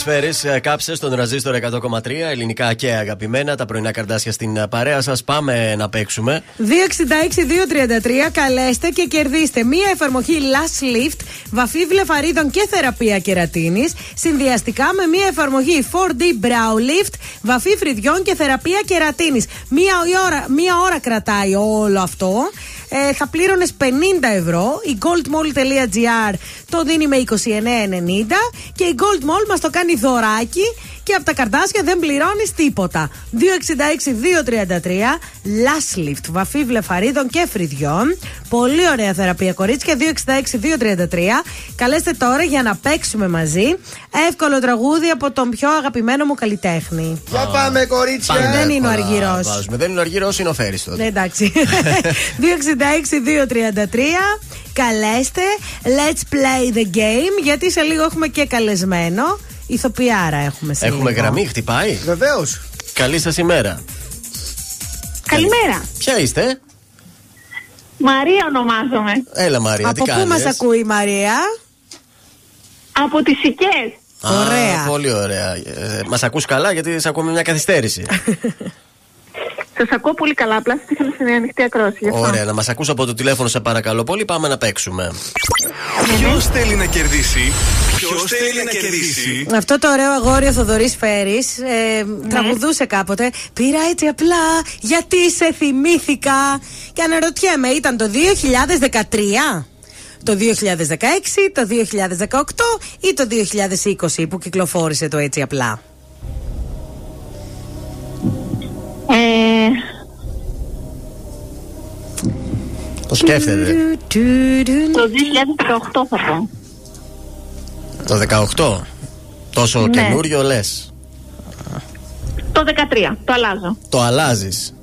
Θοδωρή Φέρης, κάψε στον ραζίστορ 100,3 ελληνικά και αγαπημένα. Τα πρωινά καρδάσια στην ε, παρέα σας. Πάμε να παίξουμε. 266-233 καλέστε και κερδίστε μία εφαρμογή Last Lift, βαφή βλεφαρίδων και θεραπεία κερατίνης, συνδυαστικά με μία εφαρμογή 4D Brow Lift, βαφή φρυδιών και θεραπεία κερατίνης. Μία ώρα, μία ώρα κρατάει όλο αυτό. Ε, θα πλήρωνες 50 ευρώ. Η goldmall.gr το δίνει με 29,90 και η Gold Mall μας το κάνει δωράκι και από τα καρτάσια δεν πληρώνεις τίποτα. 266-233 Last Lift, βαφή βλεφαρίδων και φρυδιών. Πολύ ωραία θεραπεία, κορίτσια. 266-233. Καλέστε τώρα για να παίξουμε μαζί. Εύκολο τραγούδι από τον πιο αγαπημένο μου καλλιτέχνη. Για πάμε, κορίτσια. Πάμε. Δεν είναι ο Εύκολα Αργυρός. βάζουμε. Δεν είναι ο Αργυρός, είναι ο Φέρης τότε. Ναι, εντάξει. 266-233. Καλέστε. Let's play the game. Γιατί σε λίγο έχουμε και καλεσμένο. Ηθοποιάρα έχουμε σε Έχουμε λίγο. γραμμή, χτυπάει; Βεβαίως. Καλή σας ημέρα. Καλημέρα. Ποια είστε, Μαρία ονομάζομαι. Έλα Μαρία, Από τι πού κάνεις; μας ακούει η Μαρία; Από τις Σικές. Α, Ωραία. Πολύ ωραία. Ε, Μας ακούς καλά γιατί σε ακούμε μια καθυστέρηση. Σας ακούω πολύ καλά, απλά σας ήθελα σε μια ανοιχτή ακρόαση. γι' αυτό. Ωραία, να μας ακούς από το τηλέφωνο, σε παρακαλώ πολύ. Πάμε να παίξουμε. Ποιος θέλει να κερδίσει, Ποιος θέλει να κερδίσει; Αυτό το ωραίο αγόρι ο Θοδωρής Φέρης ε, τραγουδούσε κάποτε. Πήρα έτσι απλά γιατί σε θυμήθηκα. Και αναρωτιέμαι, ήταν το 2013. Το 2016, το 2018 ή το 2020 που κυκλοφόρησε το έτσι απλά. Το σκέφτεται. Το 2018 θα πω. Το 18. Τόσο ναι. καινούριο λες. Το 13. Το αλλάζω. Το αλλάζεις.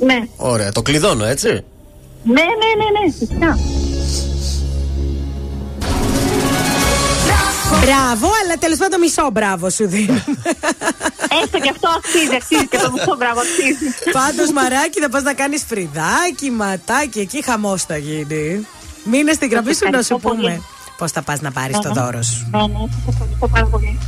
Ναι. Ωραία. Το κλειδώνω, έτσι. Ναι, ναι, ναι, ναι. Φυσικά. Μπράβο, αλλά τέλος πάντων μισό μπράβο σου δίνω. Έστω και αυτό αξίζει, αξίζει και το μισό μπράβο αξίζει. Πάντως, μαράκι, θα πας να κάνεις φρυδάκι, ματάκι, εκεί χαμός θα γίνει. Μείνε στην γραμμή σου να σου ευχαριστώ πολύ. πούμε πώς θα πας να πάρεις το Ναι, ναι. δώρο σου. Ναι, ναι, σας ευχαριστώ πάρα πολύ.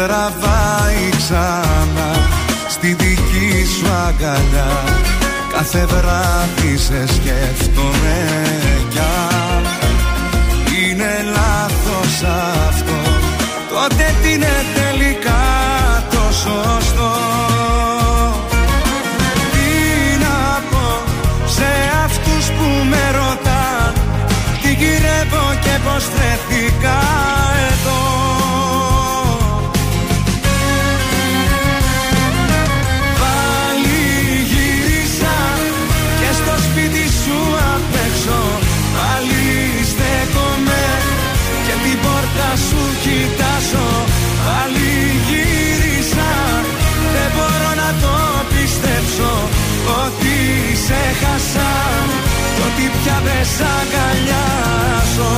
Τραβάει ξανά στη δική σου αγκαλιά. Κάθε βράδυ σε σκέφτομαι κι αν. Είναι λάθος αυτό. Τότε τι είναι τελικά το σωστό. Τι να πω σε αυτούς που με ρωτάν τι γυρεύω και πως βρεθήκα σ' αγκαλιάζω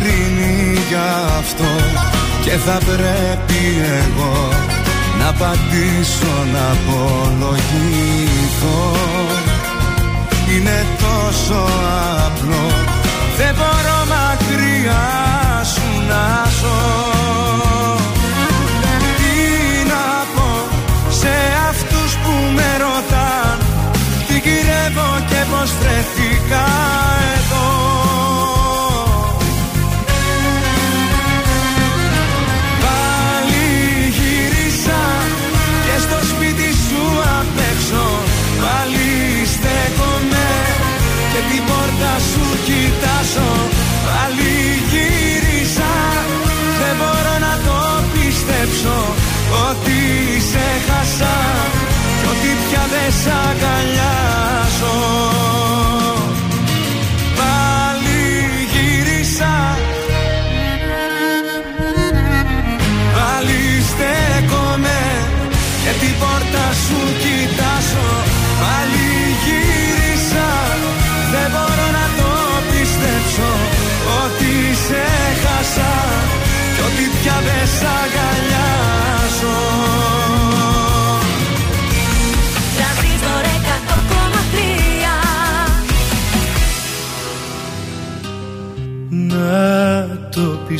κρίνει για αυτό και θα πρέπει εγώ να απαντήσω να απολογηθώ. Είναι τόσο απλό δεν μπορώ μακριά σου να ζω. Τι να πω σε αυτούς που με ρωτάν τι γυρεύω και πως βρεθήκα εδώ σ' αγκαλιάζω Πάλι γύρισα. Πάλι στέκομαι. Και την πόρτα σου κοιτάζω. Πάλι γύρισα. Δεν μπορώ να το πιστέψω Ότι σε χάσα κι ότι πια δεν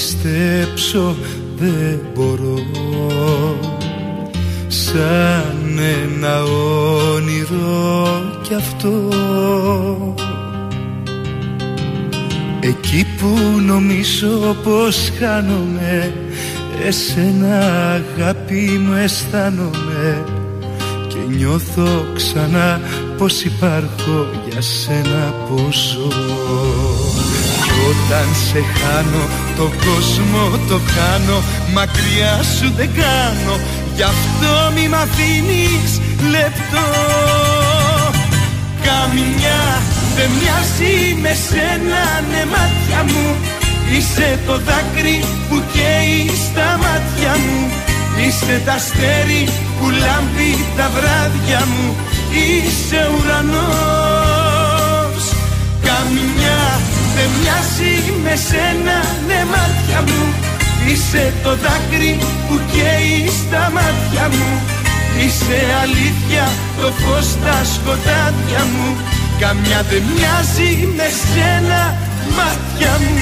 πιστέψω δεν μπορώ. Σαν ένα όνειρο κι αυτό. Εκεί που νομίζω πως χάνομαι Εσένα αγάπη μου αισθάνομαι. Και νιώθω ξανά πως υπάρχω για σένα πως ζω. Κι όταν σε χάνω το κόσμο το χάνω Μακριά σου δεν κάνω. Γι' αυτό μη μ' αφήνεις λεπτό. Καμιά δεν μοιάζει με σένα ναι μάτια μου. Είσαι το δάκρυ που καίει στα μάτια μου. Είσαι τα αστέρι που λάμπει τα βράδια μου. Είσαι ουρανός. Καμιά δεν δεν μοιάζει με σένα ναι μάτια μου. Είσαι το δάκρυ που καίει στα μάτια μου. Είσαι αλήθεια το φως στα σκοτάδια μου. Καμιά δεν μοιάζει με σένα μάτια μου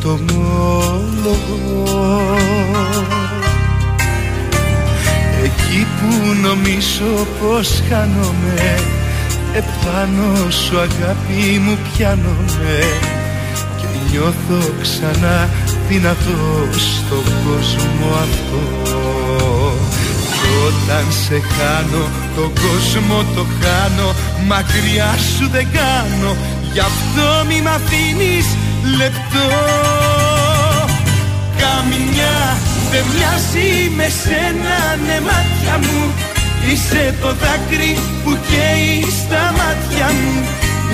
το μόλογο Εκεί που νομίζω πως χάνομαι Επάνω σου αγάπη μου πιάνομαι. Και νιώθω ξανά δυνατός στον κόσμο αυτό. Κι όταν σε χάνω τον κόσμο το χάνω. Μακριά σου δεν κάνω. Γι' αυτό μη μ' αφήνεις λεπτό. Καμιά δεν μοιάζει με σένα ναι μάτια μου. Είσαι το δάκρυ που καίει στα μάτια μου.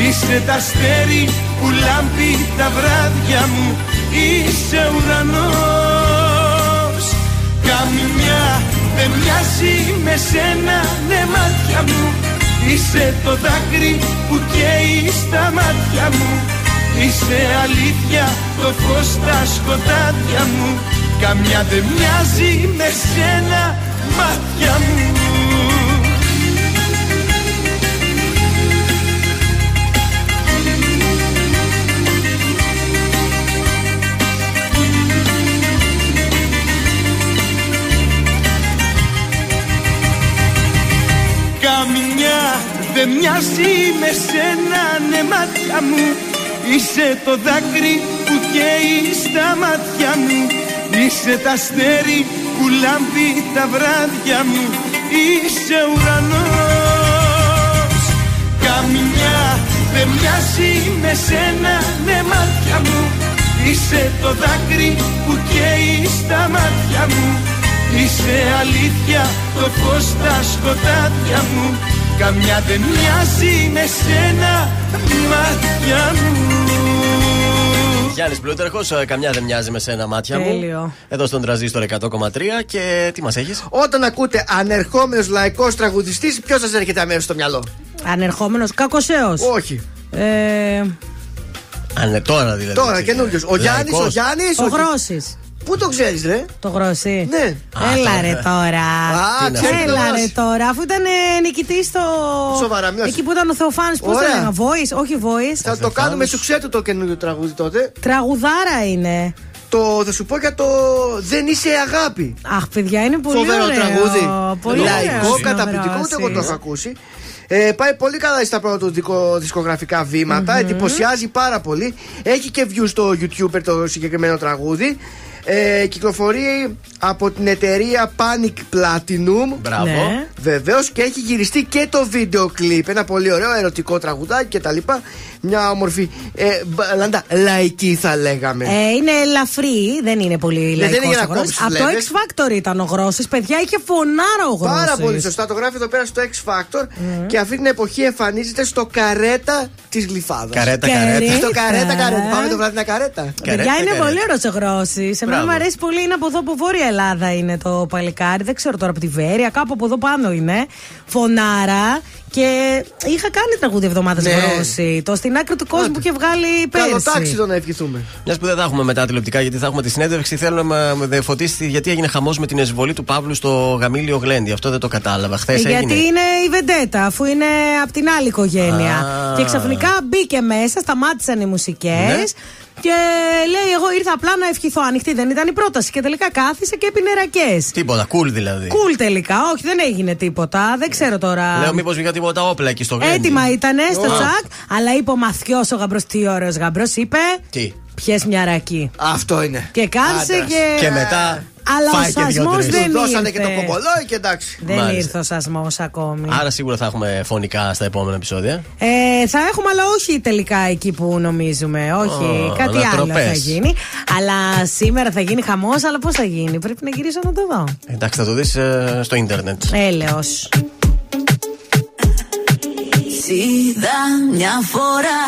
Είσαι τα αστέρι που λάμπει τα βράδια μου. Είσαι ουρανός. Καμιά δεν μοιάζει με σένα ναι μάτια μου. Είσαι το δάκρυ που καίει στα μάτια μου Είσαι αλήθεια το φως στα σκοτάδια μου. Καμιά δεν μοιάζει με σένα μάτια μου. Καμιά δεν μοιάζει με σένα ναι μάτια μου Είσαι το δάκρυ που καίει στα μάτια μου. Είσαι τα αστέρι που λάμπει τα βράδια μου. Είσαι ουρανός. Καμιά δεν μοιάζει με σένα ναι μάτια μου. Είσαι το δάκρυ που καίει στα μάτια μου. Είσαι αλήθεια το φως στα σκοτάδια μου Καμιά δεν μοιάζει με σένα μάτια μου Γιάννης Πλούταρχος, καμιά δεν μοιάζει με σένα μάτια Τέλειο. μου. Εδώ στον τραζίστορ 100,3 και τι μας έχεις; Όταν ακούτε ανερχόμενος λαϊκός τραγουδιστής, ποιος σας έρχεται αμέσως στο μυαλό; Ανερχόμενος κακοσέος. Όχι. Ε, Αν είναι τώρα δηλαδή. Τώρα καινούριο. Ο Γιάννης, ο Γιάννης. ο Γρόσης. Πού το ξέρεις, ρε; Το Γρόση. Ναι. Έλα τώρα. ρε τώρα. Α, ξέρεις το Έλα ρε Γρόση. τώρα. Αφού ήταν νικητής στο. Σοβαρά, μειώσει. Εκεί που ήταν ο Θεοφάνης, πώς το Ωραία. λέγανε. Voice, όχι voice. Θα το κάνουμε σου ξέτου το καινούριο τραγούδι τότε. Τραγουδάρα είναι. Το θα σου πω για το Δεν είσαι αγάπη. Αχ, παιδιά, είναι πολύ Φοβερό ωραίο. τραγούδι. Πολύ Λαϊκό, ωραίο καταπληκτικό, ούτε εγώ το έχω ακούσει. Ε, πάει πολύ καλά στα πρώτα του δικο- δισκογραφικά βήματα, εντυπωσιάζει πάρα πολύ. Έχει και views στο YouTube το συγκεκριμένο τραγούδι. Ε, κυκλοφορεί από την εταιρεία Panic Platinum. Μπράβο. Ναι. Βεβαίως και έχει γυριστεί και το βίντεο κλιπ. Ένα πολύ ωραίο ερωτικό τραγουδάκι κτλ. Μια όμορφη ε, μπαλάντα λαϊκή θα λέγαμε. Ε, είναι ελαφρύ, δεν είναι πολύ Ναι, δεν λαϊκός είναι για να ο Γρόσης. κόψεις Από το φλέβες. X Factor ήταν ο Γρόση. Παιδιά, είχε φωνάρα ο Γρόση. Πάρα πολύ σωστά. Το γράφει εδώ πέρα στο X Factor και αυτή την εποχή εμφανίζεται στο καρέτα της Γλυφάδας. Καρέτα, Καρέτα. καρέτα. Στο καρέτα, καρέτα. Πάμε το βράδυ ένα καρέτα. Παιδιά, Καρέτα, είναι καρέτα. πολύ ωραίος ο Γρόση. Σε μένα Μπράβο. μου αρέσει πολύ. Είναι από εδώ από Βόρεια Ελλάδα είναι το παλικάρι. Δεν ξέρω τώρα από τη Βέρεια. Κάπου από εδώ πάνω είναι. Φωνάρα. Και είχα κάνει τραγούδι εβδομάδα Ναι. Γρόση. Το στην άκρη του κόσμου που είχε βγάλει Καλό πέρσι. τάξιδο να ευχηθούμε. Μιας που δεν θα έχουμε μετά τηλεοπτικά γιατί θα έχουμε τη συνέντευξη, θέλω να με διαφωτίσει γιατί έγινε χαμός με την εισβολή του Παύλου στο γαμήλιο Γλέντι. Αυτό δεν το κατάλαβα. Χθες Ε, έγινε. Γιατί είναι η Βεντέτα, αφού είναι από την άλλη οικογένεια. Α. Και ξαφνικά μπήκε μέσα, σταμάτησαν οι μουσικές. Ναι. Και λέει: Εγώ ήρθα απλά να ευχηθώ. Ανοιχτή δεν ήταν η πρόταση. Και τελικά κάθισε και έπινε ρακές. Τίποτα, cool δηλαδή. Κουλ τελικά. Όχι, δεν έγινε τίποτα. Δεν ξέρω τώρα. Λέω μήπως βγήκαν τίποτα όπλα εκεί στο Γλέντι. Έτοιμα ήταν στο Α. τσακ, αλλά είπε ο Μαθιός ο γαμπρός, τι ωραίος γαμπρός, είπε. Τι; πιες μια ρακή. Αυτό είναι. Και κάτσε Άντρας. και. Και μετά; Αλλά ο φάει και δυο σασμός τρεις. δεν Του δώσανε ήρθε. και το κομπολόι και εντάξει. Δεν Μάλιστα. ήρθε ο σασμός ακόμη. Άρα σίγουρα θα έχουμε φωνικά στα επόμενα επεισόδια. Ε, θα έχουμε, αλλά όχι τελικά εκεί που νομίζουμε. Όχι, Ω, κάτι άλλο ανατροπές. θα γίνει. Αλλά σήμερα θα γίνει χαμός, αλλά πώς θα γίνει; Πρέπει να γυρίσω να το δω. Εντάξει, θα το δεις στο ίντερνετ. Έλεος. Είδα μια φορά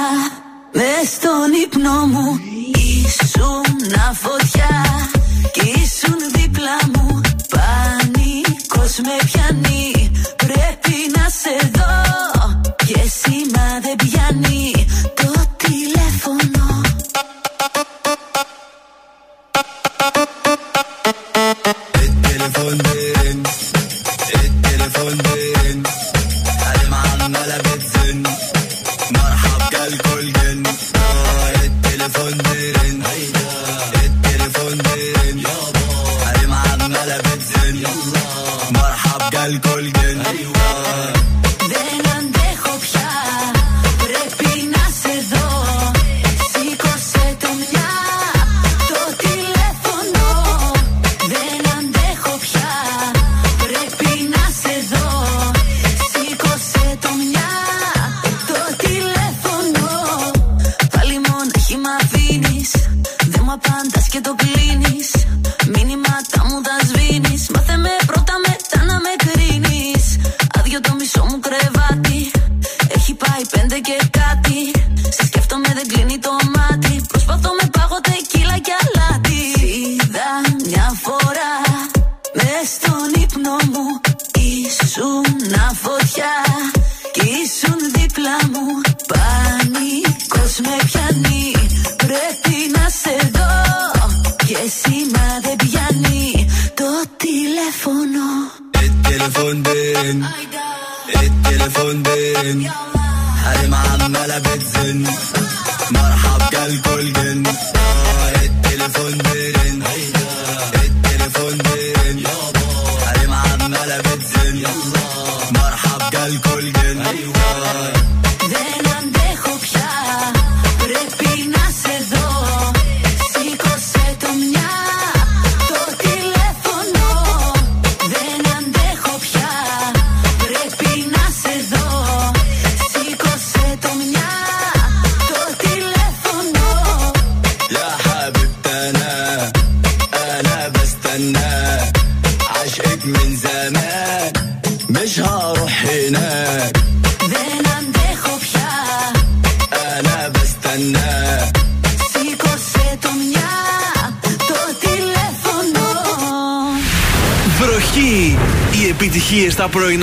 μες στον ύπνο μου Ήσουν φωτιά κι ήσουν δίπλα μου Πανικός με πιάνει. Πρέπει να σε δω Και σήμα δεν πιάνει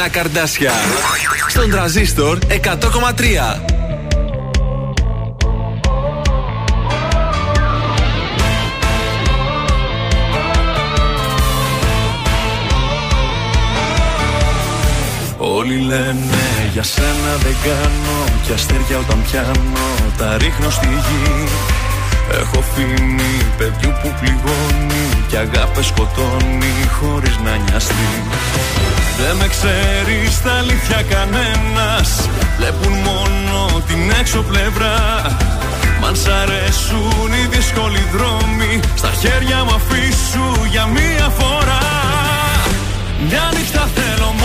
στα πρωινά καρδάσια. Στον τραζίστορ 100,3. Όλοι λένε για σένα δεν κάνω Κι αστέρια όταν πιάνω τα ρίχνω στη γη Έχω φήμη παιδιού που πληγώνει Κι αγάπες σκοτώνει χωρίς να νοιαστεί. Δεν με ξέρεις στα αλήθεια κανένας. Βλέπουν μόνο την έξω πλευρά. Μ' αν σ' αρέσουν οι δύσκολοι δρόμοι Στα χέρια μου αφήσου για μία φορά. Μια νύχτα θέλω μόνο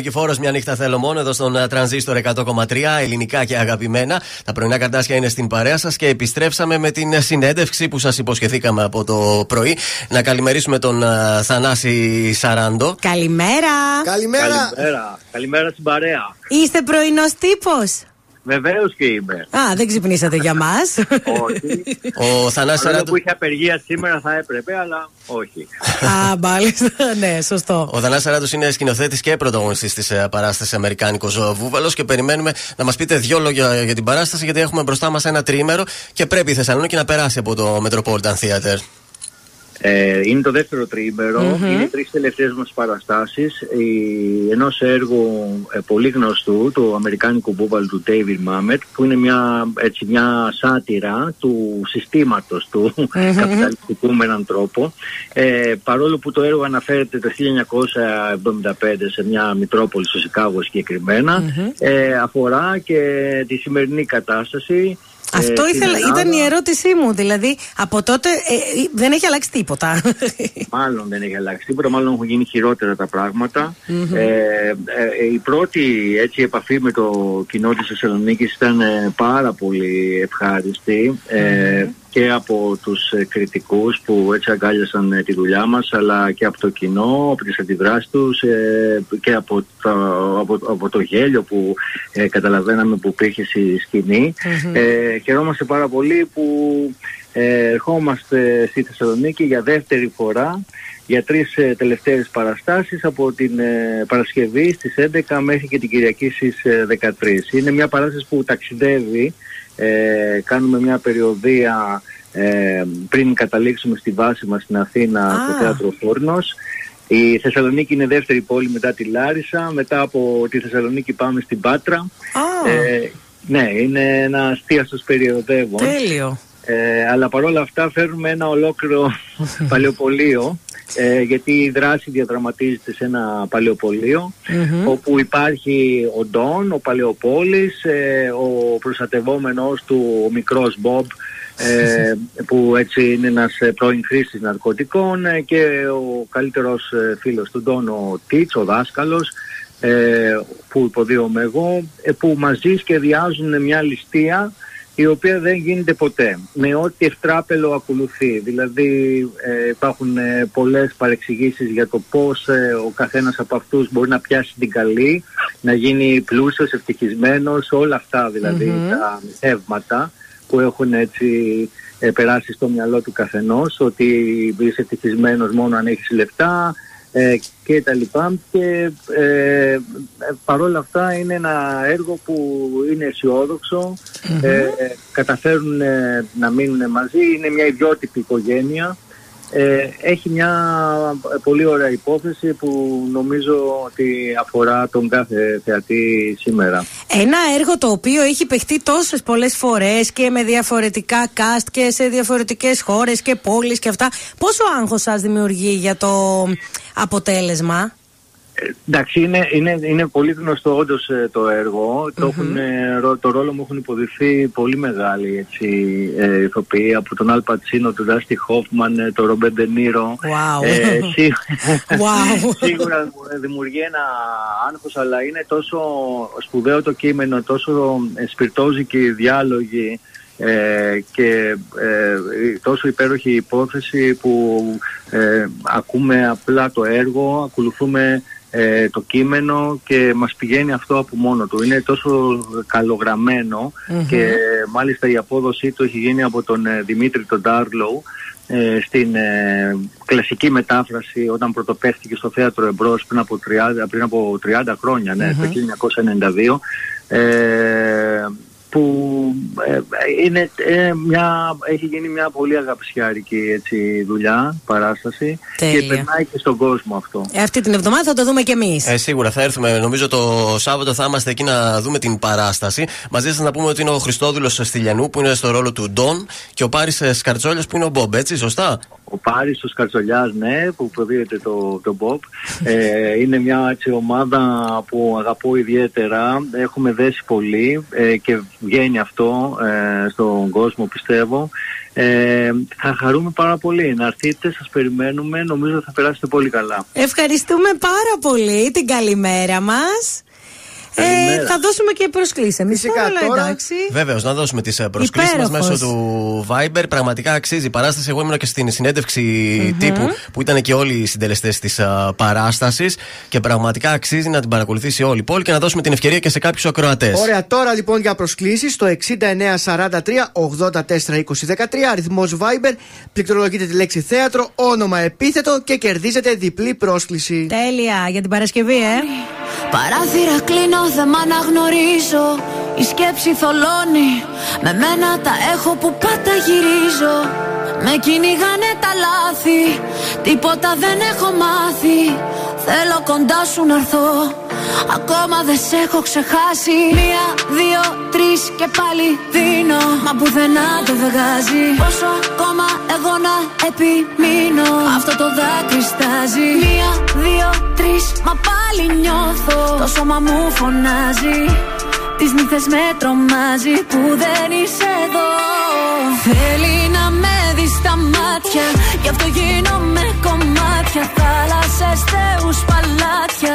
Νικηφόρο, μια νύχτα θέλω μόνο εδώ στον ε, τρανζίστορ 100,3, ελληνικά και αγαπημένα. Τα πρωινά καρτάσια είναι στην παρέα σας και επιστρέψαμε με την ε, συνέντευξη που σας υποσχεθήκαμε από το πρωί. Να καλημερίσουμε τον uh, Θανάση Σαράντο. Καλημέρα. Καλημέρα. Καλημέρα. Καλημέρα στην παρέα. Είστε πρωινός τύπος; Βεβαίως και είμαι. Α, δεν ξυπνήσατε για μας. όχι. Ο Θανάσης Παρόλο Σαράντο. που είχε απεργία σήμερα θα έπρεπε, αλλά όχι. Α, μάλιστα. ναι, σωστό. Ο Θανάσης Σαράντος είναι σκηνοθέτης και πρωταγωνιστής της παράστασης Αμερικάνικος Βούβαλος και περιμένουμε να μας πείτε δύο λόγια για την παράσταση γιατί έχουμε μπροστά μας ένα τρίμερο και πρέπει η Θεσσαλονίκη να περάσει από το Metropolitan Theater. Ε, είναι το δεύτερο τριήμερο. Μμμ. Είναι οι τρεις τελευταίες μας παραστάσεις ενός έργου ε, πολύ γνωστού, του Αμερικάνικου μπούβαλ του David Mamet, που είναι μια, έτσι, μια σάτυρα του συστήματος του Μμμ. καπιταλιστικού με έναν τρόπο. Ε, παρόλο που το έργο αναφέρεται το 1975 σε μια μητρόπολη στο Σικάγο συγκεκριμένα, ε, αφορά και τη σημερινή κατάσταση. Αυτό ε, στην ήθελα, Ελλάδα. ήταν η ερώτησή μου. Δηλαδή, από τότε ε, δεν έχει αλλάξει τίποτα. Μάλλον δεν έχει αλλάξει τίποτα, μάλλον έχουν γίνει χειρότερα τα πράγματα. Μμμ. Ε, ε, η πρώτη έτσι, επαφή με το κοινό της Θεσσαλονίκης ήταν ε, πάρα πολύ ευχάριστη ε, και από τους ε, κριτικούς που έτσι αγκάλιασαν ε, τη δουλειά μας αλλά και από το κοινό, από τις αντιδράσεις τους ε, και από, το, από, από το γέλιο που ε, καταλαβαίναμε που υπήρχε στη σκηνή. Μμμ. Ε, χαιρόμαστε πάρα πολύ που ε, ερχόμαστε στη Θεσσαλονίκη για δεύτερη φορά για τρεις ε, τελευταίες παραστάσεις από την ε, Παρασκευή στις 11 μέχρι και την Κυριακή στις ε, 13. Είναι μια παράσταση που ταξιδεύει, ε, κάνουμε μια περιοδία ε, πριν καταλήξουμε στη βάση μας στην Αθήνα στο Θέατρο Φούρνος. Η Θεσσαλονίκη είναι δεύτερη πόλη μετά τη Λάρισα, μετά από τη Θεσσαλονίκη πάμε στην Πάτρα. Ε, ναι, είναι ένα αστίαστος περιοδεύων. Τέλειο. Ε, αλλά παρόλα αυτά φέρνουμε ένα ολόκληρο παλαιοπολείο ε, γιατί η δράση διαδραματίζεται σε ένα παλαιοπολείο όπου υπάρχει ο Ντόν, ο Παλαιοπόλης, ε, ο προστατευόμενος του, ο μικρός Μπομπ ε, που έτσι είναι ένας ε, πρώην χρήστης ναρκωτικών ε, και ο καλύτερος ε, φίλος του Ντόν, ο Τίτς, ο δάσκαλος ε, που υποδίωμαι εγώ, ε, που μαζί σχεδιάζουν μια ληστεία η οποία δεν γίνεται ποτέ, με ό,τι ευτράπελο ακολουθεί. Δηλαδή ε, υπάρχουν ε, πολλές παρεξηγήσεις για το πώς ε, ο καθένας από αυτούς μπορεί να πιάσει την καλή, να γίνει πλούσιος, ευτυχισμένος, όλα αυτά δηλαδή Μμμ. τα θεύματα που έχουν έτσι ε, περάσει στο μυαλό του καθενός, ότι είσαι ευτυχισμένος μόνο αν έχεις λεφτά, ε, και τα λοιπά. Και ε, ε, παρόλα αυτά είναι ένα έργο που είναι αισιόδοξο. Ε, καταφέρουν ε, να μείνουν μαζί. Είναι μια ιδιότυπη οικογένεια ε, έχει μια πολύ ωραία υπόθεση που νομίζω ότι αφορά τον κάθε θεατή σήμερα. Ένα έργο το οποίο έχει παιχτεί τόσες πολλές φορές και με διαφορετικά cast και σε διαφορετικές χώρες και πόλεις και αυτά. Πόσο άγχος σας δημιουργεί για το αποτέλεσμα; Εντάξει, είναι, είναι, είναι πολύ γνωστό όντως το έργο. Το, έχουν, ε, ρο- το ρόλο μου έχουν υποδηθεί πολύ μεγάλοι έτσι, ε, ηθοποιοί από τον Αλ Πατσίνο, τον Δάστι Χόφμαν, ε, τον Ρομπεν Ντενίρο. Wow. Ε, σί- Wow. Σίγουρα μου δημιουργεί ένα άγχος, αλλά είναι τόσο σπουδαίο το κείμενο, τόσο ε, σπιρτόζικοι οι διάλογοι ε, και ε, τόσο υπέροχη υπόθεση που ε, ακούμε απλά το έργο, ακολουθούμε ε, το κείμενο και μας πηγαίνει αυτό από μόνο του. Είναι τόσο καλογραμμένο Μμμ. και μάλιστα η απόδοσή του έχει γίνει από τον ε, Δημήτρη τον Ντάρλοου ε, στην ε, κλασική μετάφραση όταν πρωτοπαίχτηκε στο θέατρο Εμπρός πριν από 30, πριν από 30 χρόνια, ναι, το 1992 ε, που ε, είναι ε, μια, έχει γίνει μια πολύ αγαπησιάρικη έτσι, δουλειά, παράσταση Τέλεια. και περνάει και στον κόσμο αυτό. Ε, αυτή την εβδομάδα θα το δούμε κι εμείς. Ε, σίγουρα θα έρθουμε. Νομίζω το Σάββατο θα είμαστε εκεί να δούμε την παράσταση. Μαζί σας να πούμε ότι είναι ο Χριστόδουλος Στυλιανού που είναι στο ρόλο του Ντόν και ο Πάρης Σκαρτσόλια που είναι ο Μπομπ, έτσι, σωστά; Ο Πάρης του Σκαρτσολιάς, ναι, που προδίδεται το, το Bob. Ε, είναι μια έτσι, ομάδα που αγαπώ ιδιαίτερα. Έχουμε δέσει πολύ ε, και βγαίνει αυτό ε, στον κόσμο, πιστεύω. Ε, θα χαρούμε πάρα πολύ. Να έρθετε, σας περιμένουμε. Νομίζω θα περάσετε πολύ καλά. Ευχαριστούμε πάρα πολύ την καλημέρα μας. Ε, Καλημέρα. θα δώσουμε και προσκλήσεις. Εμείς Φυσικά, αλλά τώρα- εντάξει. Βεβαίως, να δώσουμε τις προσκλήσεις μας Υπέροχος. μέσω του Viber. Πραγματικά αξίζει η παράσταση. Εγώ ήμουν και στην συνέντευξη τύπου που ήταν και όλοι οι συντελεστές της παράστασης. Και πραγματικά αξίζει να την παρακολουθήσει όλη η πόλη και να δώσουμε την ευκαιρία και σε κάποιους ακροατές. Ωραία, τώρα λοιπόν για προσκλήσεις στο 6943 84 20 13 αριθμός Viber. Πληκτρολογείτε τη λέξη θέατρο, όνομα επίθετο και κερδίζετε διπλή πρόσκληση. Τέλεια για την Παρασκευή, ε. Παράθυρα κλείνω, δεν μ' αναγνωρίζω. Η σκέψη θολώνει. Με μένα τα έχω που πάντα γυρίζω. Με κυνηγάνε τα λάθη. Τίποτα δεν έχω μάθει. Θέλω κοντά σου να έρθω. Ακόμα δεν σε έχω ξεχάσει. Μία, δύο, τρεις και πάλι δίνω. Μα πουθενά δεν βγάζει. Πόσο ακόμα εγώ να επιμείνω. Αυτό το δάκρυ στάζει. Μία, δύο, τρεις, μα πάλι νιώθω. Το σώμα μου φωνάζει. Τις νύχτες με τρομάζει που δεν είσαι εδώ Θέλει να με δεις στα μάτια Γι' αυτό γίνομαι κομμάτια Θάλασσες, θεούς, παλάτια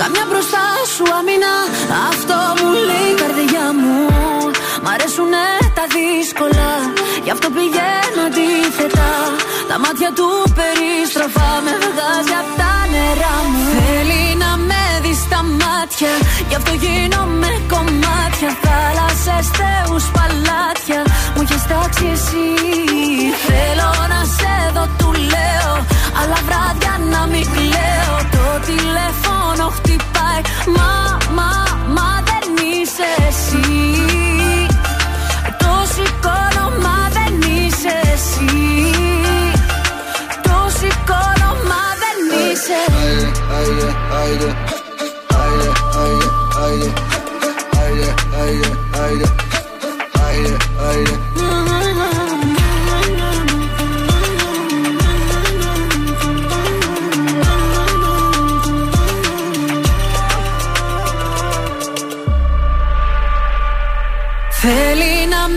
Καμιά μπροστά σου αμήνα Αυτό μου λέει η καρδιά μου. Μ' αρέσουνε τα δύσκολα. Γι' αυτό πηγαίνω αντίθετα. Τα μάτια του περίστροφα Με βγάζει απ' τα νερά μου. Θέλει να με δει στα μάτια. Γι' αυτό γίνομαι κομμάτια. Θάλασσες, θεούς, παλάτια. Μου έχεις τάξει εσύ. Θέλω να σε δω, του λέω. Αλλά βράδια να μην κλαίω. Το τηλέφωνο χτυπάει Μα, μα, μα δεν είσαι εσύ Το σηκώνω, μα δεν είσαι εσύ Το σηκώνω, μα δεν είσαι Θέλει να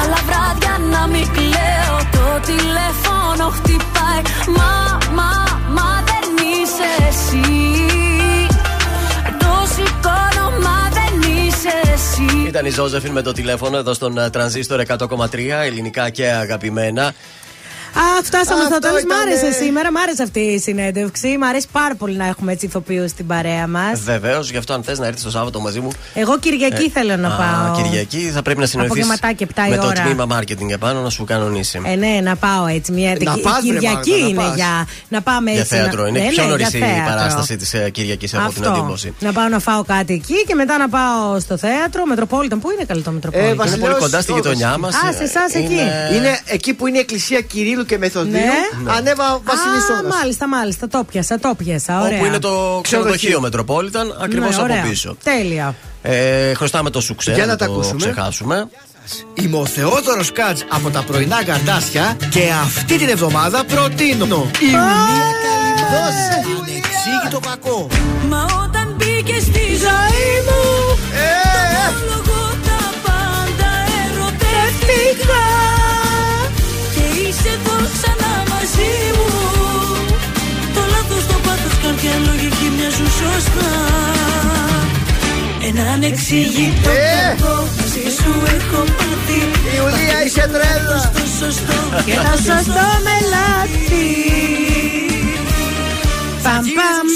Αλλά βράδια να μην κλαίω. Το τηλέφωνο χτυπάει. Μα, μα, μα δεν είσαι εσύ. Το σηκώνω, μα δεν είσαι εσύ. Ήταν η Ζώζεφιν με το τηλέφωνο εδώ στον ε, τρανζίστορ 100,3 ελληνικά και αγαπημένα. Α, φτάσαμε στο Αυτό τέλο. Μ' ήτανε. άρεσε σήμερα, μ' άρεσε αυτή η συνέντευξη. Μ' αρέσει πάρα πολύ να έχουμε έτσι ηθοποιούς στην παρέα μας. Βεβαίως, γι' αυτό αν θες να έρθεις το Σάββατο μαζί μου. Εγώ Κυριακή ε, θέλω να α, πάω. Κυριακή θα πρέπει να συνοηθείς Απογευματάκι, επτά η με το ώρα. τμήμα marketing επάνω να σου κανονίσει. Ε, ναι, να πάω έτσι. Μια... Να Κυ- πας, ρε, Κυριακή Μάρτα, να είναι πας. για να πάμε Για έτσι. θέατρο να... είναι. Ναι, Πιο ναι, νωρίς για η θέατρο. παράσταση της Κυριακής από την Αυτό. αντίμωση. Να πάω να φάω κάτι εκεί και μετά να πάω στο θέατρο. Μετροπόλιταν. Πού είναι καλό το Μετροπόλιταν. Ε, Είναι Βασιλέως, πολύ κοντά στη Στόδος. γειτονιά μας. Α, σε εσάς εκεί. Είναι εκεί που είναι η εκκλησία Κυρίλου και Μεθοδίου. Ναι. Ανέβα Βασίλη Α, Σόδας. μάλιστα, μάλιστα. Το πιάσα, το πιάσα. Ωραία. Όπου είναι το ξενοδοχείο Μετροπόλιταν, ακριβώς Ναι, από ωραία. πίσω. Τέλεια. Ε, χρωστάμε το σουξέ, Για να να τα το ακούσουμε. ξεχάσουμε. Είμαι ο Θεόδωρος Κάτς από τα πρωινά καρτάσια και αυτή την εβδομάδα προτείνω η μία καλυμδόση ανεξήγητο κακό. Μα όταν μπήκες στη μοιάζουν σωστά Ένα ανεξήγητο Ε! κακό. Μαζί σου έχω πάθει. Ιουλία είσαι τρέλα. Στο σωστό Και το σωστό μελάτι. Παμ παμ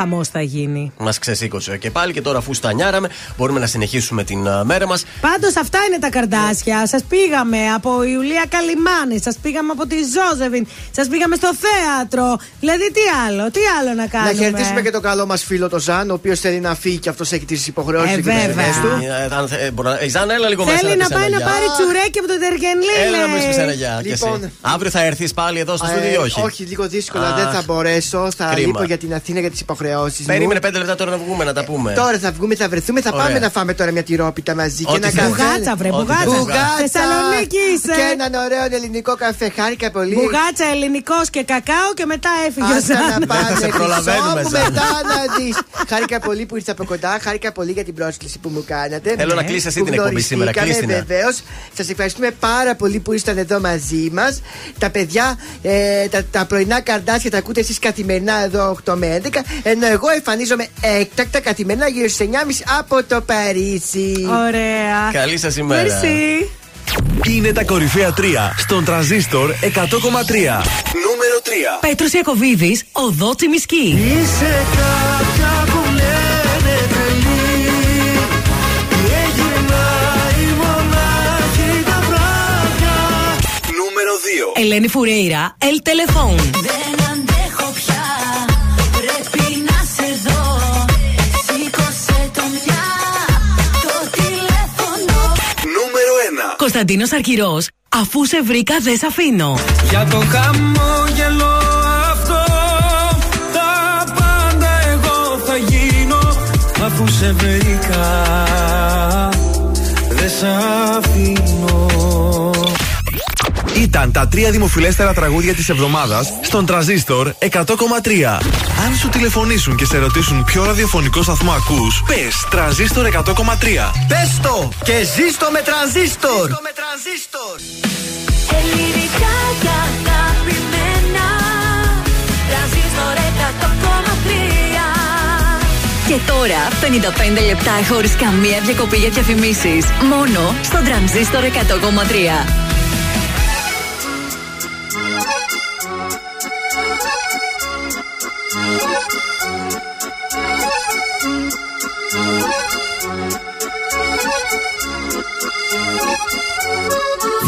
Χαμός θα γίνει Μας ξεσήκωσε και πάλι και τώρα αφού στανιάραμε μπορούμε να συνεχίσουμε την α, μέρα μας. Πάντως αυτά είναι τα καρδάσια. Σας πήγαμε από Ιουλία Καλιμάνη, σας πήγαμε από τη Ζώζεβιν, σας πήγαμε στο θέατρο. Δηλαδή τι άλλο, τι άλλο να κάνουμε; Να χαιρετήσουμε και τον καλό μας φίλο τον Ζαν, ο οποίος θέλει να φύγει και αυτός έχει τις υποχρεώσεις Ε, και τις βέβαια. ευθύνες του. Ε, αν θε- ε, μπορεί να- Η Ζάνα, έλα λίγο μέσα. Θέλει να πεις πάει ένα να γεια. πάρει τσουρέκι από το Τεργενλί. Έλα να λέει. μου πει ένα γεια. κι εσύ. Λοιπόν. Αύριο θα έρθεις πάλι εδώ στο Ε, στούντιο ή όχι; όχι, λίγο δύσκολα. Αχ, δεν θα μπορέσω. Θα κρίμα. λείπω για την Αθήνα για τις υποχρεώσεις. Περίμενε πέντε λεπτά τώρα να βγούμε να τα πούμε. Τώρα θα βγούμε, θα βρεθούμε, θα Ωραία. πάμε να φάμε τώρα μια τυρόπιτα μαζί και Ό,τι ένα θες. καφέ. Μπουγάτσα, βρε, Ό,τι μπουγάτσα. θες. Μπουγάτσα. Θεσσαλονίκη είσαι. Και έναν ωραίο ελληνικό καφέ. Χάρηκα πολύ. Μπουγάτσα ελληνικός και κακάο και μετά έφυγε ο Άντε να Ζαν. πάνε σε προλαβαίνουμε, χρυσό μου Ζάνα. μετά να δεις. Χάρηκα πολύ που ήρθα από κοντά. Χάρηκα πολύ για την πρόσκληση που μου κάνατε. Θέλω να κλείσεις εσύ Που την εκπομπή σήμερα. γνωριστήκαμε, Κλείστηνα. Βεβαίως. Σας ευχαριστούμε πάρα πολύ που ήσταν εδώ μαζί μας. Τα παιδιά, ε, τα, τα πρωινά καρδάσια τα ακούτε εσείς καθημερινά εδώ 8 με 11. Ενώ εγώ εμφανίζομαι έκτακτα καθημερινά γύρω στις 9.30 από το Παρίσι. Ωραία. Καλή σας ημέρα. Μερσή. Είναι τα κορυφαία 3 στον τραζίστορ 100,3. Νούμερο 3. Πέτρος Ιακοβίδης, οδό Τσιμισκή. Είσαι κάποια που λένε τρελή Έγινα η μονάχη τα βράδια Νούμερο 2. Ελένη Φουρέιρα, El Telefón. Κωνσταντίνος Αρκυρός, αφού σε βρήκα δεν σε αφήνω. Για το χαμόγελο αυτό Τα πάντα εγώ θα γίνω Αφού σε βρήκα Δεν σ' αφήνω Ήταν τα τρία δημοφιλέστερα τραγούδια της εβδομάδας στον τραζίστορ 100,3. Αν σου τηλεφωνήσουν και σε ρωτήσουν ποιο ραδιοφωνικό σταθμό ακούς, πες τραζίστορ 100,3. Πες το και ζήστο με τρανζίστορ. Ελληνικά και αγαπημένα Τρανζίστορ 100,3 Και τώρα 55 λεπτά χωρίς καμία διακοπή για διαφημίσεις. Μόνο στο τρανζίστορ 100,3.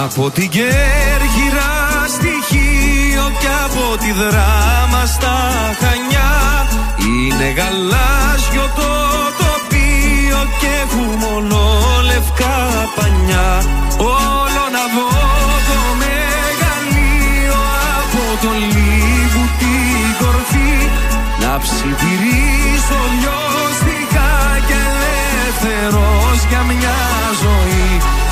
Από τη Κέρκυρα στοιχείο και από τη Δράμα στα Χανιά. Είναι γαλάζιο το τοπίο και έχουν μόνο λευκά πανιά. Όλο να δω το μεγαλείο από το Λίβου την κορφή. Να ψιθυρίσω δυο και ελεύθερος για μια ζωή.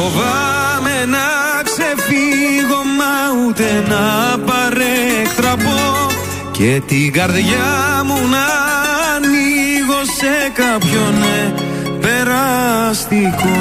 φοβάμαι να ξεφύγω μα ούτε να παρέκτραπω. Και την καρδιά μου να ανοίγω σε κάποιον περαστικό